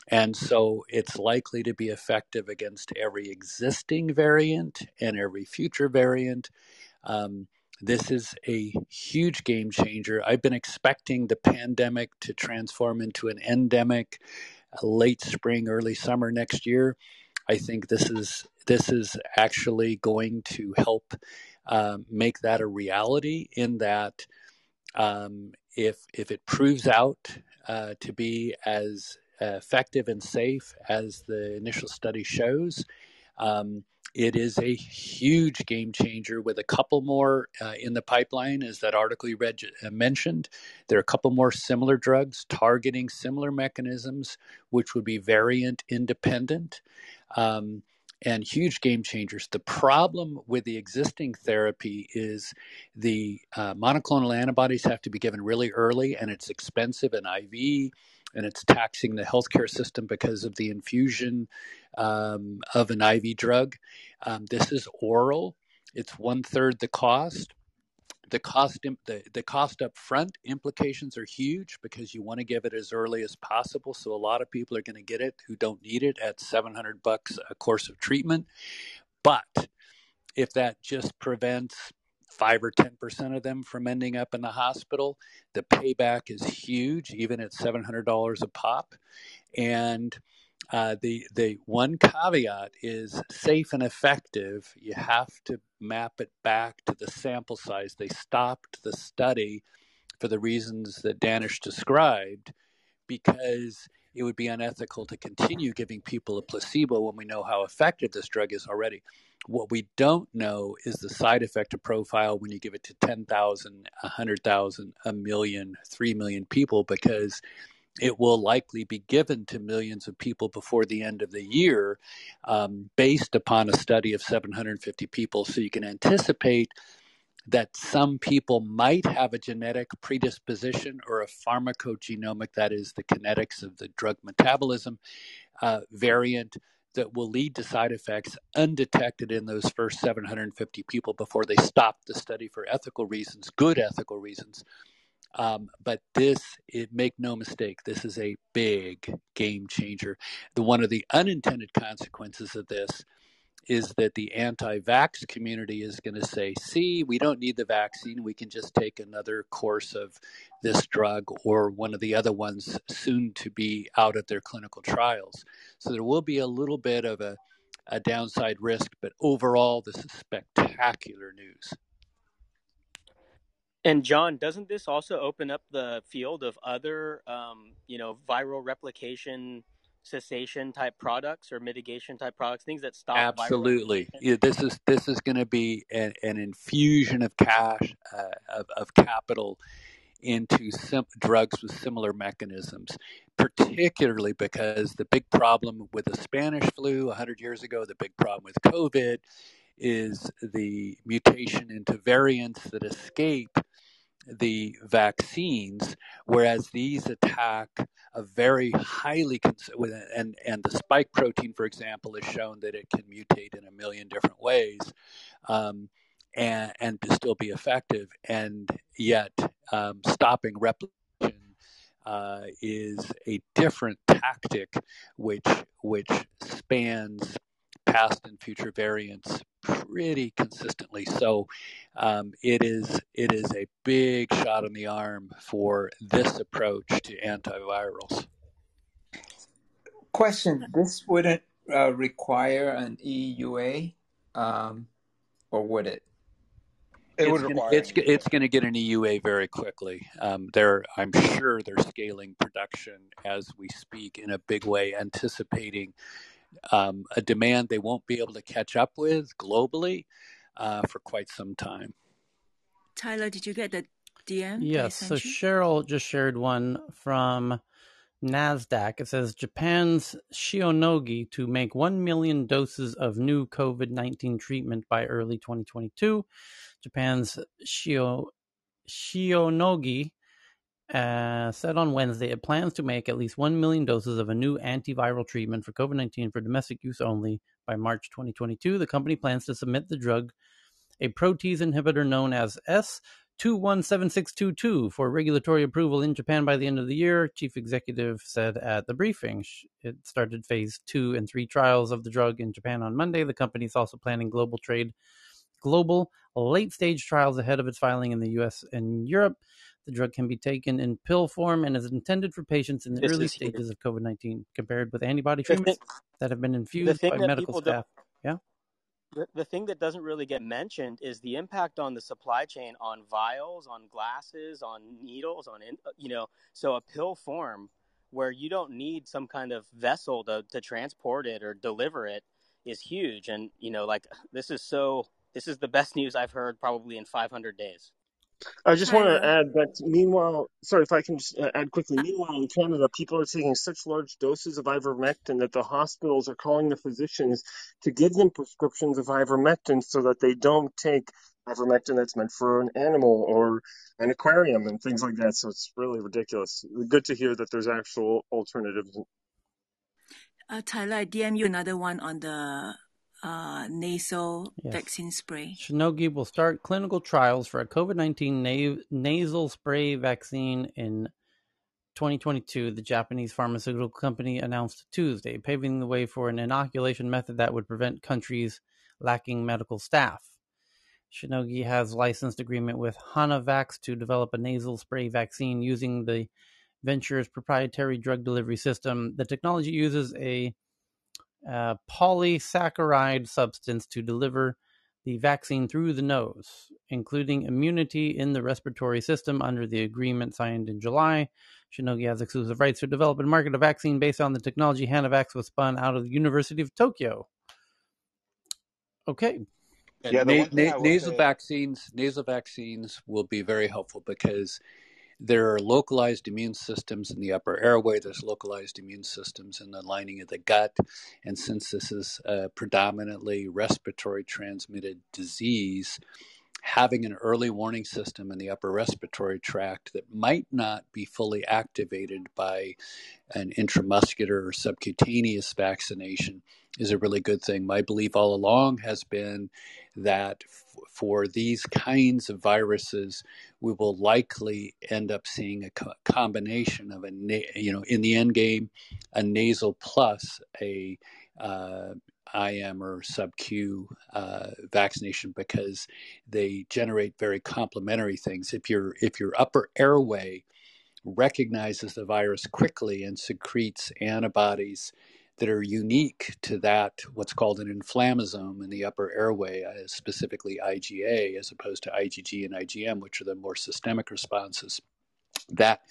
And so it's likely to be effective against every existing variant and every future variant. Um, this is a huge game changer. I've been expecting the pandemic to transform into an endemic late spring, early summer next year. I think this is this is actually going to help um, make that a reality. In that, um, if if it proves out uh, to be as effective and safe as the initial study shows, um, it is a huge game changer with a couple more uh, in the pipeline, as that article you read uh, mentioned. There are a couple more similar drugs targeting similar mechanisms, which would be variant independent. Um, and huge game changers. The problem with the existing therapy is the uh, monoclonal antibodies have to be given really early, and it's expensive and IV, and it's taxing the healthcare system because of the infusion um, of an IV drug. Um, this is oral. It's one third the cost. The cost the, the cost up front implications are huge because you want to give it as early as possible. So a lot of people are going to get it who don't need it at 700 bucks a course of treatment. But if that just prevents five or ten percent of them from ending up in the hospital, the payback is huge, even at seven hundred dollars a pop. And uh, the the one caveat is safe and effective. You have to map it back to the sample size. They stopped the study for the reasons that Danish described because it would be unethical to continue giving people a placebo when we know how effective this drug is already. What we don't know is the side effect profile when you give it to 10,000, 100,000, a million, 3 million people because it will likely be given to millions of people before the end of the year um, based upon a study of 750 people. So you can anticipate that some people might have a genetic predisposition or a pharmacogenomic, that is, the kinetics of the drug metabolism uh, variant that will lead to side effects undetected in those first 750 people before they stop the study for ethical reasons, good ethical reasons. Um, but this, it make no mistake, this is a big game changer. The one of the unintended consequences of this is that the anti-vax community is going to say, "See, we don't need the vaccine. We can just take another course of this drug or one of the other ones soon to be out of their clinical trials." So there will be a little bit of a, a downside risk, but overall, this is spectacular news. And John, doesn't this also open up the field of other, um, you know, viral replication cessation type products or mitigation type products, things that stop Absolutely, yeah, this is this is going to be an, an, infusion of cash uh, of, of capital into sim- drugs with similar mechanisms, particularly because the big problem with the Spanish flu 100 years ago, the big problem with COVID is the mutation into variants that escape the vaccines, whereas these attack a very highly cons- and and the spike protein, for example, has shown that it can mutate in a million different ways, um, and and to still be effective, and yet um, stopping replication uh, is a different tactic, which which spans past and future variants pretty consistently. So um, it is it is a big shot in the arm for this approach to antivirals. Question: This wouldn't uh, require an EUA, um, or would it? It it's would gonna, require it's it's going to get an EUA very quickly. Um, they're I'm sure they're scaling production as we speak in a big way, anticipating um, a demand they won't be able to catch up with globally uh, for quite some time. Tyler, did you get the DM? Yes. So? Cheryl just shared one from NASDAQ. It says Japan's Shionogi to make 1 million doses of new COVID 19 treatment by early 2022. Japan's Shio, Shionogi uh, said on Wednesday it plans to make at least 1 million doses of a new antiviral treatment for COVID 19 for domestic use only by March 2022. The company plans to submit the drug, a protease inhibitor known as S217622, for regulatory approval in Japan by the end of the year, chief executive said at the briefing. It started phase two and three trials of the drug in Japan on Monday. The company is also planning global trade, global late stage trials ahead of its filing in the US and Europe. The drug can be taken in pill form and is intended for patients in the This early stages of COVID 19 compared with antibody treatments that have been infused by medical staff. Yeah. the, the thing that doesn't really get mentioned is the impact on the supply chain on vials on glasses on needles on in, uh, you know so a pill form where you don't need some kind of vessel to, to transport it or deliver it is huge and you know like this is so this is the best news i've heard probably in 500 days I just want to add that meanwhile, sorry if I can just uh, add quickly. Meanwhile, in Canada, people are taking such large doses of ivermectin that the hospitals are calling the physicians to give them prescriptions of ivermectin so that they don't take ivermectin that's meant for an animal or an aquarium and things like that. So it's really ridiculous. Good to hear that there's actual alternatives. Uh, Tyler, I DM you another one on the uh, nasal Yes. vaccine spray. Shionogi will start clinical trials for a COVID 19 na- nasal spray vaccine in 2022, the Japanese pharmaceutical company announced Tuesday, paving the way for an inoculation method that would prevent countries lacking medical staff. Shionogi has licensed agreement with Hanavax to develop a nasal spray vaccine using the venture's proprietary drug delivery system. The technology uses a uh, polysaccharide substance to deliver the vaccine through the nose, including immunity in the respiratory system under the agreement signed in July. Shionogi has exclusive rights to develop and market a vaccine based on the technology Hanavax was spun out of the University of Tokyo. Okay. And Yeah, na- na- nasal say, vaccines, nasal vaccines will be very helpful because there are localized immune systems in the upper airway. There's localized immune systems in the lining of the gut, and since this is a predominantly respiratory transmitted disease, having an early warning system in the upper respiratory tract that might not be fully activated by an intramuscular or subcutaneous vaccination is a really good thing. My belief all along has been that for these kinds of viruses, we will likely end up seeing a co- combination of a, na- you know, in the end game, a nasal plus a uh, IM or sub Q uh, vaccination because they generate very complementary things. If your if your upper airway recognizes the virus quickly and secretes antibodies that are unique to that what's called an inflammasome in the upper airway, uh, specifically IgA, as opposed to IgG and IgM, which are the more systemic responses that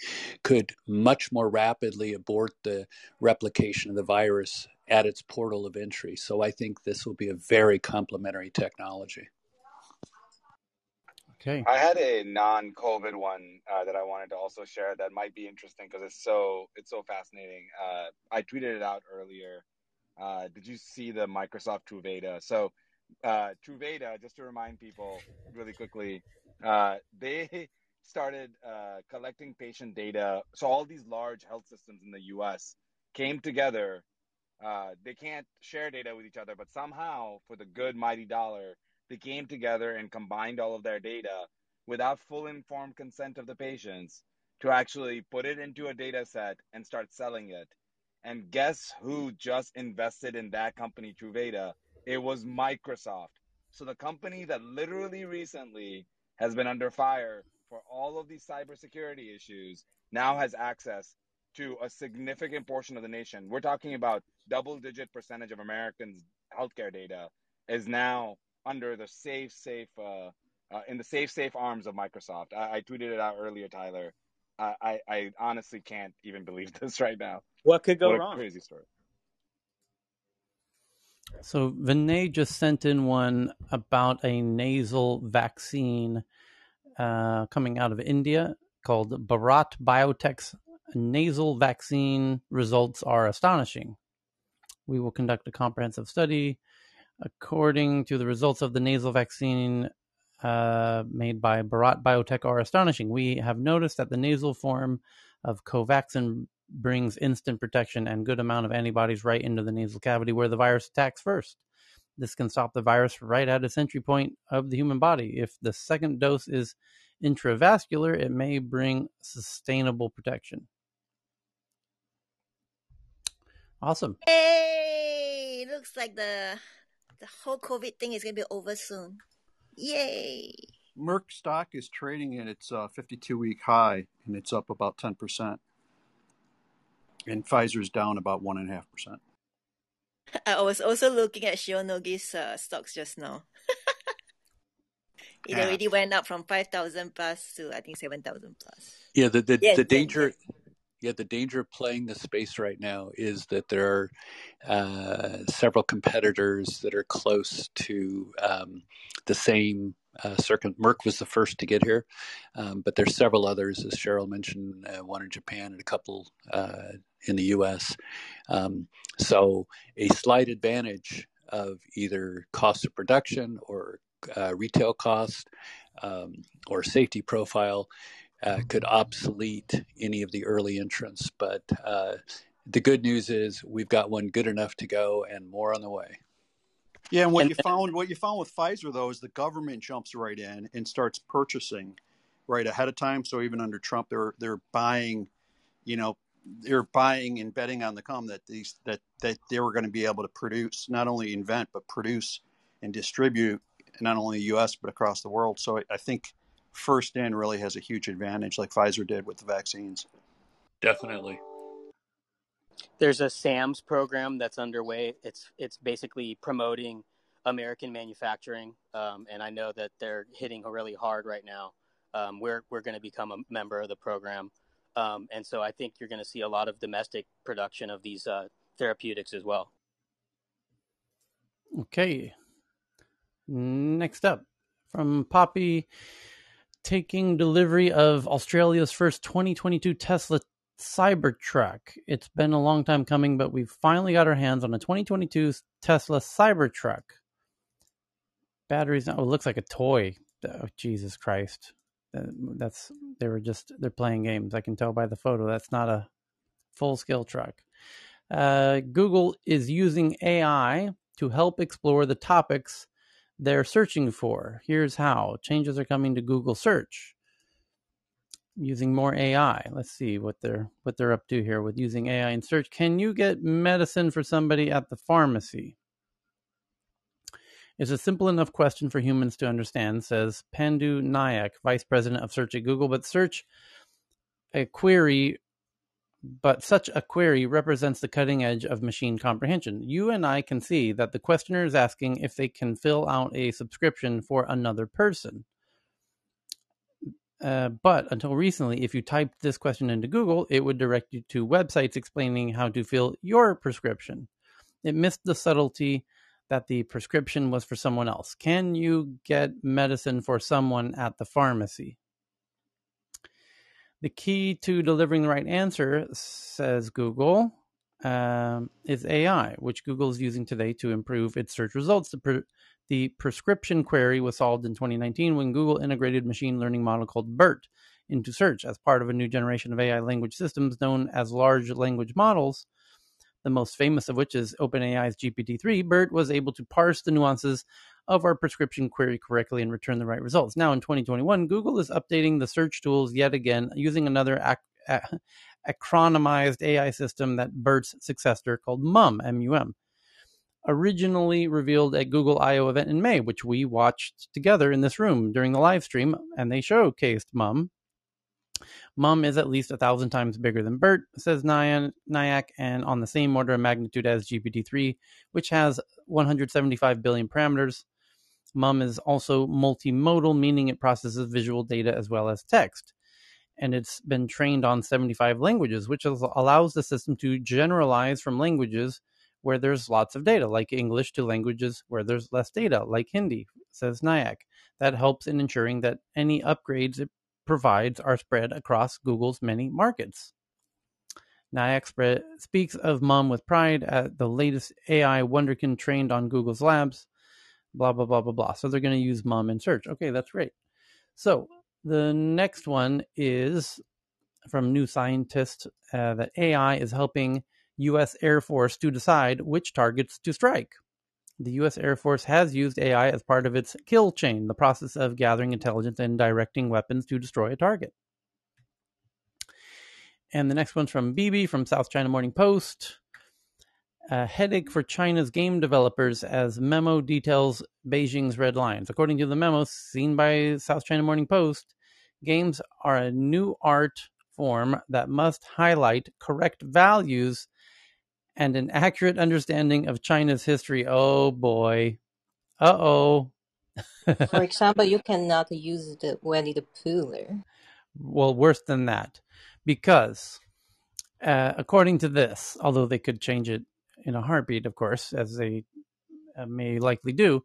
could much more rapidly abort the replication of the virus at its portal of entry. So I think this will be a very complementary technology. Okay. I had a non-COVID one uh, that I wanted to also share that might be interesting because it's so it's so fascinating. Uh, I tweeted it out earlier. Uh, did you see the Microsoft Truveta? So uh, Truveta, just to remind people really quickly, uh, they [LAUGHS] started uh, collecting patient data. So all these large health systems in the U.S. came together. Uh, they can't share data with each other, but somehow, for the good mighty dollar, they came together and combined all of their data without full informed consent of the patients to actually put it into a data set and start selling it. And guess who just invested in that company, Truveta? It was Microsoft. So the company that literally recently has been under fire for all of these cybersecurity issues now has access to a significant portion of the nation. We're talking about double digit percentage of Americans' healthcare data is now under the safe, safe, uh, uh, in the safe, safe arms of Microsoft. I, I tweeted it out earlier, Tyler. I, I, I, honestly can't even believe [LAUGHS] this right now. What could go what wrong? Crazy story. So Vinay just sent in one about a nasal vaccine uh, coming out of India called Bharat Biotech's nasal vaccine results are astonishing. We will conduct a comprehensive study. According to the results of the nasal vaccine uh, made by Bharat Biotech are astonishing. We have noticed that the nasal form of Covaxin brings instant protection and good amount of antibodies right into the nasal cavity where the virus attacks first. This can stop the virus right at its entry point of the human body. If the second dose is intravascular, it may bring sustainable protection. Awesome. Hey, looks like the the whole COVID thing is gonna be over soon. Yay! Merck stock is trading at its uh, 52 week high, and it's up about 10%. And Pfizer's down about 1.5%. I was also looking at Shionogi's uh, stocks just now. [LAUGHS] it already went up from 5,000 plus to I think 7,000 plus. Yeah, the the, Yes, the danger yes. Yeah, the danger of playing this space right now is that there are uh, several competitors that are close to um, the same uh, circuit. Merck was the first to get here, um, but there's several others, as Cheryl mentioned, uh, one in Japan and a couple uh, in the U.S. Um, so a slight advantage of either cost of production or uh, retail cost um, or safety profile uh, could obsolete any of the early entrants. But uh, the good news is we've got one good enough to go and more on the way. Yeah, and what you found what you found with Pfizer though is the government jumps right in and starts purchasing right ahead of time. So even under Trump, they're they're buying, you know, they're buying and betting on the come that these that that they were going to be able to produce not only invent but produce and distribute not only the U.S. but across the world. So I, I think first in really has a huge advantage, like Pfizer did with the vaccines. Definitely. There's a SAMS program that's underway. It's it's basically promoting American manufacturing, um, and I know that they're hitting really hard right now. Um, we're we're going to become a member of the program, um, and so I think you're going to see a lot of domestic production of these uh, therapeutics as well. Okay. Next up from Poppy taking delivery of Australia's first 2022 Tesla Cybertruck. It's been a long time coming, but we've finally got our hands on a 2022 Tesla Cybertruck. Batteries. Oh, it looks like a toy. Oh, Jesus Christ. That's they were just they're playing games. I can tell by the photo. That's not a full scale truck. Uh, Google is using AI to help explore the topics they're searching for. Here's how changes are coming to Google search using more AI. Let's see what they're what they're up to here with using AI in search. Can you get medicine for somebody at the pharmacy? It's a simple enough question for humans to understand, says Pandu Nayak, Vice President of Search at Google. But search a query but such a query represents the cutting edge of machine comprehension. You and I can see that the questioner is asking if they can fill out a subscription for another person. Uh, but until recently, if you typed this question into Google, it would direct you to websites explaining how to fill your prescription. It missed the subtlety that the prescription was for someone else. Can you get medicine for someone at the pharmacy? The key to delivering the right answer, says Google, um, is AI, which Google is using today to improve its search results. The, pre- the prescription query was solved in 2019 when Google integrated machine learning model called BERT into search as part of a new generation of AI language systems known as large language models. The most famous of which is OpenAI's GPT 3. BERT was able to parse the nuances of our prescription query correctly and return the right results. Now, in 2021, Google is updating the search tools yet again using another ac- [LAUGHS] acronymized AI system that BERT's successor called MUM, M-U-M originally revealed at Google I/O event in May, which we watched together in this room during the live stream, and they showcased Mum. Mum is at least a thousand times bigger than BERT, says Nyan, Nayak, and on the same order of magnitude as GPT-3, which has 175 billion parameters. Mum is also multimodal, meaning it processes visual data as well as text. And it's been trained on 75 languages, which allows the system to generalize from languages where there's lots of data, like English, to languages where there's less data, like Hindi, says Nayak. That helps in ensuring that any upgrades it provides are spread across Google's many markets. Spread, speaks of Mum with pride at the latest AI wonderkin trained on Google's labs, blah, blah, blah, blah, blah. So they're going to use Mum in search. Okay, that's great. So the next one is from New Scientist uh, that AI is helping U.S. Air Force to decide which targets to strike. The U.S. Air Force has used AI as part of its kill chain, the process of gathering intelligence and directing weapons to destroy a target. And the next one's from BB from South China Morning Post. A headache for China's game developers as memo details Beijing's red lines. According to the memo seen by South China Morning Post, games are a new art form that must highlight correct values and an accurate understanding of China's history. Oh boy. Uh oh. [LAUGHS] For example, you cannot use the Winnie the Pooh. Well, worse than that. Because, uh, according to this, although they could change it in a heartbeat, of course, as they uh, may likely do,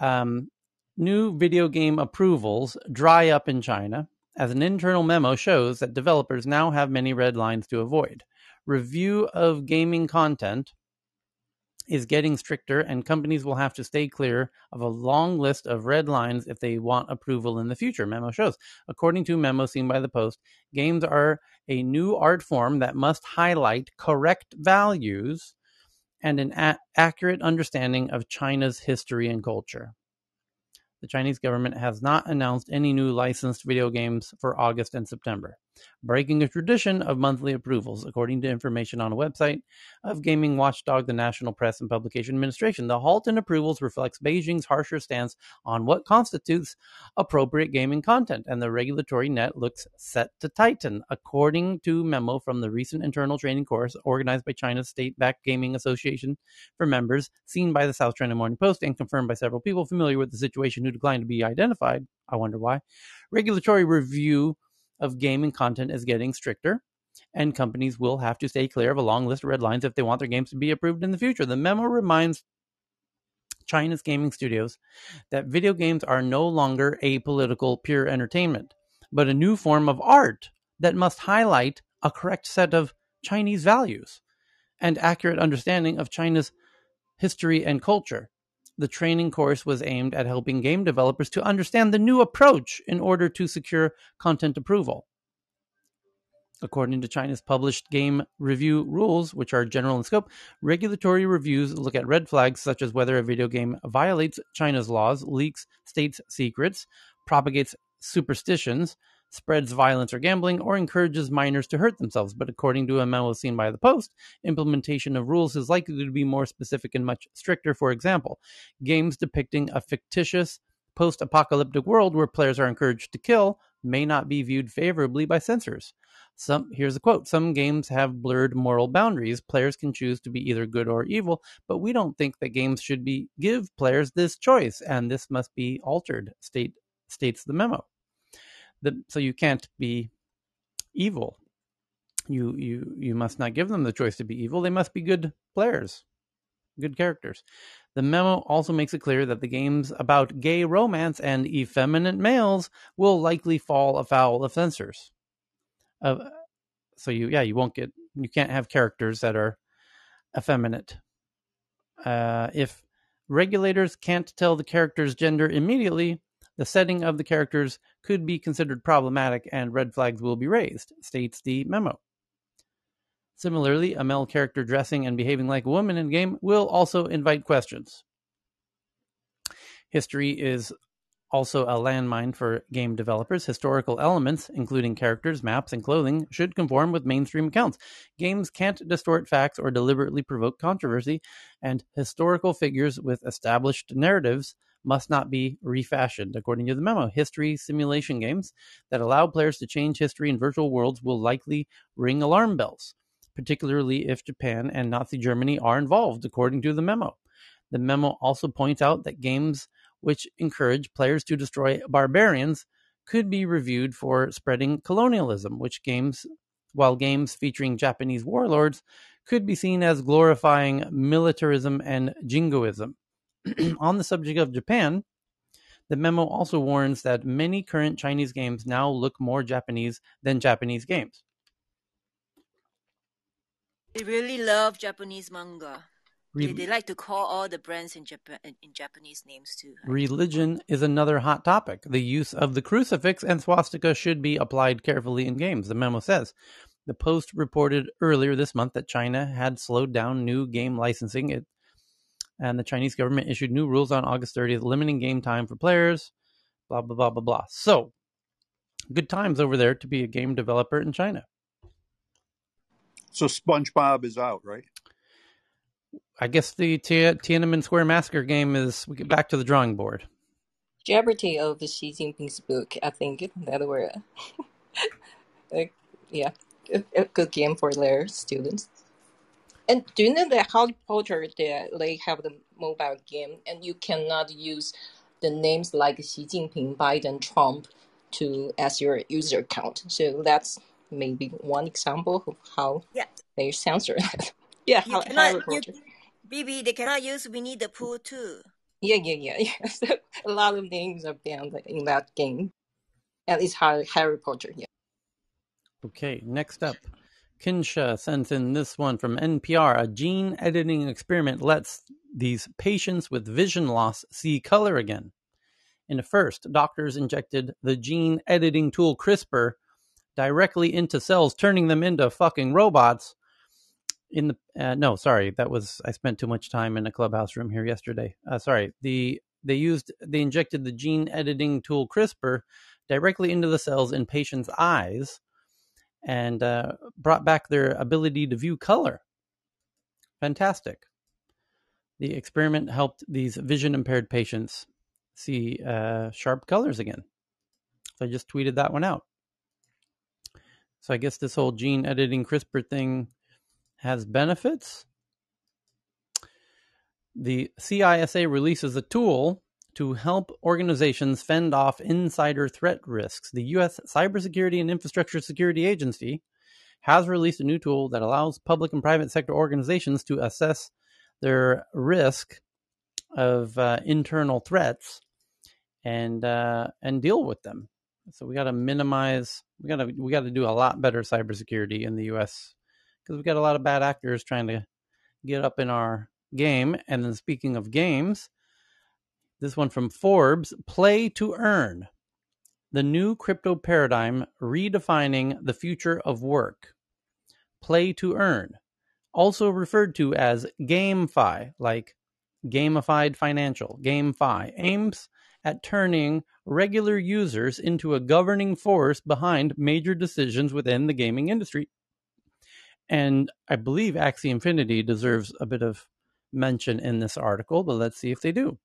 um, new video game approvals dry up in China as an internal memo shows that developers now have many red lines to avoid review of gaming content is getting stricter, and companies will have to stay clear of a long list of red lines if they want approval in the future, memo shows. According to a memo seen by the Post, games are a new art form that must highlight correct values and an a- accurate understanding of China's history and culture. The Chinese government has not announced any new licensed video games for August and September breaking a tradition of monthly approvals, according to information on a website of gaming watchdog, the National Press and Publication Administration. The halt in approvals reflects Beijing's harsher stance on what constitutes appropriate gaming content, and the regulatory net looks set to tighten, according to memo from the recent internal training course organized by China's state-backed gaming association for members, seen by the South China Morning Post and confirmed by several people familiar with the situation who declined to be identified. I wonder why. Regulatory review of gaming content is getting stricter, and companies will have to stay clear of a long list of red lines if they want their games to be approved in the future. The memo reminds China's gaming studios that video games are no longer apolitical pure entertainment, but a new form of art that must highlight a correct set of Chinese values and accurate understanding of China's history and culture. The training course was aimed at helping game developers to understand the new approach in order to secure content approval. According to China's published game review rules, which are general in scope, regulatory reviews look at red flags such as whether a video game violates China's laws, leaks state secrets, propagates superstitions, spreads violence or gambling, or encourages minors to hurt themselves. But according to a memo seen by the Post, implementation of rules is likely to be more specific and much stricter. For example, games depicting a fictitious post apocalyptic world where players are encouraged to kill may not be viewed favorably by censors. Some here's a quote Some games have blurred moral boundaries. Players can choose to be either good or evil, but we don't think that games should be give players this choice, and this must be altered, state states the memo so you can't be evil. You you you must not give them the choice to be evil. They must be good players, good characters. The memo also makes it clear that the games about gay romance and effeminate males will likely fall afoul of censors. Uh, so you yeah you won't get you can't have characters that are effeminate. Uh, if regulators can't tell the character's gender immediately, The setting of the characters could be considered problematic and red flags will be raised, states the memo. Similarly, a male character dressing and behaving like a woman in game will also invite questions. History is also a landmine for game developers. Historical elements, including characters, maps, and clothing, should conform with mainstream accounts. Games can't distort facts or deliberately provoke controversy, and historical figures with established narratives must not be refashioned. According to the memo, history simulation games that allow players to change history in virtual worlds will likely ring alarm bells, particularly if Japan and Nazi Germany are involved, according to the memo. The memo also points out that games which encourage players to destroy barbarians could be reviewed for spreading colonialism, which games while games featuring Japanese warlords could be seen as glorifying militarism and jingoism. [CLEARS THROAT] On the subject of Japan, the memo also warns that many current Chinese games now look more Japanese than Japanese games. They really love Japanese manga. Re- they, they like to call all the brands in Japan in Japanese names too. Religion is another hot topic. The use of the crucifix and swastika should be applied carefully in games, the memo says. The Post reported earlier this month that China had slowed down new game licensing, it, and the Chinese government issued new rules on August 30th, limiting game time for players. Blah blah blah blah blah. So, good times over there to be a game developer in China. So SpongeBob is out, right? I guess the Tia- Tiananmen Square Massacre game is we get back to the drawing board. Jeopardy of the Xi Jinping's book, I think that were, uh, yeah, a, a good game for their students. And do you know that Harry Potter they, they have the mobile game and you cannot use the names like Xi Jinping, Biden, Trump to as your user account. So that's maybe one example of how Yeah. they censor that. [LAUGHS] yeah, You Har- cannot Harry you, Potter. BB, they cannot use Winnie the Pooh too. Yeah, yeah, yeah, [LAUGHS] yeah. So a lot of names are banned in that game. And it's Harry, Harry Potter, yeah. Okay, next up. Kinsha sends in this one from NPR. A gene editing experiment lets these patients with vision loss see color again. In a first, doctors injected the gene editing tool CRISPR directly into cells, turning them into fucking robots. In the uh, no, sorry, that was I spent too much time in a clubhouse room here yesterday. Uh, sorry, the they used they injected the gene editing tool CRISPR directly into the cells in patients' eyes and uh, brought back their ability to view color. Fantastic. The experiment helped these vision impaired patients see uh, sharp colors again. So I just tweeted that one out. So I guess this whole gene editing CRISPR thing has benefits. The CISA releases a tool to help organizations fend off insider threat risks. The U.S. Cybersecurity and Infrastructure Security Agency has released a new tool that allows public and private sector organizations to assess their risk of uh, internal threats and uh, and deal with them. So we got to minimize. We got to we got to do a lot better cybersecurity in the U.S. because we've got a lot of bad actors trying to get up in our game. And then speaking of games, this one from Forbes: Play to earn. The new crypto paradigm redefining the future of work. Play to earn, also referred to as GameFi, like gamified financial, GameFi, aims at turning regular users into a governing force behind major decisions within the gaming industry. And I believe Axie Infinity deserves a bit of mention in this article, but let's see if they do.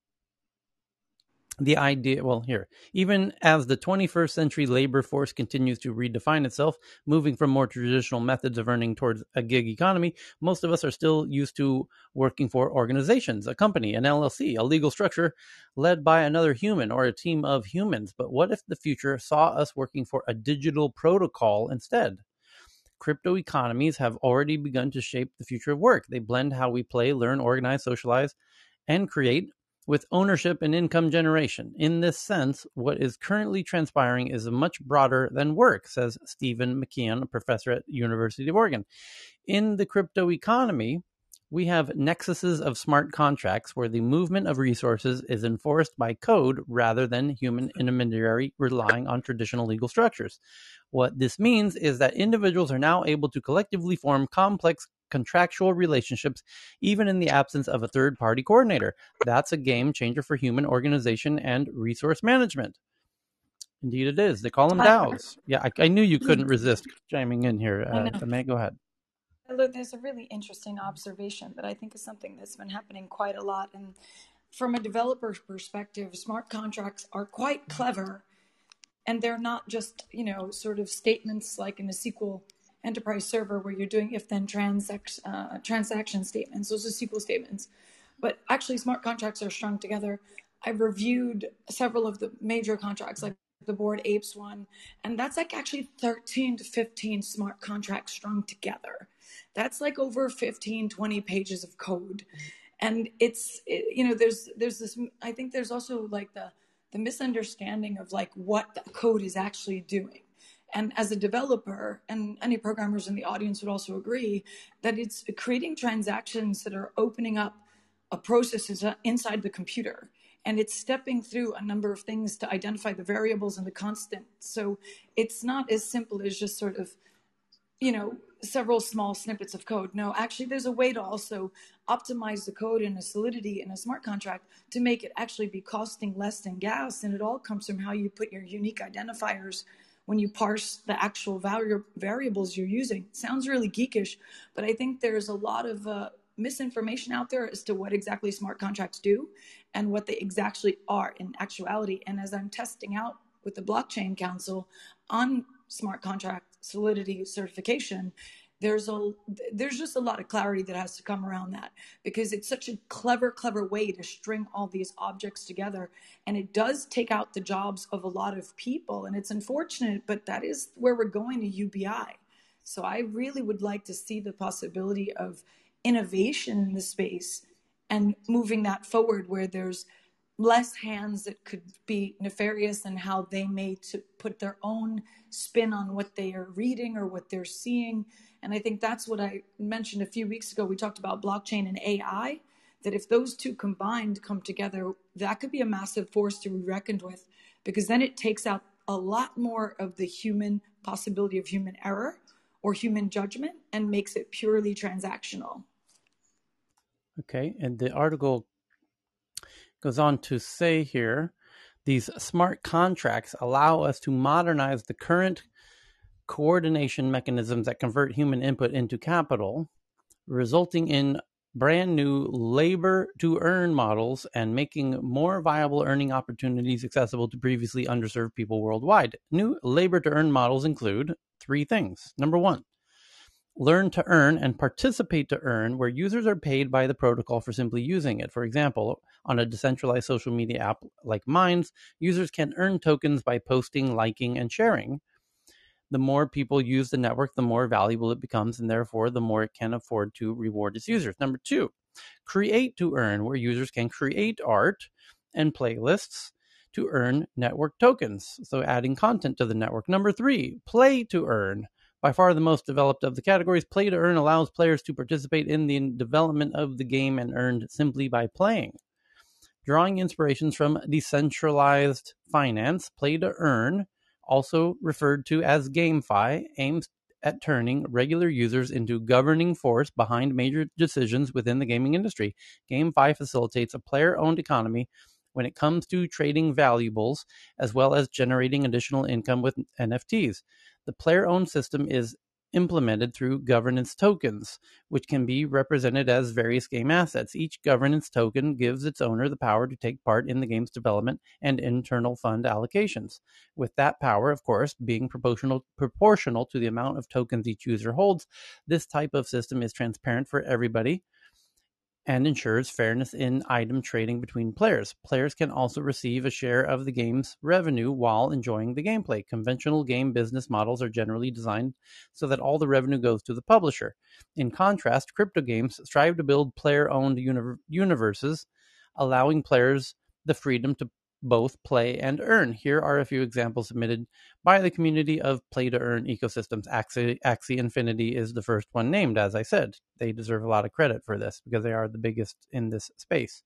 The idea, well, here, even as the 21st century labor force continues to redefine itself, moving from more traditional methods of earning towards a gig economy, most of us are still used to working for organizations, a company, an LLC, a legal structure led by another human or a team of humans. But what if the future saw us working for a digital protocol instead? Crypto economies have already begun to shape the future of work. They blend how we play, learn, organize, socialize, and create with ownership and income generation. In this sense, what is currently transpiring is much broader than work, says Stephen McKeon, a professor at University of Oregon. In the crypto economy, We have nexuses of smart contracts where the movement of resources is enforced by code rather than human intermediary relying on traditional legal structures. What this means is that individuals are now able to collectively form complex contractual relationships even in the absence of a third party coordinator. That's a game changer for human organization and resource management. Indeed, it is. They call them DAOs. Yeah, I, I knew you couldn't resist chiming in here. Uh. May, go ahead. Look, there's a really interesting observation that I think is something that's been happening quite a lot. And from a developer's perspective, smart contracts are quite clever and they're not just you know sort of statements like in a SQL enterprise server where you're doing if then transact, uh, transaction statements. Those are SQL statements, but actually smart contracts are strung together. I've reviewed several of the major contracts like the Bored Apes one and that's like actually 13 to 15 smart contracts strung together that's like over 15 20 pages of code. And it's it, you know there's there's this i think there's also like the the misunderstanding of like what the code is actually doing. And as a developer and any programmers in the audience would also agree that it's creating transactions that are opening up a process uh, inside the computer. And it's stepping through a number of things to identify the variables and the constant. So it's not as simple as just sort of you know several small snippets of code. No actually there's a way to also optimize the code in a solidity in a smart contract to make it actually be costing less than gas and it all comes from how you put your unique identifiers when you parse the actual vari- variables you're using. Sounds really geekish but i think there's a lot of uh, misinformation out there as to what exactly smart contracts do and what they exactly are in actuality. And as i'm testing out with the blockchain council on smart contract solidity certification there's a there's just a lot of clarity that has to come around that because it's such a clever clever way to string all these objects together. And it does take out the jobs of a lot of people and it's unfortunate but that is where we're going to ubi so i really would like to see the possibility of innovation in the space and moving that forward where there's less hands that could be nefarious and how they may to put their own spin on what they are reading or what they're seeing. And i think that's what i mentioned a few weeks ago. We talked about blockchain and ai that if those two combined come together that could be a massive force to be reckoned with because then it takes out a lot more of the human possibility of human error or human judgment and makes it purely transactional. Okay, and the article goes on to say here these smart contracts allow us to modernize the current coordination mechanisms that convert human input into capital, resulting in brand new labor to earn models and making more viable earning opportunities accessible to previously underserved people worldwide. New labor to earn models include three things. Number one, learn to earn and participate to earn, where users are paid by the protocol for simply using it. For example, on a decentralized social media app like Minds, users can earn tokens by posting, liking, and sharing. The more people use the network, the more valuable it becomes, and therefore the more it can afford to reward its users. Number two, create to earn, where users can create art and playlists to earn network tokens. So adding content to the network. Number three, play to earn. By far the most developed of the categories, play to earn allows players to participate in the development of the game and earn simply by playing. Drawing inspirations from decentralized finance, play to earn, also referred to as GameFi, aims at turning regular users into governing force behind major decisions within the gaming industry. GameFi facilitates a player-owned economy when it comes to trading valuables as well as generating additional income with NFTs. The player owned system is implemented through governance tokens, which can be represented as various game assets. Each governance token gives its owner the power to take part in the game's development and internal fund allocations. With that power, of course, being proportional proportional to the amount of tokens each user holds, this type of system is transparent for everybody and ensures fairness in item trading between players. Players can also receive a share of the game's revenue while enjoying the gameplay. Conventional game business models are generally designed so that all the revenue goes to the publisher. In contrast, crypto games strive to build player owned universes, allowing players the freedom to both play and earn. Here are a few examples submitted by the community of play to earn ecosystems. Axie, Axie Infinity is the first one named, as I said. They deserve a lot of credit for this because they are the biggest in this space.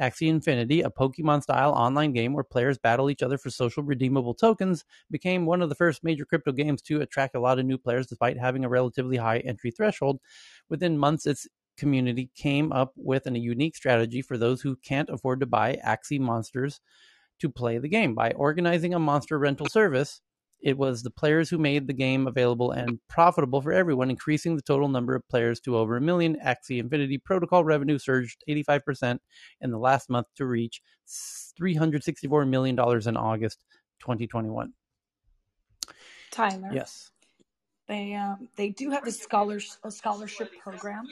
Axie Infinity, a Pokemon style online game where players battle each other for social redeemable tokens, became one of the first major crypto games to attract a lot of new players despite having a relatively high entry threshold. Within months, its community came up with a unique strategy for those who can't afford to buy Axie monsters to play the game. By organizing a monster rental service, it was the players who made the game available and profitable for everyone, increasing the total number of players to over a million. Axie Infinity Protocol revenue surged 85% in the last month to reach $364 million in August 2021. Tyler. Yes. They um, they do have a scholars a scholarship program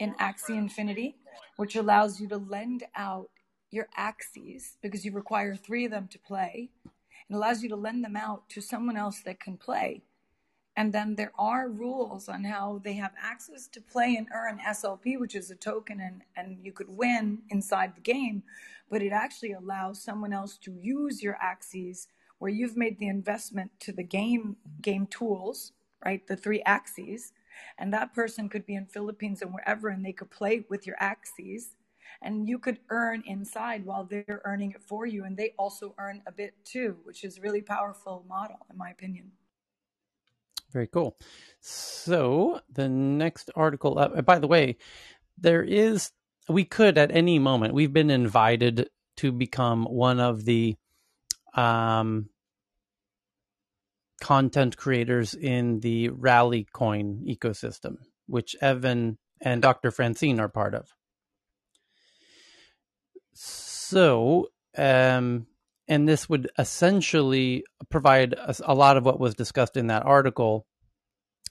in Axie Infinity, which allows you to lend out your Axies because you require three of them to play. It allows you to lend them out to someone else that can play. And then there are rules on how they have access to play and earn SLP, which is a token, and, and you could win inside the game. But it actually allows someone else to use your Axies where you've made the investment to the game game tools, right? The three Axies. And that person could be in Philippines and wherever, and they could play with your Axies, and you could earn inside while they're earning it for you and they also earn a bit too which is really powerful model in my opinion. Very cool. So the next article uh, by the way there is we could at any moment we've been invited to become one of the um content creators in the rally coin ecosystem which evan and dr francine are part of so, um, and this would essentially provide a, a, lot of what was discussed in that article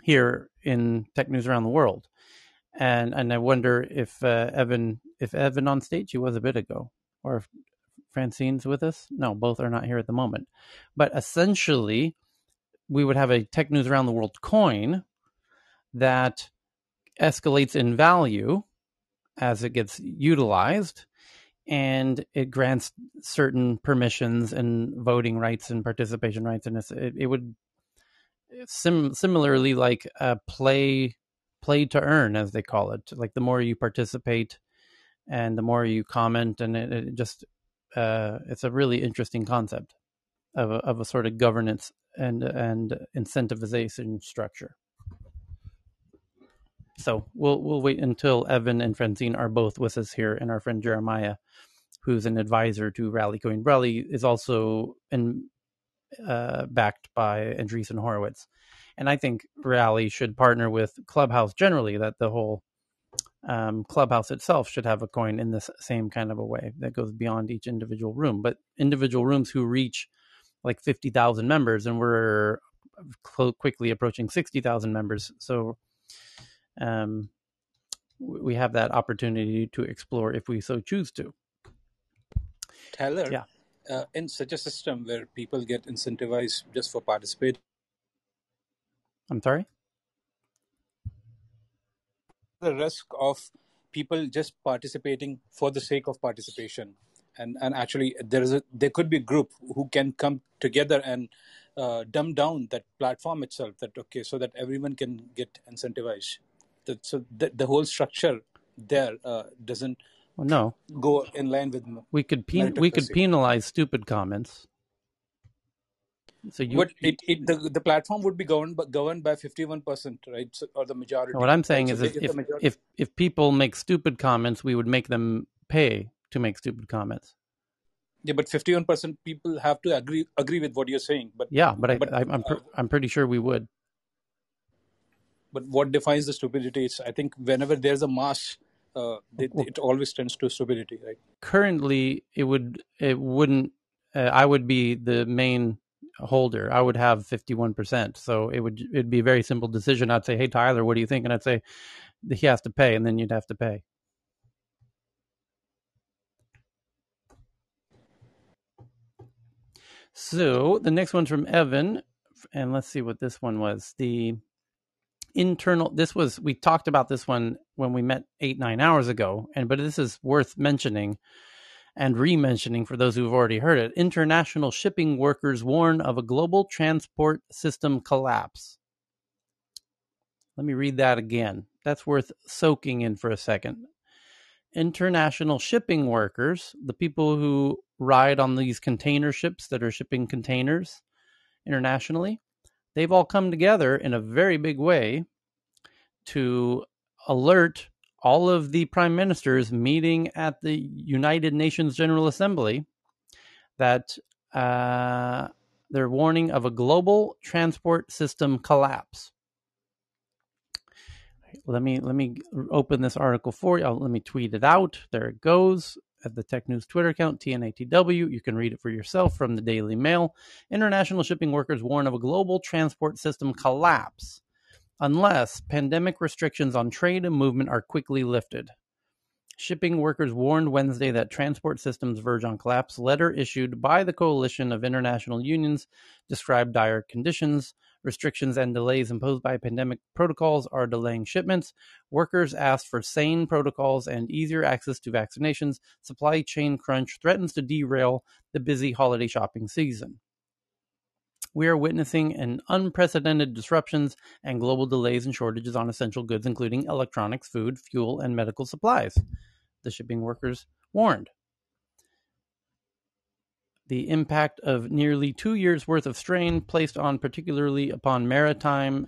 here in Tech News Around the World. And and I wonder if uh, Evan if Evan on stage he was a bit ago, or if Francine's with us. No, both are not here at the moment. But essentially, we would have a Tech News Around the World coin that escalates in value as it gets utilized and it grants certain permissions and voting rights and participation rights and it, it would sim- similarly like uh, play play to earn as they call it. Like the more you participate and the more you comment and it, it just uh, it's a really interesting concept of a, of a sort of governance and and incentivization structure so we'll we'll wait until Evan and Francine are both with us here, and our friend Jeremiah, who's an advisor to Rally Coin Rally, is also in, uh, backed by Andreessen Horowitz. And I think Rally should partner with Clubhouse generally. That the whole um, Clubhouse itself should have a coin in this same kind of a way that goes beyond each individual room. But individual rooms who reach like fifty thousand members, and we're quickly approaching sixty thousand members, so um, we have that opportunity to explore if we so choose to. Tyler, yeah. Uh, in such a system where people get incentivized just for participating, I'm sorry. The risk of people just participating for the sake of participation, and and actually there is a there could be a group who can come together and uh, dumb down that platform itself. That okay, so that everyone can get incentivized. The, so the, the whole structure there uh, doesn't well, no. go in line with we could pen- we could penalize stupid comments. So you, but it, it the, the platform would be governed by, governed by 51% right? So, or the majority. What i'm saying right? is if, if, if if people make stupid comments we would make them pay to make stupid comments. Yeah, but fifty-one percent people have to agree agree with what you're saying. But yeah, but I, but, I, am I'm, I'm pretty sure we would. But what defines the stupidity is i think whenever there's a mass uh, it, it, always tends to stupidity right? Currently it would it wouldn't uh, i would be the main holder. I would have 51% so it would it'd be a very simple decision. I'd say hey tyler what do you think? And i'd say he has to pay and then you'd have to pay so the next one's from evan and let's see what this one was the internal this was we talked about this one when we met eight nine hours ago and but this is worth mentioning and re-mentioning for those who've already heard it. International shipping workers warn of a global transport system collapse. Let me read that again. That's worth soaking in for a second. International shipping workers, the people who ride on these container ships that are shipping containers internationally, they've all come together in a very big way to alert all of the prime ministers meeting at the United Nations General Assembly that uh, they're warning of a global transport system collapse. Let me let me open this article for you. I'll, let me tweet it out. There it goes at the Tech News Twitter account, TNATW. You can read it for yourself from the Daily Mail. International shipping workers warn of a global transport system collapse unless pandemic restrictions on trade and movement are quickly lifted. Shipping workers warned Wednesday that transport systems verge on collapse. Letter issued by the Coalition of International Unions described dire conditions. Restrictions and delays imposed by pandemic protocols are delaying shipments. Workers asked for sane protocols and easier access to vaccinations. Supply chain crunch threatens to derail the busy holiday shopping season we are witnessing an unprecedented disruptions and global delays and shortages on essential goods, including electronics, food, fuel, and medical supplies, the shipping workers warned. The impact of nearly two years' worth of strain placed on particularly upon maritime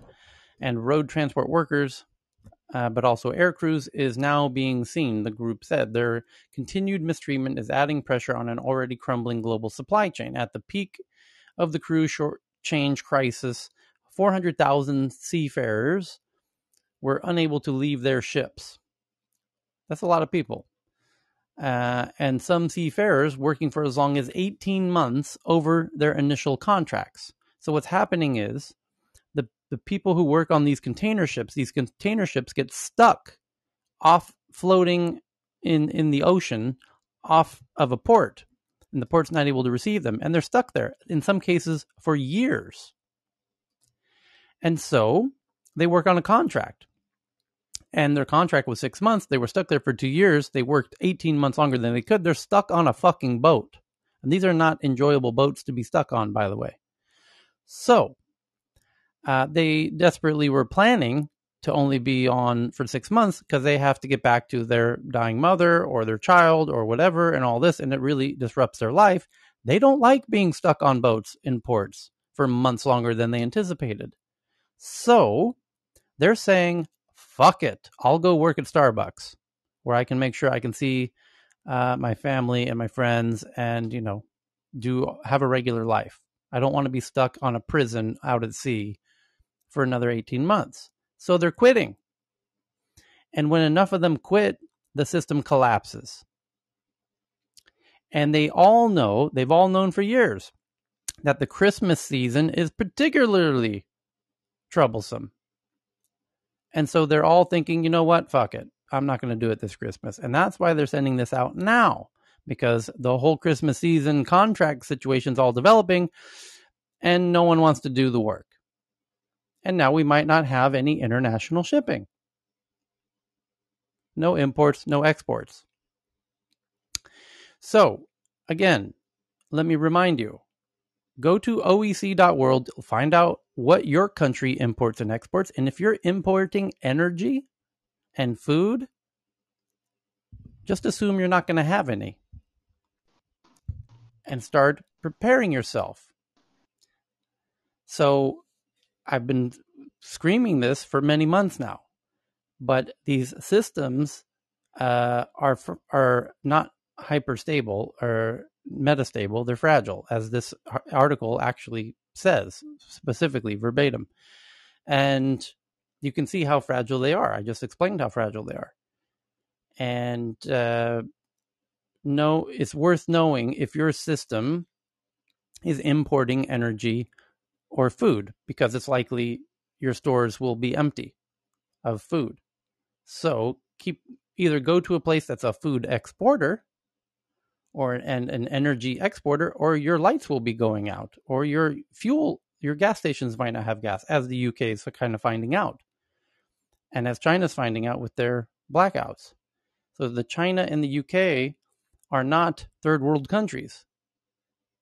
and road transport workers, uh, but also air crews, is now being seen, the group said. Their continued mistreatment is adding pressure on an already crumbling global supply chain. At the peak of the cruise short change crisis, 400,000 seafarers were unable to leave their ships. That's a lot of people. Uh, and some seafarers working for as long as 18 months over their initial contracts. So what's happening is the the people who work on these container ships, these container ships get stuck off floating in in the ocean off of a port and the port's not able to receive them, and they're stuck there in some cases for years. And so they work on a contract. And their contract was six months. They were stuck there for two years. They worked 18 months longer than they could. They're stuck on a fucking boat. And these are not enjoyable boats to be stuck on, by the way. So uh, they desperately were planning to only be on for six months because they have to get back to their dying mother or their child or whatever and all this, and it really disrupts their life. They don't like being stuck on boats in ports for months longer than they anticipated. So they're saying, fuck it, I'll go work at Starbucks where I can make sure I can see uh, my family and my friends and, you know, do have a regular life. I don't want to be stuck on a prison out at sea for another 18 months. So they're quitting. And when enough of them quit, the system collapses. And they all know, they've all known for years, that the Christmas season is particularly troublesome. And so they're all thinking, you know what? Fuck it. I'm not going to do it this Christmas. And that's why they're sending this out now because the whole Christmas season contract situation's all developing and no one wants to do the work and now we might not have any international shipping. No imports, no exports. So, again, let me remind you go to oec.world, find out what your country imports and exports. And if you're importing energy and food, just assume you're not going to have any and start preparing yourself. So, I've been screaming this for many months now, but these systems uh, are are not hyper stable or metastable; they're fragile, as this article actually says specifically verbatim, and you can see how fragile they are. I just explained how fragile they are, and uh, no, it's worth knowing if your system is importing energy or food because it's likely your stores will be empty of food. So keep either go to a place that's a food exporter or an, an energy exporter, or your lights will be going out, or your fuel, your gas stations might not have gas, as the UK is kind of finding out. And as China's finding out with their blackouts. So the China and the UK are not third world countries.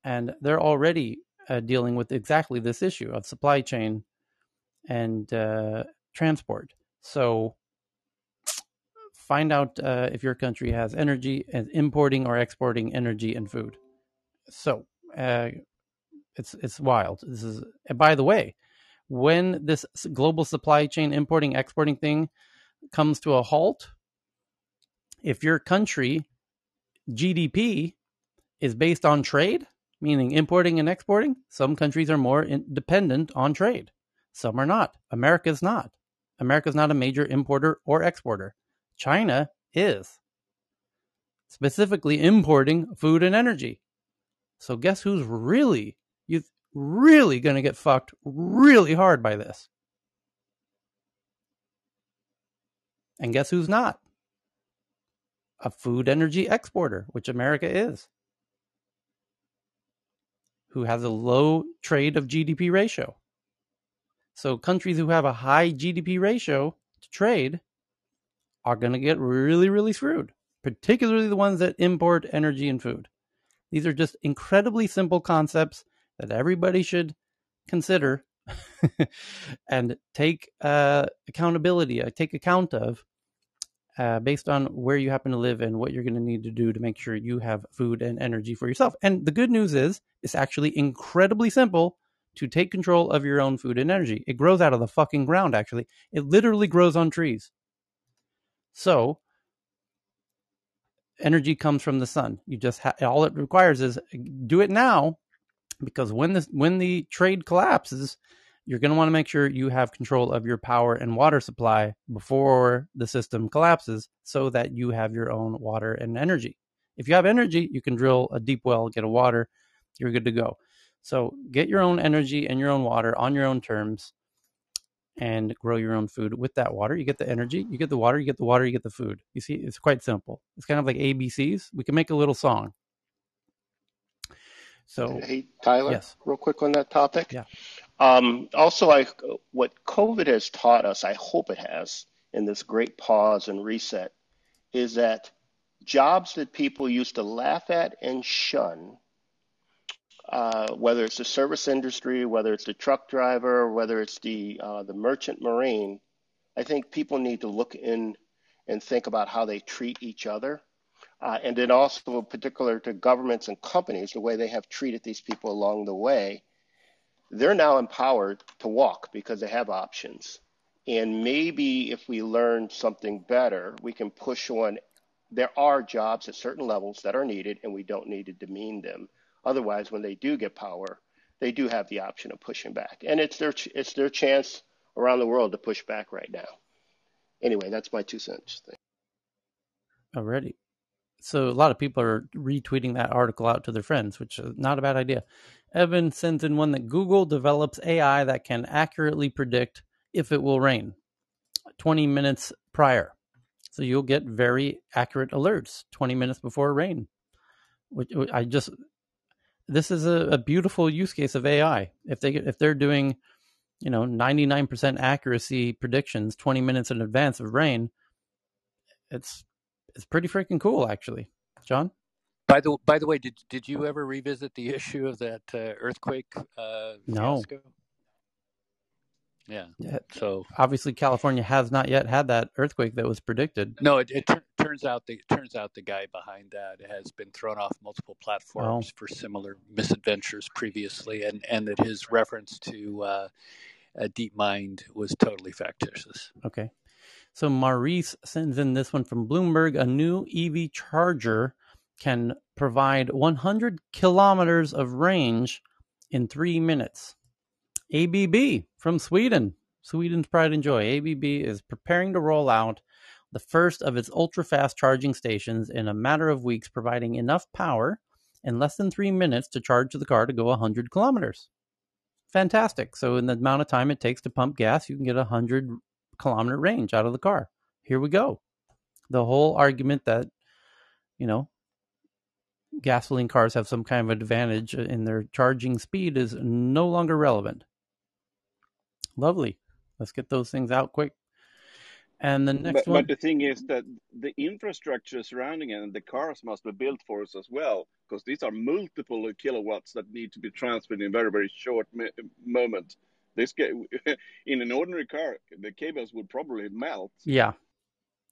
And they're already uh, dealing with exactly this issue of supply chain and uh, transport. So find out uh, if your country has energy and importing or exporting energy and food. So uh, it's it's wild. This is by the way, when this global supply chain importing exporting thing comes to a halt, if your country GDP is based on trade, meaning importing and exporting, some countries are more dependent on trade. Some are not. America is not. America is not a major importer or exporter. China is. Specifically importing food and energy. So guess who's really you really going to get fucked really hard by this? And guess who's not? A food energy exporter, which America is. Who has a low trade of GDP ratio. So countries who have a high GDP ratio to trade are going to get really, really screwed, particularly the ones that import energy and food. These are just incredibly simple concepts that everybody should consider [LAUGHS] and take uh, accountability, uh, take account of uh, based on where you happen to live and what you're going to need to do to make sure you have food and energy for yourself. And the good news is, it's actually incredibly simple to take control of your own food and energy. It grows out of the fucking ground, actually. It literally grows on trees. So, energy comes from the sun. You just ha- all it requires is do it now because when the when the trade collapses, you're going to want to make sure you have control of your power and water supply before the system collapses so that you have your own water and energy. If you have energy, you can drill a deep well, get a water, you're good to go. So get your own energy and your own water on your own terms and grow your own food with that water. You get the energy, you get the water, you get the water, you get the food. You see, it's quite simple. It's kind of like ABCs. We can make a little song. So, hey Tyler, yes, real quick on that topic. Yeah. Um, also, I what COVID has taught us, I hope it has, in this great pause and reset, is that jobs that people used to laugh at and shun uh, whether it's the service industry, whether it's the truck driver, whether it's the uh, the merchant marine, I think people need to look in and think about how they treat each other, uh, and then also particular to governments and companies, the way they have treated these people along the way. They're now empowered to walk because they have options, and maybe if we learn something better, we can push on. There are jobs at certain levels that are needed, and we don't need to demean them Otherwise, when they do get power, they do have the option of pushing back, and it's their it's their chance around the world to push back right now. Anyway, that's my two cents. Already. So a lot of people are retweeting that article out to their friends, which is not a bad idea. Evan sends in one that Google develops AI that can accurately predict if it will rain 20 minutes prior. So you'll get very accurate alerts 20 minutes before rain. Which I just this is a, a, beautiful use case of AI. If they if they're doing, you know, ninety nine percent accuracy predictions twenty minutes in advance of rain, it's it's pretty freaking cool, actually. John. By the by the way, did did you ever revisit the issue of that uh, earthquake? Uh, no. Fiasco? Yeah. So obviously, California has not yet had that earthquake that was predicted. No, it, it turns out the turns out the guy behind that has been thrown off multiple platforms for similar misadventures previously, and and that his reference to uh, a DeepMind was totally factitious. Okay. So Maurice sends in this one from Bloomberg. A new EV charger can provide 100 kilometers of range in three minutes. ABB from Sweden, Sweden's pride and joy. ABB is preparing to roll out the first of its ultra fast charging stations in a matter of weeks, providing enough power in less than three minutes to charge the car to go 100 kilometers. Fantastic. So, in the amount of time it takes to pump gas, you can get a 100 kilometer range out of the car. Here we go. The whole argument that, you know, gasoline cars have some kind of advantage in their charging speed is no longer relevant. Lovely. Let's get those things out quick. And the next but, one. But the thing is that the infrastructure surrounding it and the cars must be built for us as well, because these are multiple kilowatts that need to be transferred in a very, very short moment. This [LAUGHS] in an ordinary car, the cables would probably melt. Yeah,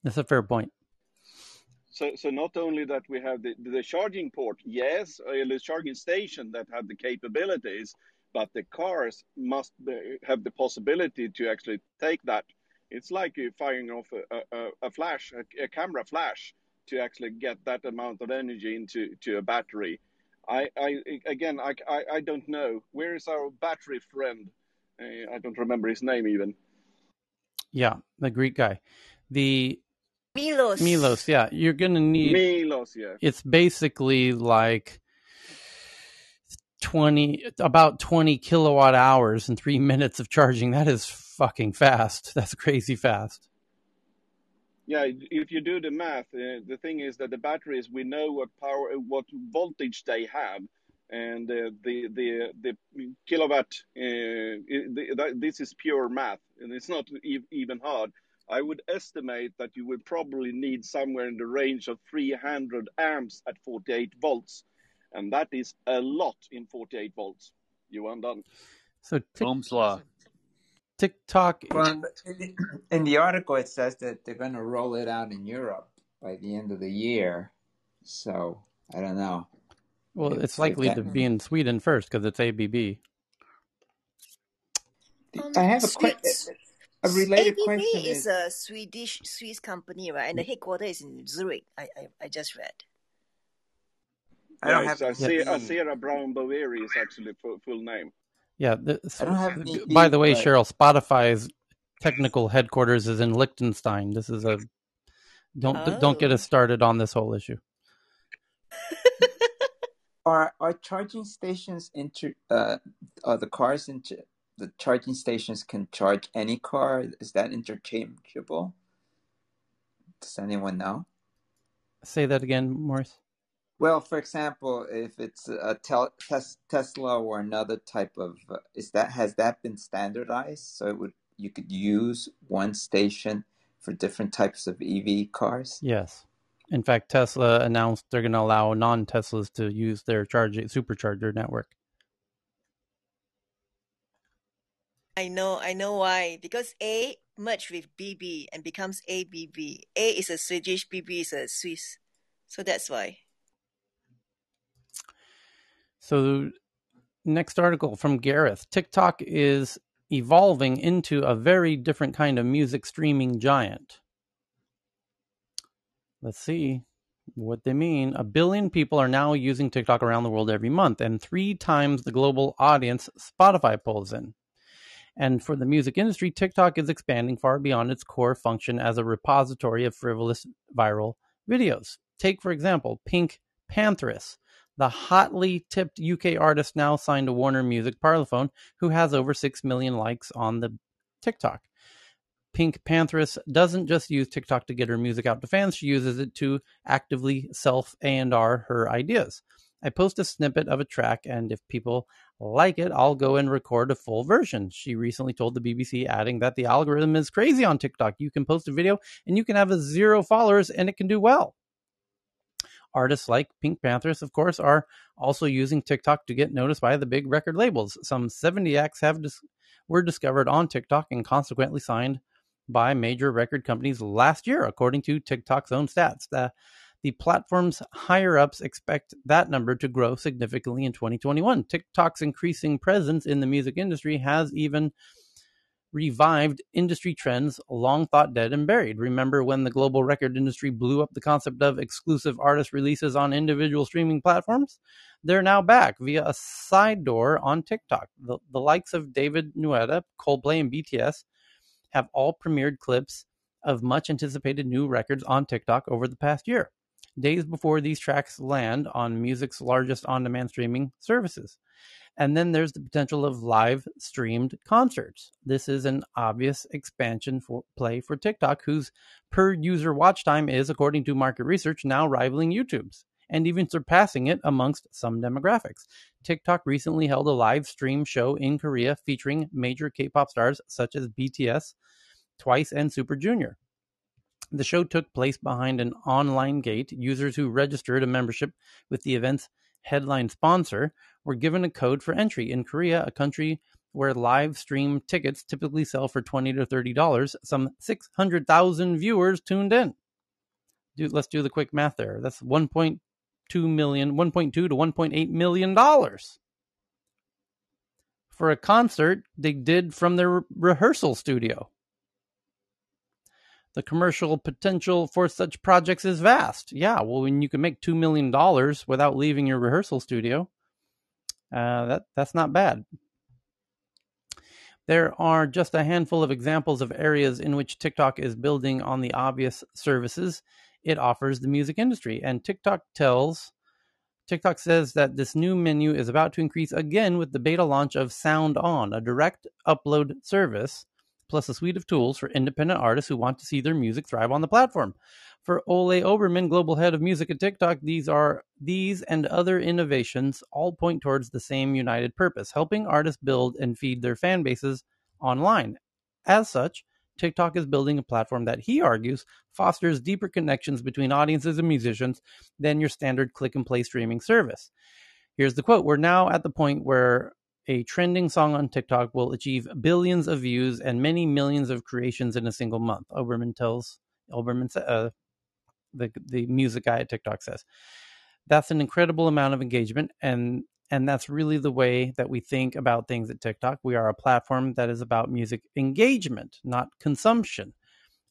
that's a fair point. So, so not only that we have the, the charging port, yes, or the charging station that have the capabilities, but the cars must be, have the possibility to actually take that. It's like firing off a, a, a flash, a, a, camera flash, to actually get that amount of energy into to a battery. I, I again, I, I, I don't know. Where is our battery friend? Uh, I don't remember his name even. Yeah, the Greek guy. The Milos. Milos, yeah. You're gonna need Milos, yeah. It's basically like 20 about 20 kilowatt hours and three [LAUGHS] minutes of charging that is fucking fast [LAUGHS] that's crazy fast yeah if you do the math uh, the thing is that the batteries we know what power what voltage they have and uh, the the the kilowatt uh, the, this is pure math and it's not even hard i would estimate that you would probably need somewhere in the range of 300 amps at 48 volts and that is a lot in 48 volts. You undone. So tick, Ohm's law. TikTok. Well, in the article, it says that they're going to roll it out in Europe by the end of the year. So I don't know. Well, it's, it's likely to be in Sweden first because it's ABB. Um, I have a question. A related ABB question is, is a Swedish Swiss company, right? And the headquarters is in Zurich. I, I, I just read. I don't have. ASEA, ASEA Brown Boveri is actually full, full name. Yeah. The, I don't have. by the way, but... Cheryl, Spotify's technical headquarters is in Liechtenstein. This is a don't oh. don't get us started on this whole issue. [LAUGHS] are are charging stations into Uh, are the cars into the charging stations can charge any car? Is that interchangeable? Does anyone know? Say that again, Morris. Well, for example, if it's a tel- tes- Tesla or another type of, uh, is that has that been standardized so it would you could use one station for different types of EV cars? Yes. In fact, Tesla announced they're going to allow non-Teslas to use their charging supercharger network. I know, I know why. Because A merged with BB and becomes ABB. A is a Swedish, BB is a Swiss. So that's why. So, next article from Gareth TikTok is evolving into a very different kind of music streaming giant. Let's see what they mean. A billion people are now using TikTok around the world every month, and three times the global audience Spotify pulls in. And for the music industry, TikTok is expanding far beyond its core function as a repository of frivolous viral videos. Take, for example, Pink Panthers, the hotly tipped UK artist now signed to Warner Music Parlophone, who has over 6 million likes on the TikTok. PinkPantheress doesn't just use TikTok to get her music out to fans, she uses it to actively self A&R her ideas. I post a snippet of a track, and if people like it, I'll go and record a full version. She recently told the BBC, adding that the algorithm is crazy on TikTok. You can post a video and you can have a zero followers and it can do well. Artists like PinkPantheress, of course, are also using TikTok to get noticed by the big record labels. Some 70 acts have dis- were discovered on TikTok and consequently signed by major record companies last year, according to TikTok's own stats. The, the platform's higher ups expect that number to grow significantly in 2021. TikTok's increasing presence in the music industry has even revived industry trends long thought dead and buried. Remember when the global record industry blew up the concept of exclusive artist releases on individual streaming platforms? They're now back via a side door on TikTok. The, the likes of David Guetta, Coldplay, and BTS have all premiered clips of much anticipated new records on TikTok over the past year, days before these tracks land on music's largest on demand streaming services. And then there's the potential of live streamed concerts. This is an obvious expansion for play for TikTok, whose per user watch time is, according to market research, now rivaling YouTube's and even surpassing it amongst some demographics. TikTok recently held a live stream show in Korea featuring major K pop stars such as BTS, Twice, and Super Junior. The show took place behind an online gate. Users who registered a membership with the event's headline sponsor were given a code for entry. In Korea, a country where live stream tickets typically sell for 20 to $30, some 600,000 viewers tuned in. Let's do the quick math there. That's 1.2 million, 1.2 to 1.8 million dollars for a concert they did from their rehearsal studio. The commercial potential for such projects is vast. Yeah, well, when you can make $2 million without leaving your rehearsal studio, uh, that, that's not bad. There are just a handful of examples of areas in which TikTok is building on the obvious services it offers the music industry. And TikTok tells TikTok says that this new menu is about to increase again with the beta launch of Sound On, a direct upload service, plus a suite of tools for independent artists who want to see their music thrive on the platform. For Ole Obermann, global head of music at TikTok, these are these and other innovations all point towards the same united purpose, helping artists build and feed their fan bases online. As such, TikTok is building a platform that he argues fosters deeper connections between audiences and musicians than your standard click and play streaming service. Here's the quote We're now at the point where a trending song on TikTok will achieve billions of views and many millions of creations in a single month. Obermann tells Obermann, uh, the the music guy at TikTok says. That's an incredible amount of engagement, and and that's really the way that we think about things at TikTok. We are a platform that is about music engagement, not consumption.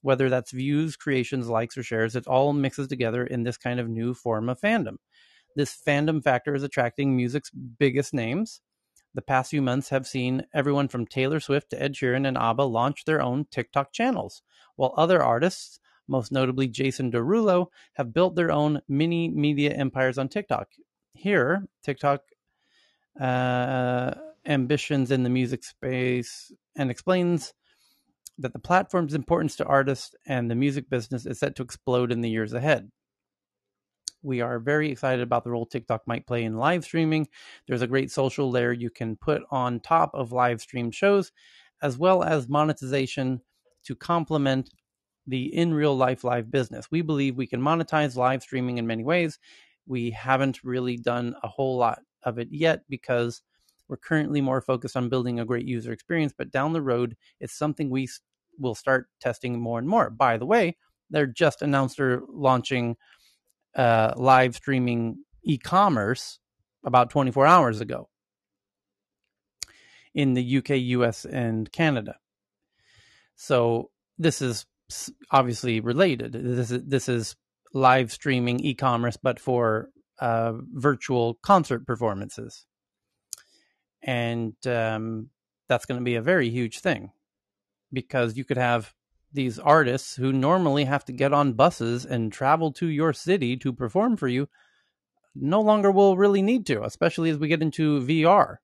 Whether that's views, creations, likes, or shares, it all mixes together in this kind of new form of fandom. This fandom factor is attracting music's biggest names. The past few months have seen everyone from Taylor Swift to Ed Sheeran and ABBA launch their own TikTok channels, while other artists, most notably Jason Derulo, have built their own mini media empires on TikTok. Here, TikTok uh, ambitions in the music space and explains that the platform's importance to artists and the music business is set to explode in the years ahead. We are very excited about the role TikTok might play in live streaming. There's a great social layer you can put on top of live stream shows, as well as monetization to complement the in real life live business. We believe we can monetize live streaming in many ways. We haven't really done a whole lot of it yet because we're currently more focused on building a great user experience. But down the road, it's something we will start testing more and more. By the way, they're just announced they're launching uh, live streaming e commerce about 24 hours ago in the UK, US, and Canada. So this is obviously related. This is this is live streaming e commerce, but for uh, virtual concert performances. And um, that's going to be a very huge thing because you could have these artists who normally have to get on buses and travel to your city to perform for you no longer will really need to, especially as we get into VR.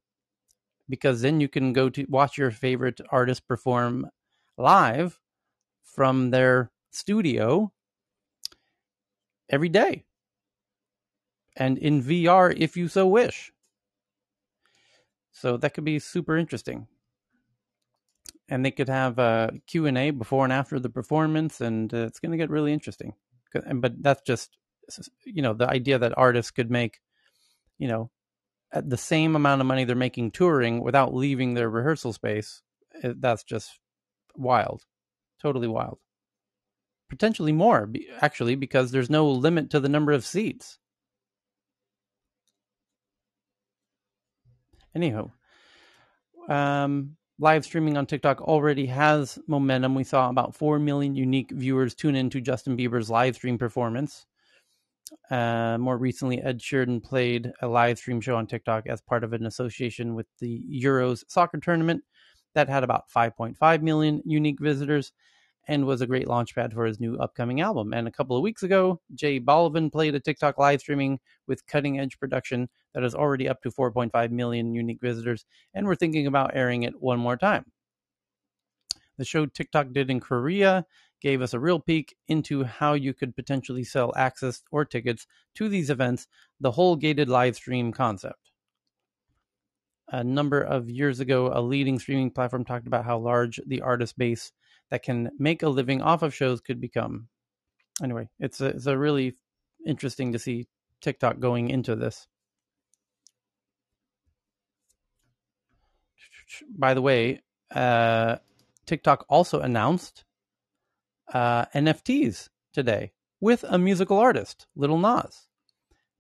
Because then you can go to watch your favorite artist perform live from their studio every day and in VR if you so wish. So that could be super interesting. And they could have a Q&A before and after the performance and uh, it's going to get really interesting. But that's just you know the idea that artists could make you know at the same amount of money they're making touring without leaving their rehearsal space eh, that's just wild. Totally wild. Potentially more actually because there's no limit to the number of seats. Anyhow, um, live streaming on TikTok already has momentum. We saw about 4 million unique viewers tune into Justin Bieber's live stream performance. Uh, more recently, Ed Sheeran played a live stream show on TikTok as part of an association with the Euros soccer tournament that had about 5.5 million unique visitors and was a great launchpad for his new upcoming album. And a couple of weeks ago, J Balvin played a TikTok live streaming with cutting edge production that is already up to 4.5 million unique visitors, and we're thinking about airing it one more time. The show TikTok did in Korea gave us a real peek into how you could potentially sell access or tickets to these events, the whole gated live stream concept. A number of years ago, a leading streaming platform talked about how large the artist base that can make a living off of shows could become. anyway, it's a, it's a really interesting to see TikTok going into this. By the way, uh, TikTok also announced uh, NFTs today with a musical artist, Lil Nas,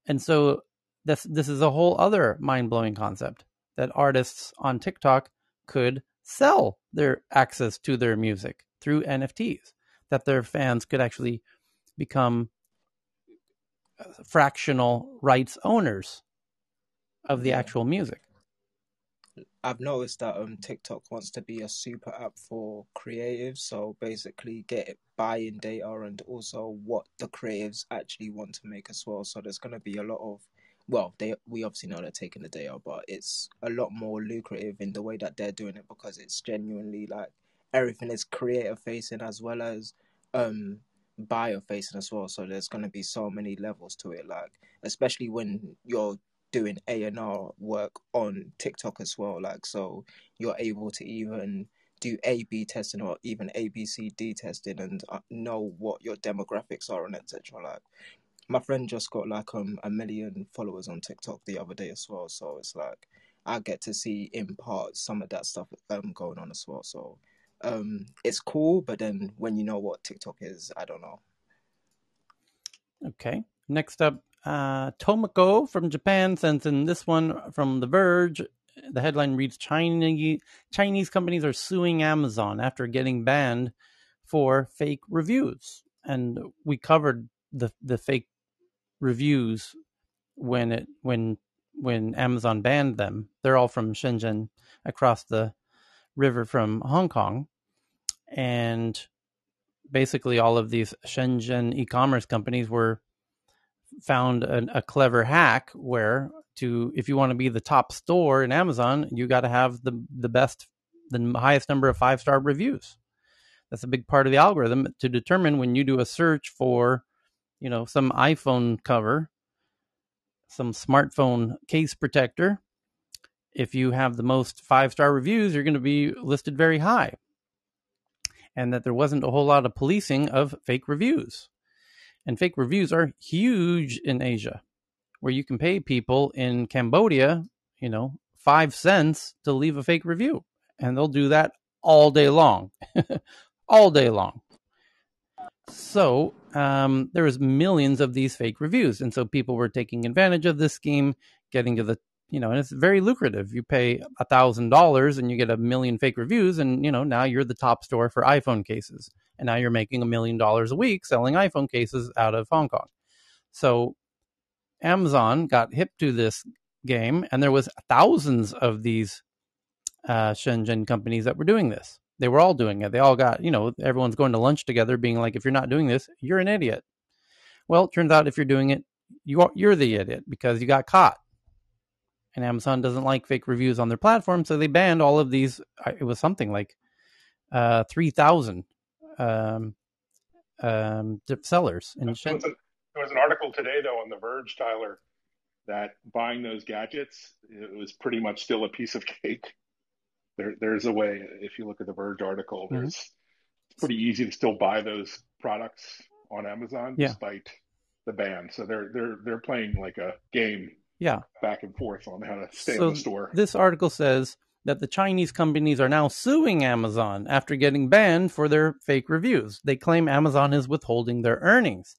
and so this this is a whole other mind blowing concept that artists on TikTok could sell their access to their music through NFTs, that their fans could actually become uh, fractional rights owners of the actual music. I've noticed that um TikTok wants to be a super app for creatives, so basically get buy-in data and also what the creatives actually want to make as well. So there's gonna be a lot of well, they we obviously know they're taking the day data, but it's a lot more lucrative in the way that they're doing it because it's genuinely like everything is creator facing as well as um buyer facing as well. So there's gonna be so many levels to it, like especially when you're doing A and R work on TikTok as well. Like so you're able to even do A B testing or even A B C D testing and uh, know what your demographics are and etc. Like my friend just got like um a million followers on TikTok the other day as well. So it's like I get to see in part some of that stuff um going on as well. So um it's cool, but then when you know what TikTok is, I don't know. Okay. Next up, uh, Tomoko from Japan sends in this one from The Verge. The headline reads Chinese, Chinese companies are suing Amazon after getting banned for fake reviews. And we covered the, the fake reviews when it when when Amazon banned them. They're all from Shenzhen across the river from Hong Kong. And basically all of these Shenzhen e-commerce companies were found an, a clever hack where to if you want to be the top store in Amazon, you got to have the the best the highest number of five star reviews. That's a big part of the algorithm to determine when you do a search for, you know, some iPhone cover, some smartphone case protector. If you have the most five star reviews, you're going to be listed very high. And that there wasn't a whole lot of policing of fake reviews. And fake reviews are huge in Asia, where you can pay people in Cambodia, you know, five cents to leave a fake review. And they'll do that all day long. [LAUGHS] all day long. So um, there was millions of these fake reviews. And so people were taking advantage of this scheme, getting to the you know, and it's very lucrative. You pay a thousand dollars and you get a million fake reviews, and you know now you're the top store for iPhone cases, and now you're making a million dollars a week selling iPhone cases out of Hong Kong. So Amazon got hip to this game, and there was thousands of these uh, Shenzhen companies that were doing this. They were all doing it. They all got, you know, everyone's going to lunch together, being like, "If you're not doing this, you're an idiot." Well, it turns out if you're doing it, you are, you're the idiot because you got caught and Amazon doesn't like fake reviews on their platform, so they banned all of these. It was something like uh, three thousand um, um, sellers. In there, was a, there was an article today, though, on The Verge, Tyler, that buying those gadgets it was pretty much still a piece of [LAUGHS] cake. There, there's a way. If you look at the Verge article, Mm-hmm. there's it's pretty easy to still buy those products on Amazon Yeah. despite the ban. So they're they're they're playing like a game yeah. back and forth on how to stay So in the store. this article says that the Chinese companies are now suing Amazon after getting banned for their fake reviews. They claim Amazon is withholding their earnings.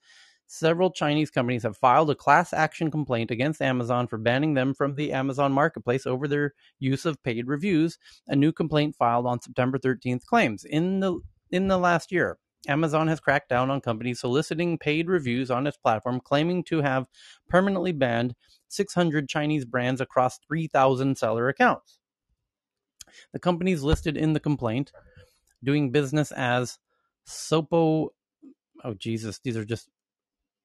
Several Chinese companies have filed a class action complaint against Amazon for banning them from the Amazon marketplace over their use of paid reviews. A new complaint filed on September 13th claims in the in the last year, Amazon has cracked down on companies soliciting paid reviews on its platform, claiming to have permanently banned 600 Chinese brands across 3,000 seller accounts. The companies listed in the complaint doing business as Sopo. Oh Jesus, these are just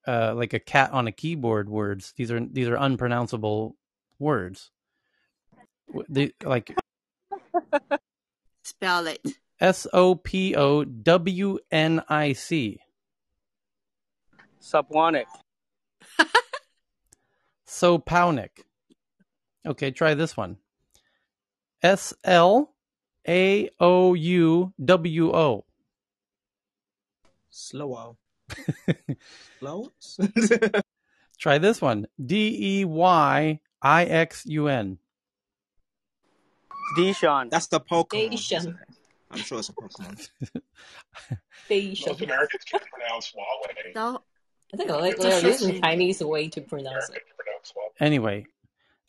uh, like a cat on a keyboard words. These are these are unpronounceable words. They, like [LAUGHS] Spell it. S O P O W N I C. Subwonic. [LAUGHS] Sopownik. Okay, try this one. S L A O U W O. Slow [LAUGHS] out. Loads. [LAUGHS] Try this one. D E Y I X U N. Deshaun. That's the Pokemon. Station. I'm sure it's a Pokemon. [LAUGHS] Station. Most Americans can pronounce Huawei. Now, I think like It's they're using. Chinese way to pronounce it. Anyway,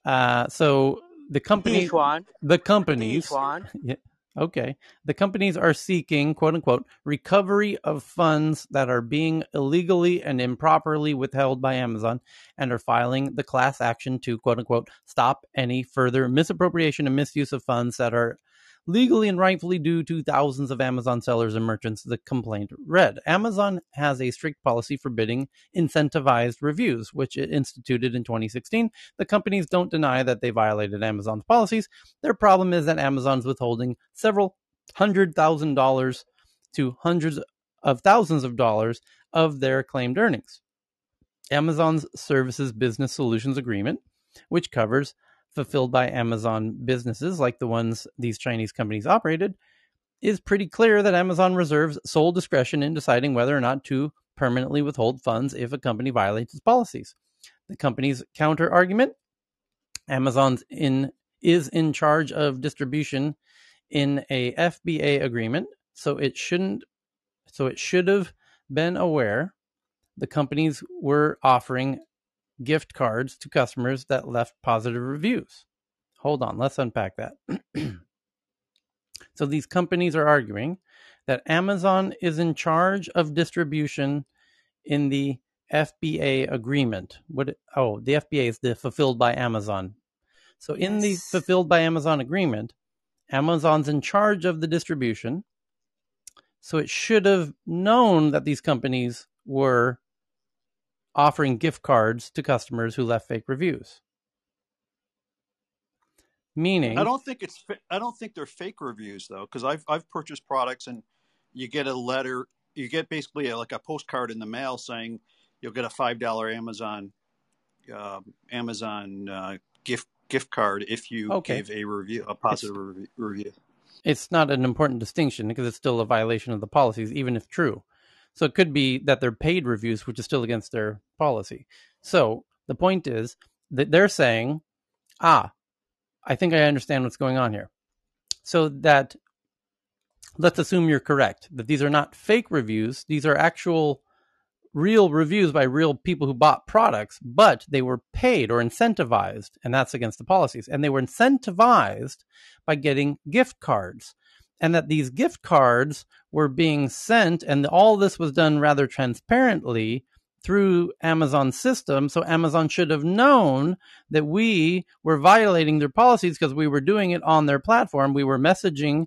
uh, so the company, Dechuan. the companies, Dechuan. yeah, okay, the companies are seeking quote unquote recovery of funds that are being illegally and improperly withheld by Amazon, and are filing the class action to quote unquote stop any further misappropriation and misuse of funds that are legally and rightfully due to thousands of Amazon sellers and merchants, the complaint read. Amazon has a strict policy forbidding incentivized reviews, which it instituted in 2016. The companies don't deny that they violated Amazon's policies. Their problem is that Amazon's withholding several hundred thousand dollars to hundreds of thousands of dollars of their claimed earnings. Amazon's Services Business Solutions Agreement, which covers fulfilled by Amazon businesses like the ones these Chinese companies operated, is pretty clear that Amazon reserves sole discretion in deciding whether or not to permanently withhold funds if a company violates its policies. The company's counter argument Amazon's in is in charge of distribution in a FBA agreement, so it shouldn't so it should have been aware the companies were offering gift cards to customers that left positive reviews. Hold on, let's unpack that. [CLEARS THROAT] so these companies are arguing that Amazon is in charge of distribution in the FBA agreement. What oh, the FBA is the fulfilled by Amazon. So in the fulfilled by Amazon agreement, Amazon's in charge of the distribution. So it should have known that these companies were offering gift cards to customers who left fake reviews. Meaning, I don't think it's. I don't think they're fake reviews though, because I've I've purchased products and you get a letter. You get basically a, like a postcard in the mail saying you'll get a five dollar Amazon uh, Amazon uh, gift gift card if you Okay. gave a review a positive rev- review. it's not an important distinction because it's still a violation of the policies, even if true. So it could be that they're paid reviews, which is still against their policy. So the point is that they're saying, ah, I think I understand what's going on here. So that let's assume you're correct, that these are not fake reviews, these are actual real reviews by real people who bought products, but they were paid or incentivized, and that's against the policies. And they were incentivized by getting gift cards. And that these gift cards were being sent, and all this was done rather transparently through Amazon's system. So Amazon should have known that we were violating their policies because we were doing it on their platform. We were messaging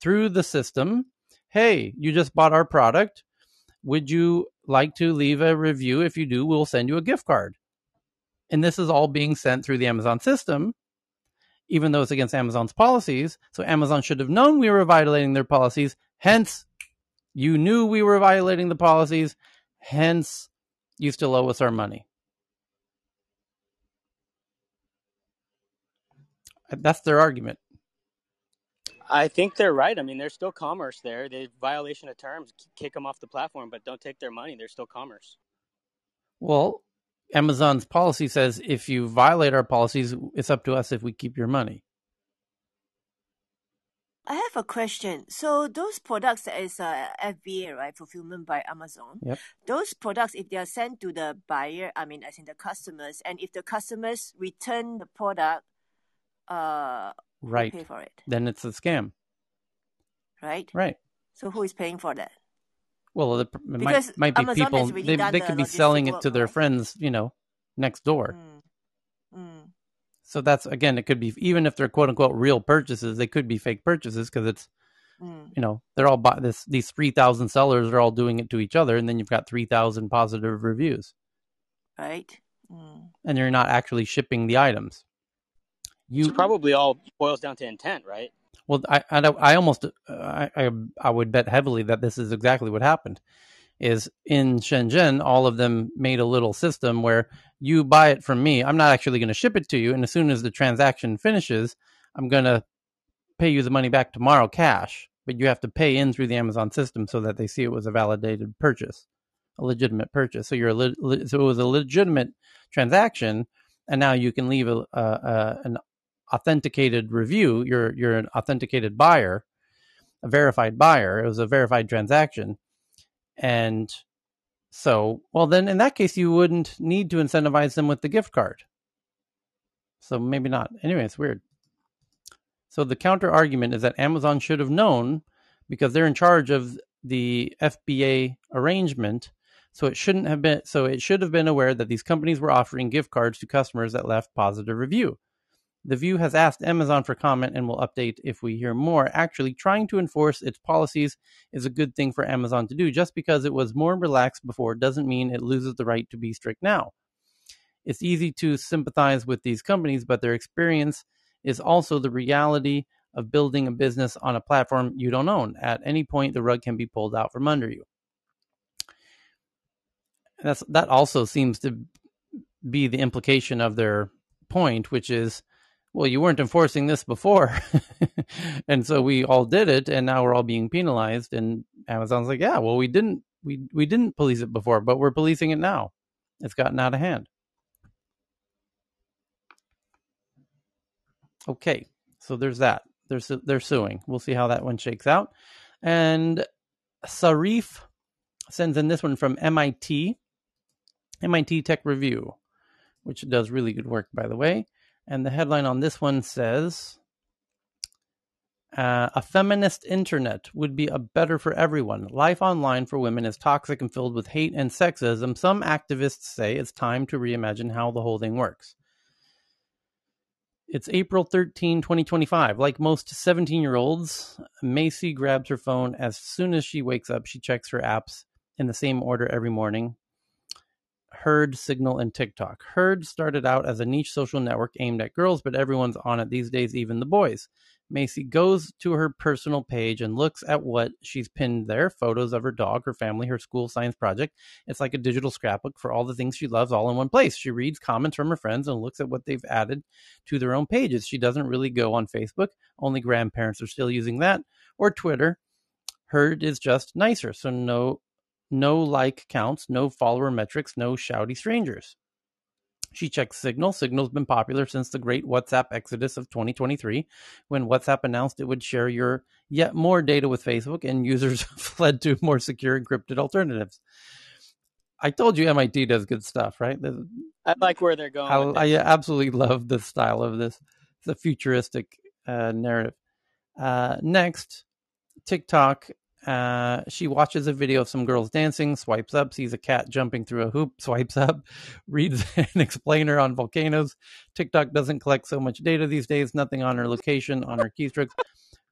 through the system hey, you just bought our product. Would you like to leave a review? If you do, we'll send you a gift card. And this is all being sent through the Amazon system, even though it's against Amazon's policies. So Amazon should have known we were violating their policies. Hence, you knew we were violating the policies. Hence, you still owe us our money. That's their argument. I think they're right. I mean, there's still commerce there. They violation of terms, kick them off the platform, but don't take their money. There's still commerce. Well, Amazon's policy says if you violate our policies, it's up to us if we keep your money. I have a question. So those products that is uh, FBA, right, fulfillment by Amazon. Yep. Those products, if they are sent to the buyer, I mean, as in the customers, and if the customers return the product, uh, Right. pay for it, Then it's a scam. right? Right. So who is paying for that? Well, it, it Because might might be Amazon people has already they they the could be logistic selling it work, to their right? friends, you know, next door. Mm. So that's again, it could be even if they're quote unquote real purchases, they could be fake purchases because it's Mm. you know they're all buy this these three thousand sellers are all doing it to each other, and then you've got three thousand positive reviews, Right? Mm. and you're not actually shipping the items. You It's probably all boils down to intent, right? Well, I I, I almost uh, I, I I would bet heavily that this is exactly what happened. Is in Shenzhen, all of them made a little system where you buy it from me. I'm not actually going to ship it to you, and as soon as the transaction finishes, I'm going to pay you the money back tomorrow cash. But you have to pay in through the Amazon system so that they see it was a validated purchase. a legitimate purchase. So you're a le- so it was a legitimate transaction, and now you can leave a, a, a an authenticated review. You're you're an authenticated buyer, a verified buyer. It was a verified transaction, and so well then in that case you wouldn't need to incentivize them with the gift card. So maybe not. Anyway, it's weird. So the counter argument is that Amazon should have known because they're in charge of the FBA arrangement. So it shouldn't have been so it should have been aware that these companies were offering gift cards to customers that left positive review. The Verge has asked Amazon for comment and will update if we hear more. Actually, trying to enforce its policies is a good thing for Amazon to do. Just because it was more relaxed before doesn't mean it loses the right to be strict now. It's easy to sympathize with these companies, but their experience is also the reality of building a business on a platform you don't own. At any point, the rug can be pulled out from under you. That's that also seems to be the implication of their point, which is, well, you weren't enforcing this before, [LAUGHS] and so we all did it, and now we're all being penalized. And Amazon's like, yeah, well, we didn't we we didn't police it before, but we're policing it now. It's gotten out of hand. Okay, so there's that. They're su- they're suing. We'll see how that one shakes out. And Sarif sends in this one from MIT, MIT Tech Review, which does really good work, by the way. And the headline on this one says. Uh, a feminist internet would be a better for everyone. Life online for women is toxic and filled with hate and sexism. Some activists say it's time to reimagine how the whole thing works. It's April 13, 2025. Like most 17 year olds, Macy grabs her phone as soon as she wakes up. She checks her apps in the same order every morning Herd, Signal, and TikTok. Herd started out as a niche social network aimed at girls, but everyone's on it these days, even the boys. Macy goes to her personal page and looks at what she's pinned there photos of her dog, her family, her school science project. It's like a digital scrapbook for all the things she loves all in one place. She reads comments from her friends and looks at what they've added to their own pages. She doesn't really go on Facebook, only grandparents are still using that, or Twitter. Herd is just nicer, so no no like counts, no follower metrics, no shouty strangers. She checks Signal. Signal's been popular since the great WhatsApp exodus of 2023, when WhatsApp announced it would share your yet more data with Facebook and users [LAUGHS] fled to more secure encrypted alternatives. I told you MIT does good stuff, right? I like where they're going. I, I absolutely love the style of this. the futuristic uh, narrative. Uh, next, TikTok uh, she watches a video of some girls dancing, swipes up, sees a cat jumping through a hoop, [LAUGHS] swipes up, reads [LAUGHS] an explainer on volcanoes. TikTok doesn't collect so much data these days, nothing on her location, on her keystrokes.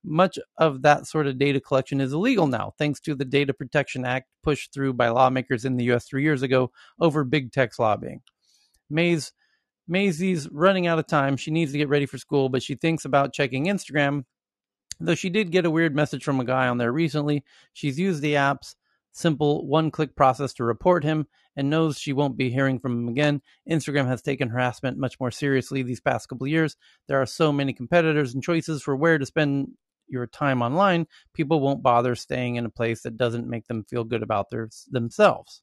Much of that sort of data collection is illegal now, thanks to the Data Protection Act pushed through by lawmakers in the US three years ago over big tech's lobbying. Maze Maisie's running out of time. She needs to get ready for school, but she thinks about checking Instagram Though she did get a weird message from a guy on there recently, she's used the app's simple one click process to report him and knows she won't be hearing from him again. Instagram has taken harassment much more seriously these past couple years. There are so many competitors and choices for where to spend your time online, people won't bother staying in a place that doesn't make them feel good about their, themselves.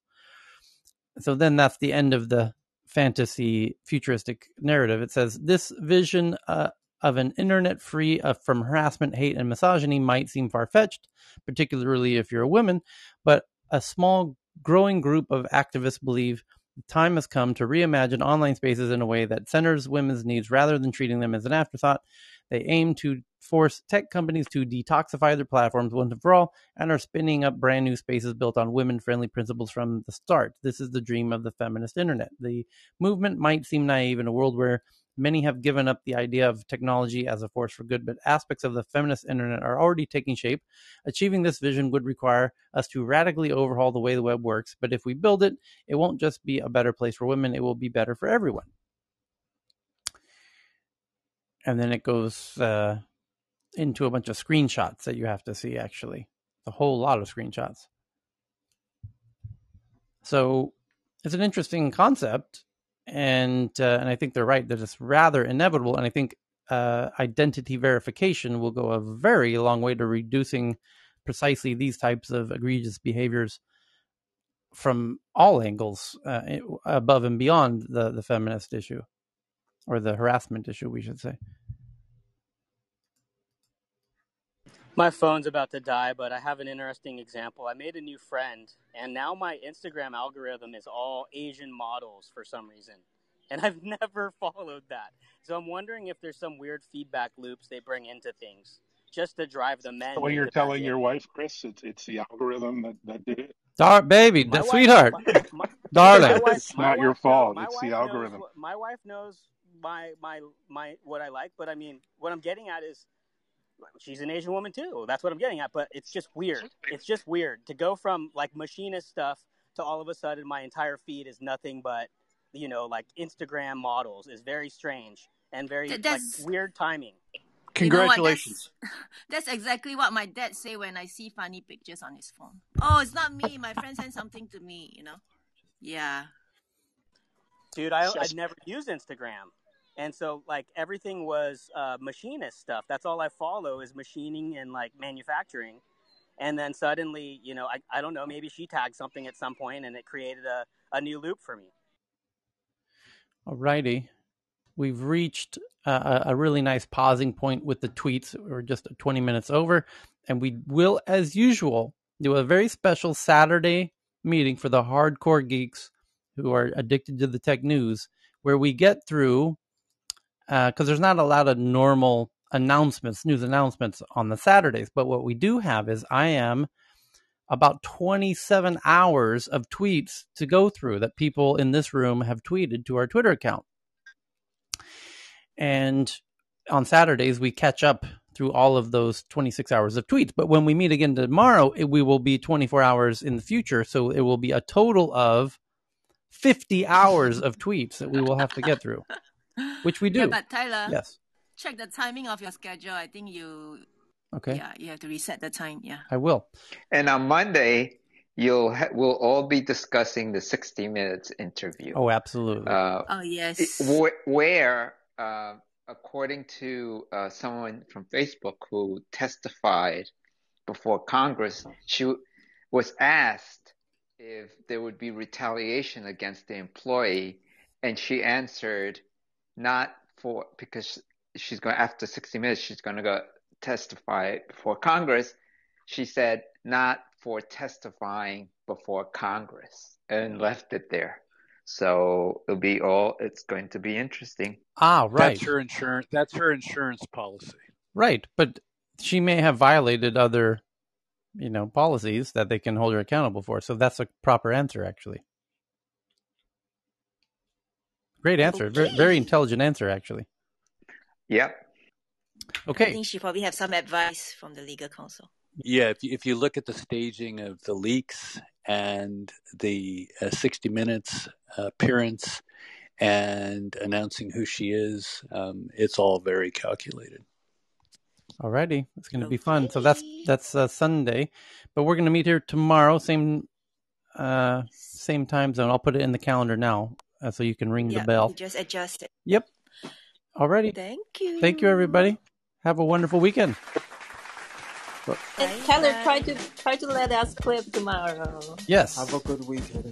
So then that's the end of the fantasy futuristic narrative. It says this vision uh, of an internet free of, from harassment, hate, and misogyny might seem far fetched, particularly if you're a woman, but a small growing group of activists believe the time has come to reimagine online spaces in a way that centers women's needs rather than treating them as an afterthought. They aim to force tech companies to detoxify their platforms once and for all and are spinning up brand new spaces built on women friendly principles from the start. This is the dream of the feminist internet. The movement might seem naive in a world where Many have given up the idea of technology as a force for good, but aspects of the feminist internet are already taking shape. Achieving this vision would require us to radically overhaul the way the web works, but if we build it, it won't just be a better place for women, it will be better for everyone. And then it goes uh, into a bunch of screenshots that you have to see, actually. A whole lot of screenshots. So it's an interesting concept and uh, and I think they're right that it's rather inevitable. And I think uh, identity verification will go a very long way to reducing precisely these types of egregious behaviors from all angles, uh, above and beyond the the feminist issue or the harassment issue, we should say. My phone's about to die, but I have an interesting example. I made a new friend, and now my Instagram algorithm is all Asian models for some reason. And [LAUGHS] I've never followed that. So I'm wondering if there's some weird feedback loops they bring into things just to drive the men. So what you're telling your wife, Chris, it's it's the algorithm that, that did it. Dar baby, the sweetheart, [LAUGHS] darling. My, it's not your fault. it's the algorithm. Knows, my wife knows my my my what I like, but I mean, what I'm getting at is she's an Asian woman too. That's what I'm getting at. But it's just weird. It's just weird to go from like machinist stuff to all of a sudden my entire feed is nothing but you know like Instagram models is very strange and very like, weird timing. Congratulations. You know that's, [LAUGHS] that's, exactly what my dad say when I see funny pictures on his phone. Oh, it's not me. My friend sent something to me. You know. Yeah. Dude, I I never use Instagram. And so like everything was uh, machinist stuff. That's all I follow is machining and like manufacturing. And then suddenly, you know, I, I don't know, maybe she tagged something at some point and it created a, a new loop for me. All righty. We've reached a, a really nice pausing point with the tweets. We're just 20 minutes over. And we will, as usual, do a very special Saturday meeting for the hardcore geeks who are addicted to the tech news, where we get through because uh, there's not a lot of normal announcements, news announcements on the Saturdays. But what we do have is I am about 27 hours of tweets to go through that people in this room have tweeted to our Twitter account. And on Saturdays, we catch up through all of those 26 hours of tweets. But when we meet again tomorrow, it, we will be 24 hours in the future. So it will be a total of 50 hours of tweets that we will have to get through which we do. Yeah, but Tyler, yes, check the timing of your schedule. I think you. Okay. Yeah, you have to reset the time. Yeah. I will. And on Monday, you'll ha- we'll all be discussing the 60 minutes interview. Oh, absolutely. Uh, oh yes. where, uh, according to uh, someone from Facebook who testified before Congress, she was asked if there would be retaliation against the employee, and she answered not for because she's going after 60 minutes she's going to go testify before congress. She said not for testifying before congress and left it there. So it'll be all it's going to be interesting. Ah right. that's her insurance that's her insurance policy. Right but she may have violated other you know policies that they can hold her accountable for. So that's a proper answer actually Great answer. Okay. Very, very intelligent answer, actually. Yep. Okay. I think she probably have some advice from the legal counsel. Yeah, if you, if you look at the staging of the leaks and the uh, 60 Minutes appearance and announcing who she is, um, it's all very calculated. Alrighty, it's going to okay. be fun. So that's that's uh, Sunday, but we're going to meet here tomorrow, same uh, same time zone. I'll put it in the calendar now uh, so you can ring yeah, the bell. Just adjust it. Yep. Alrighty. Thank you. Thank you, everybody. Have a wonderful weekend. And Tyler, try to try to let us clip tomorrow. Yes. Have a good weekend.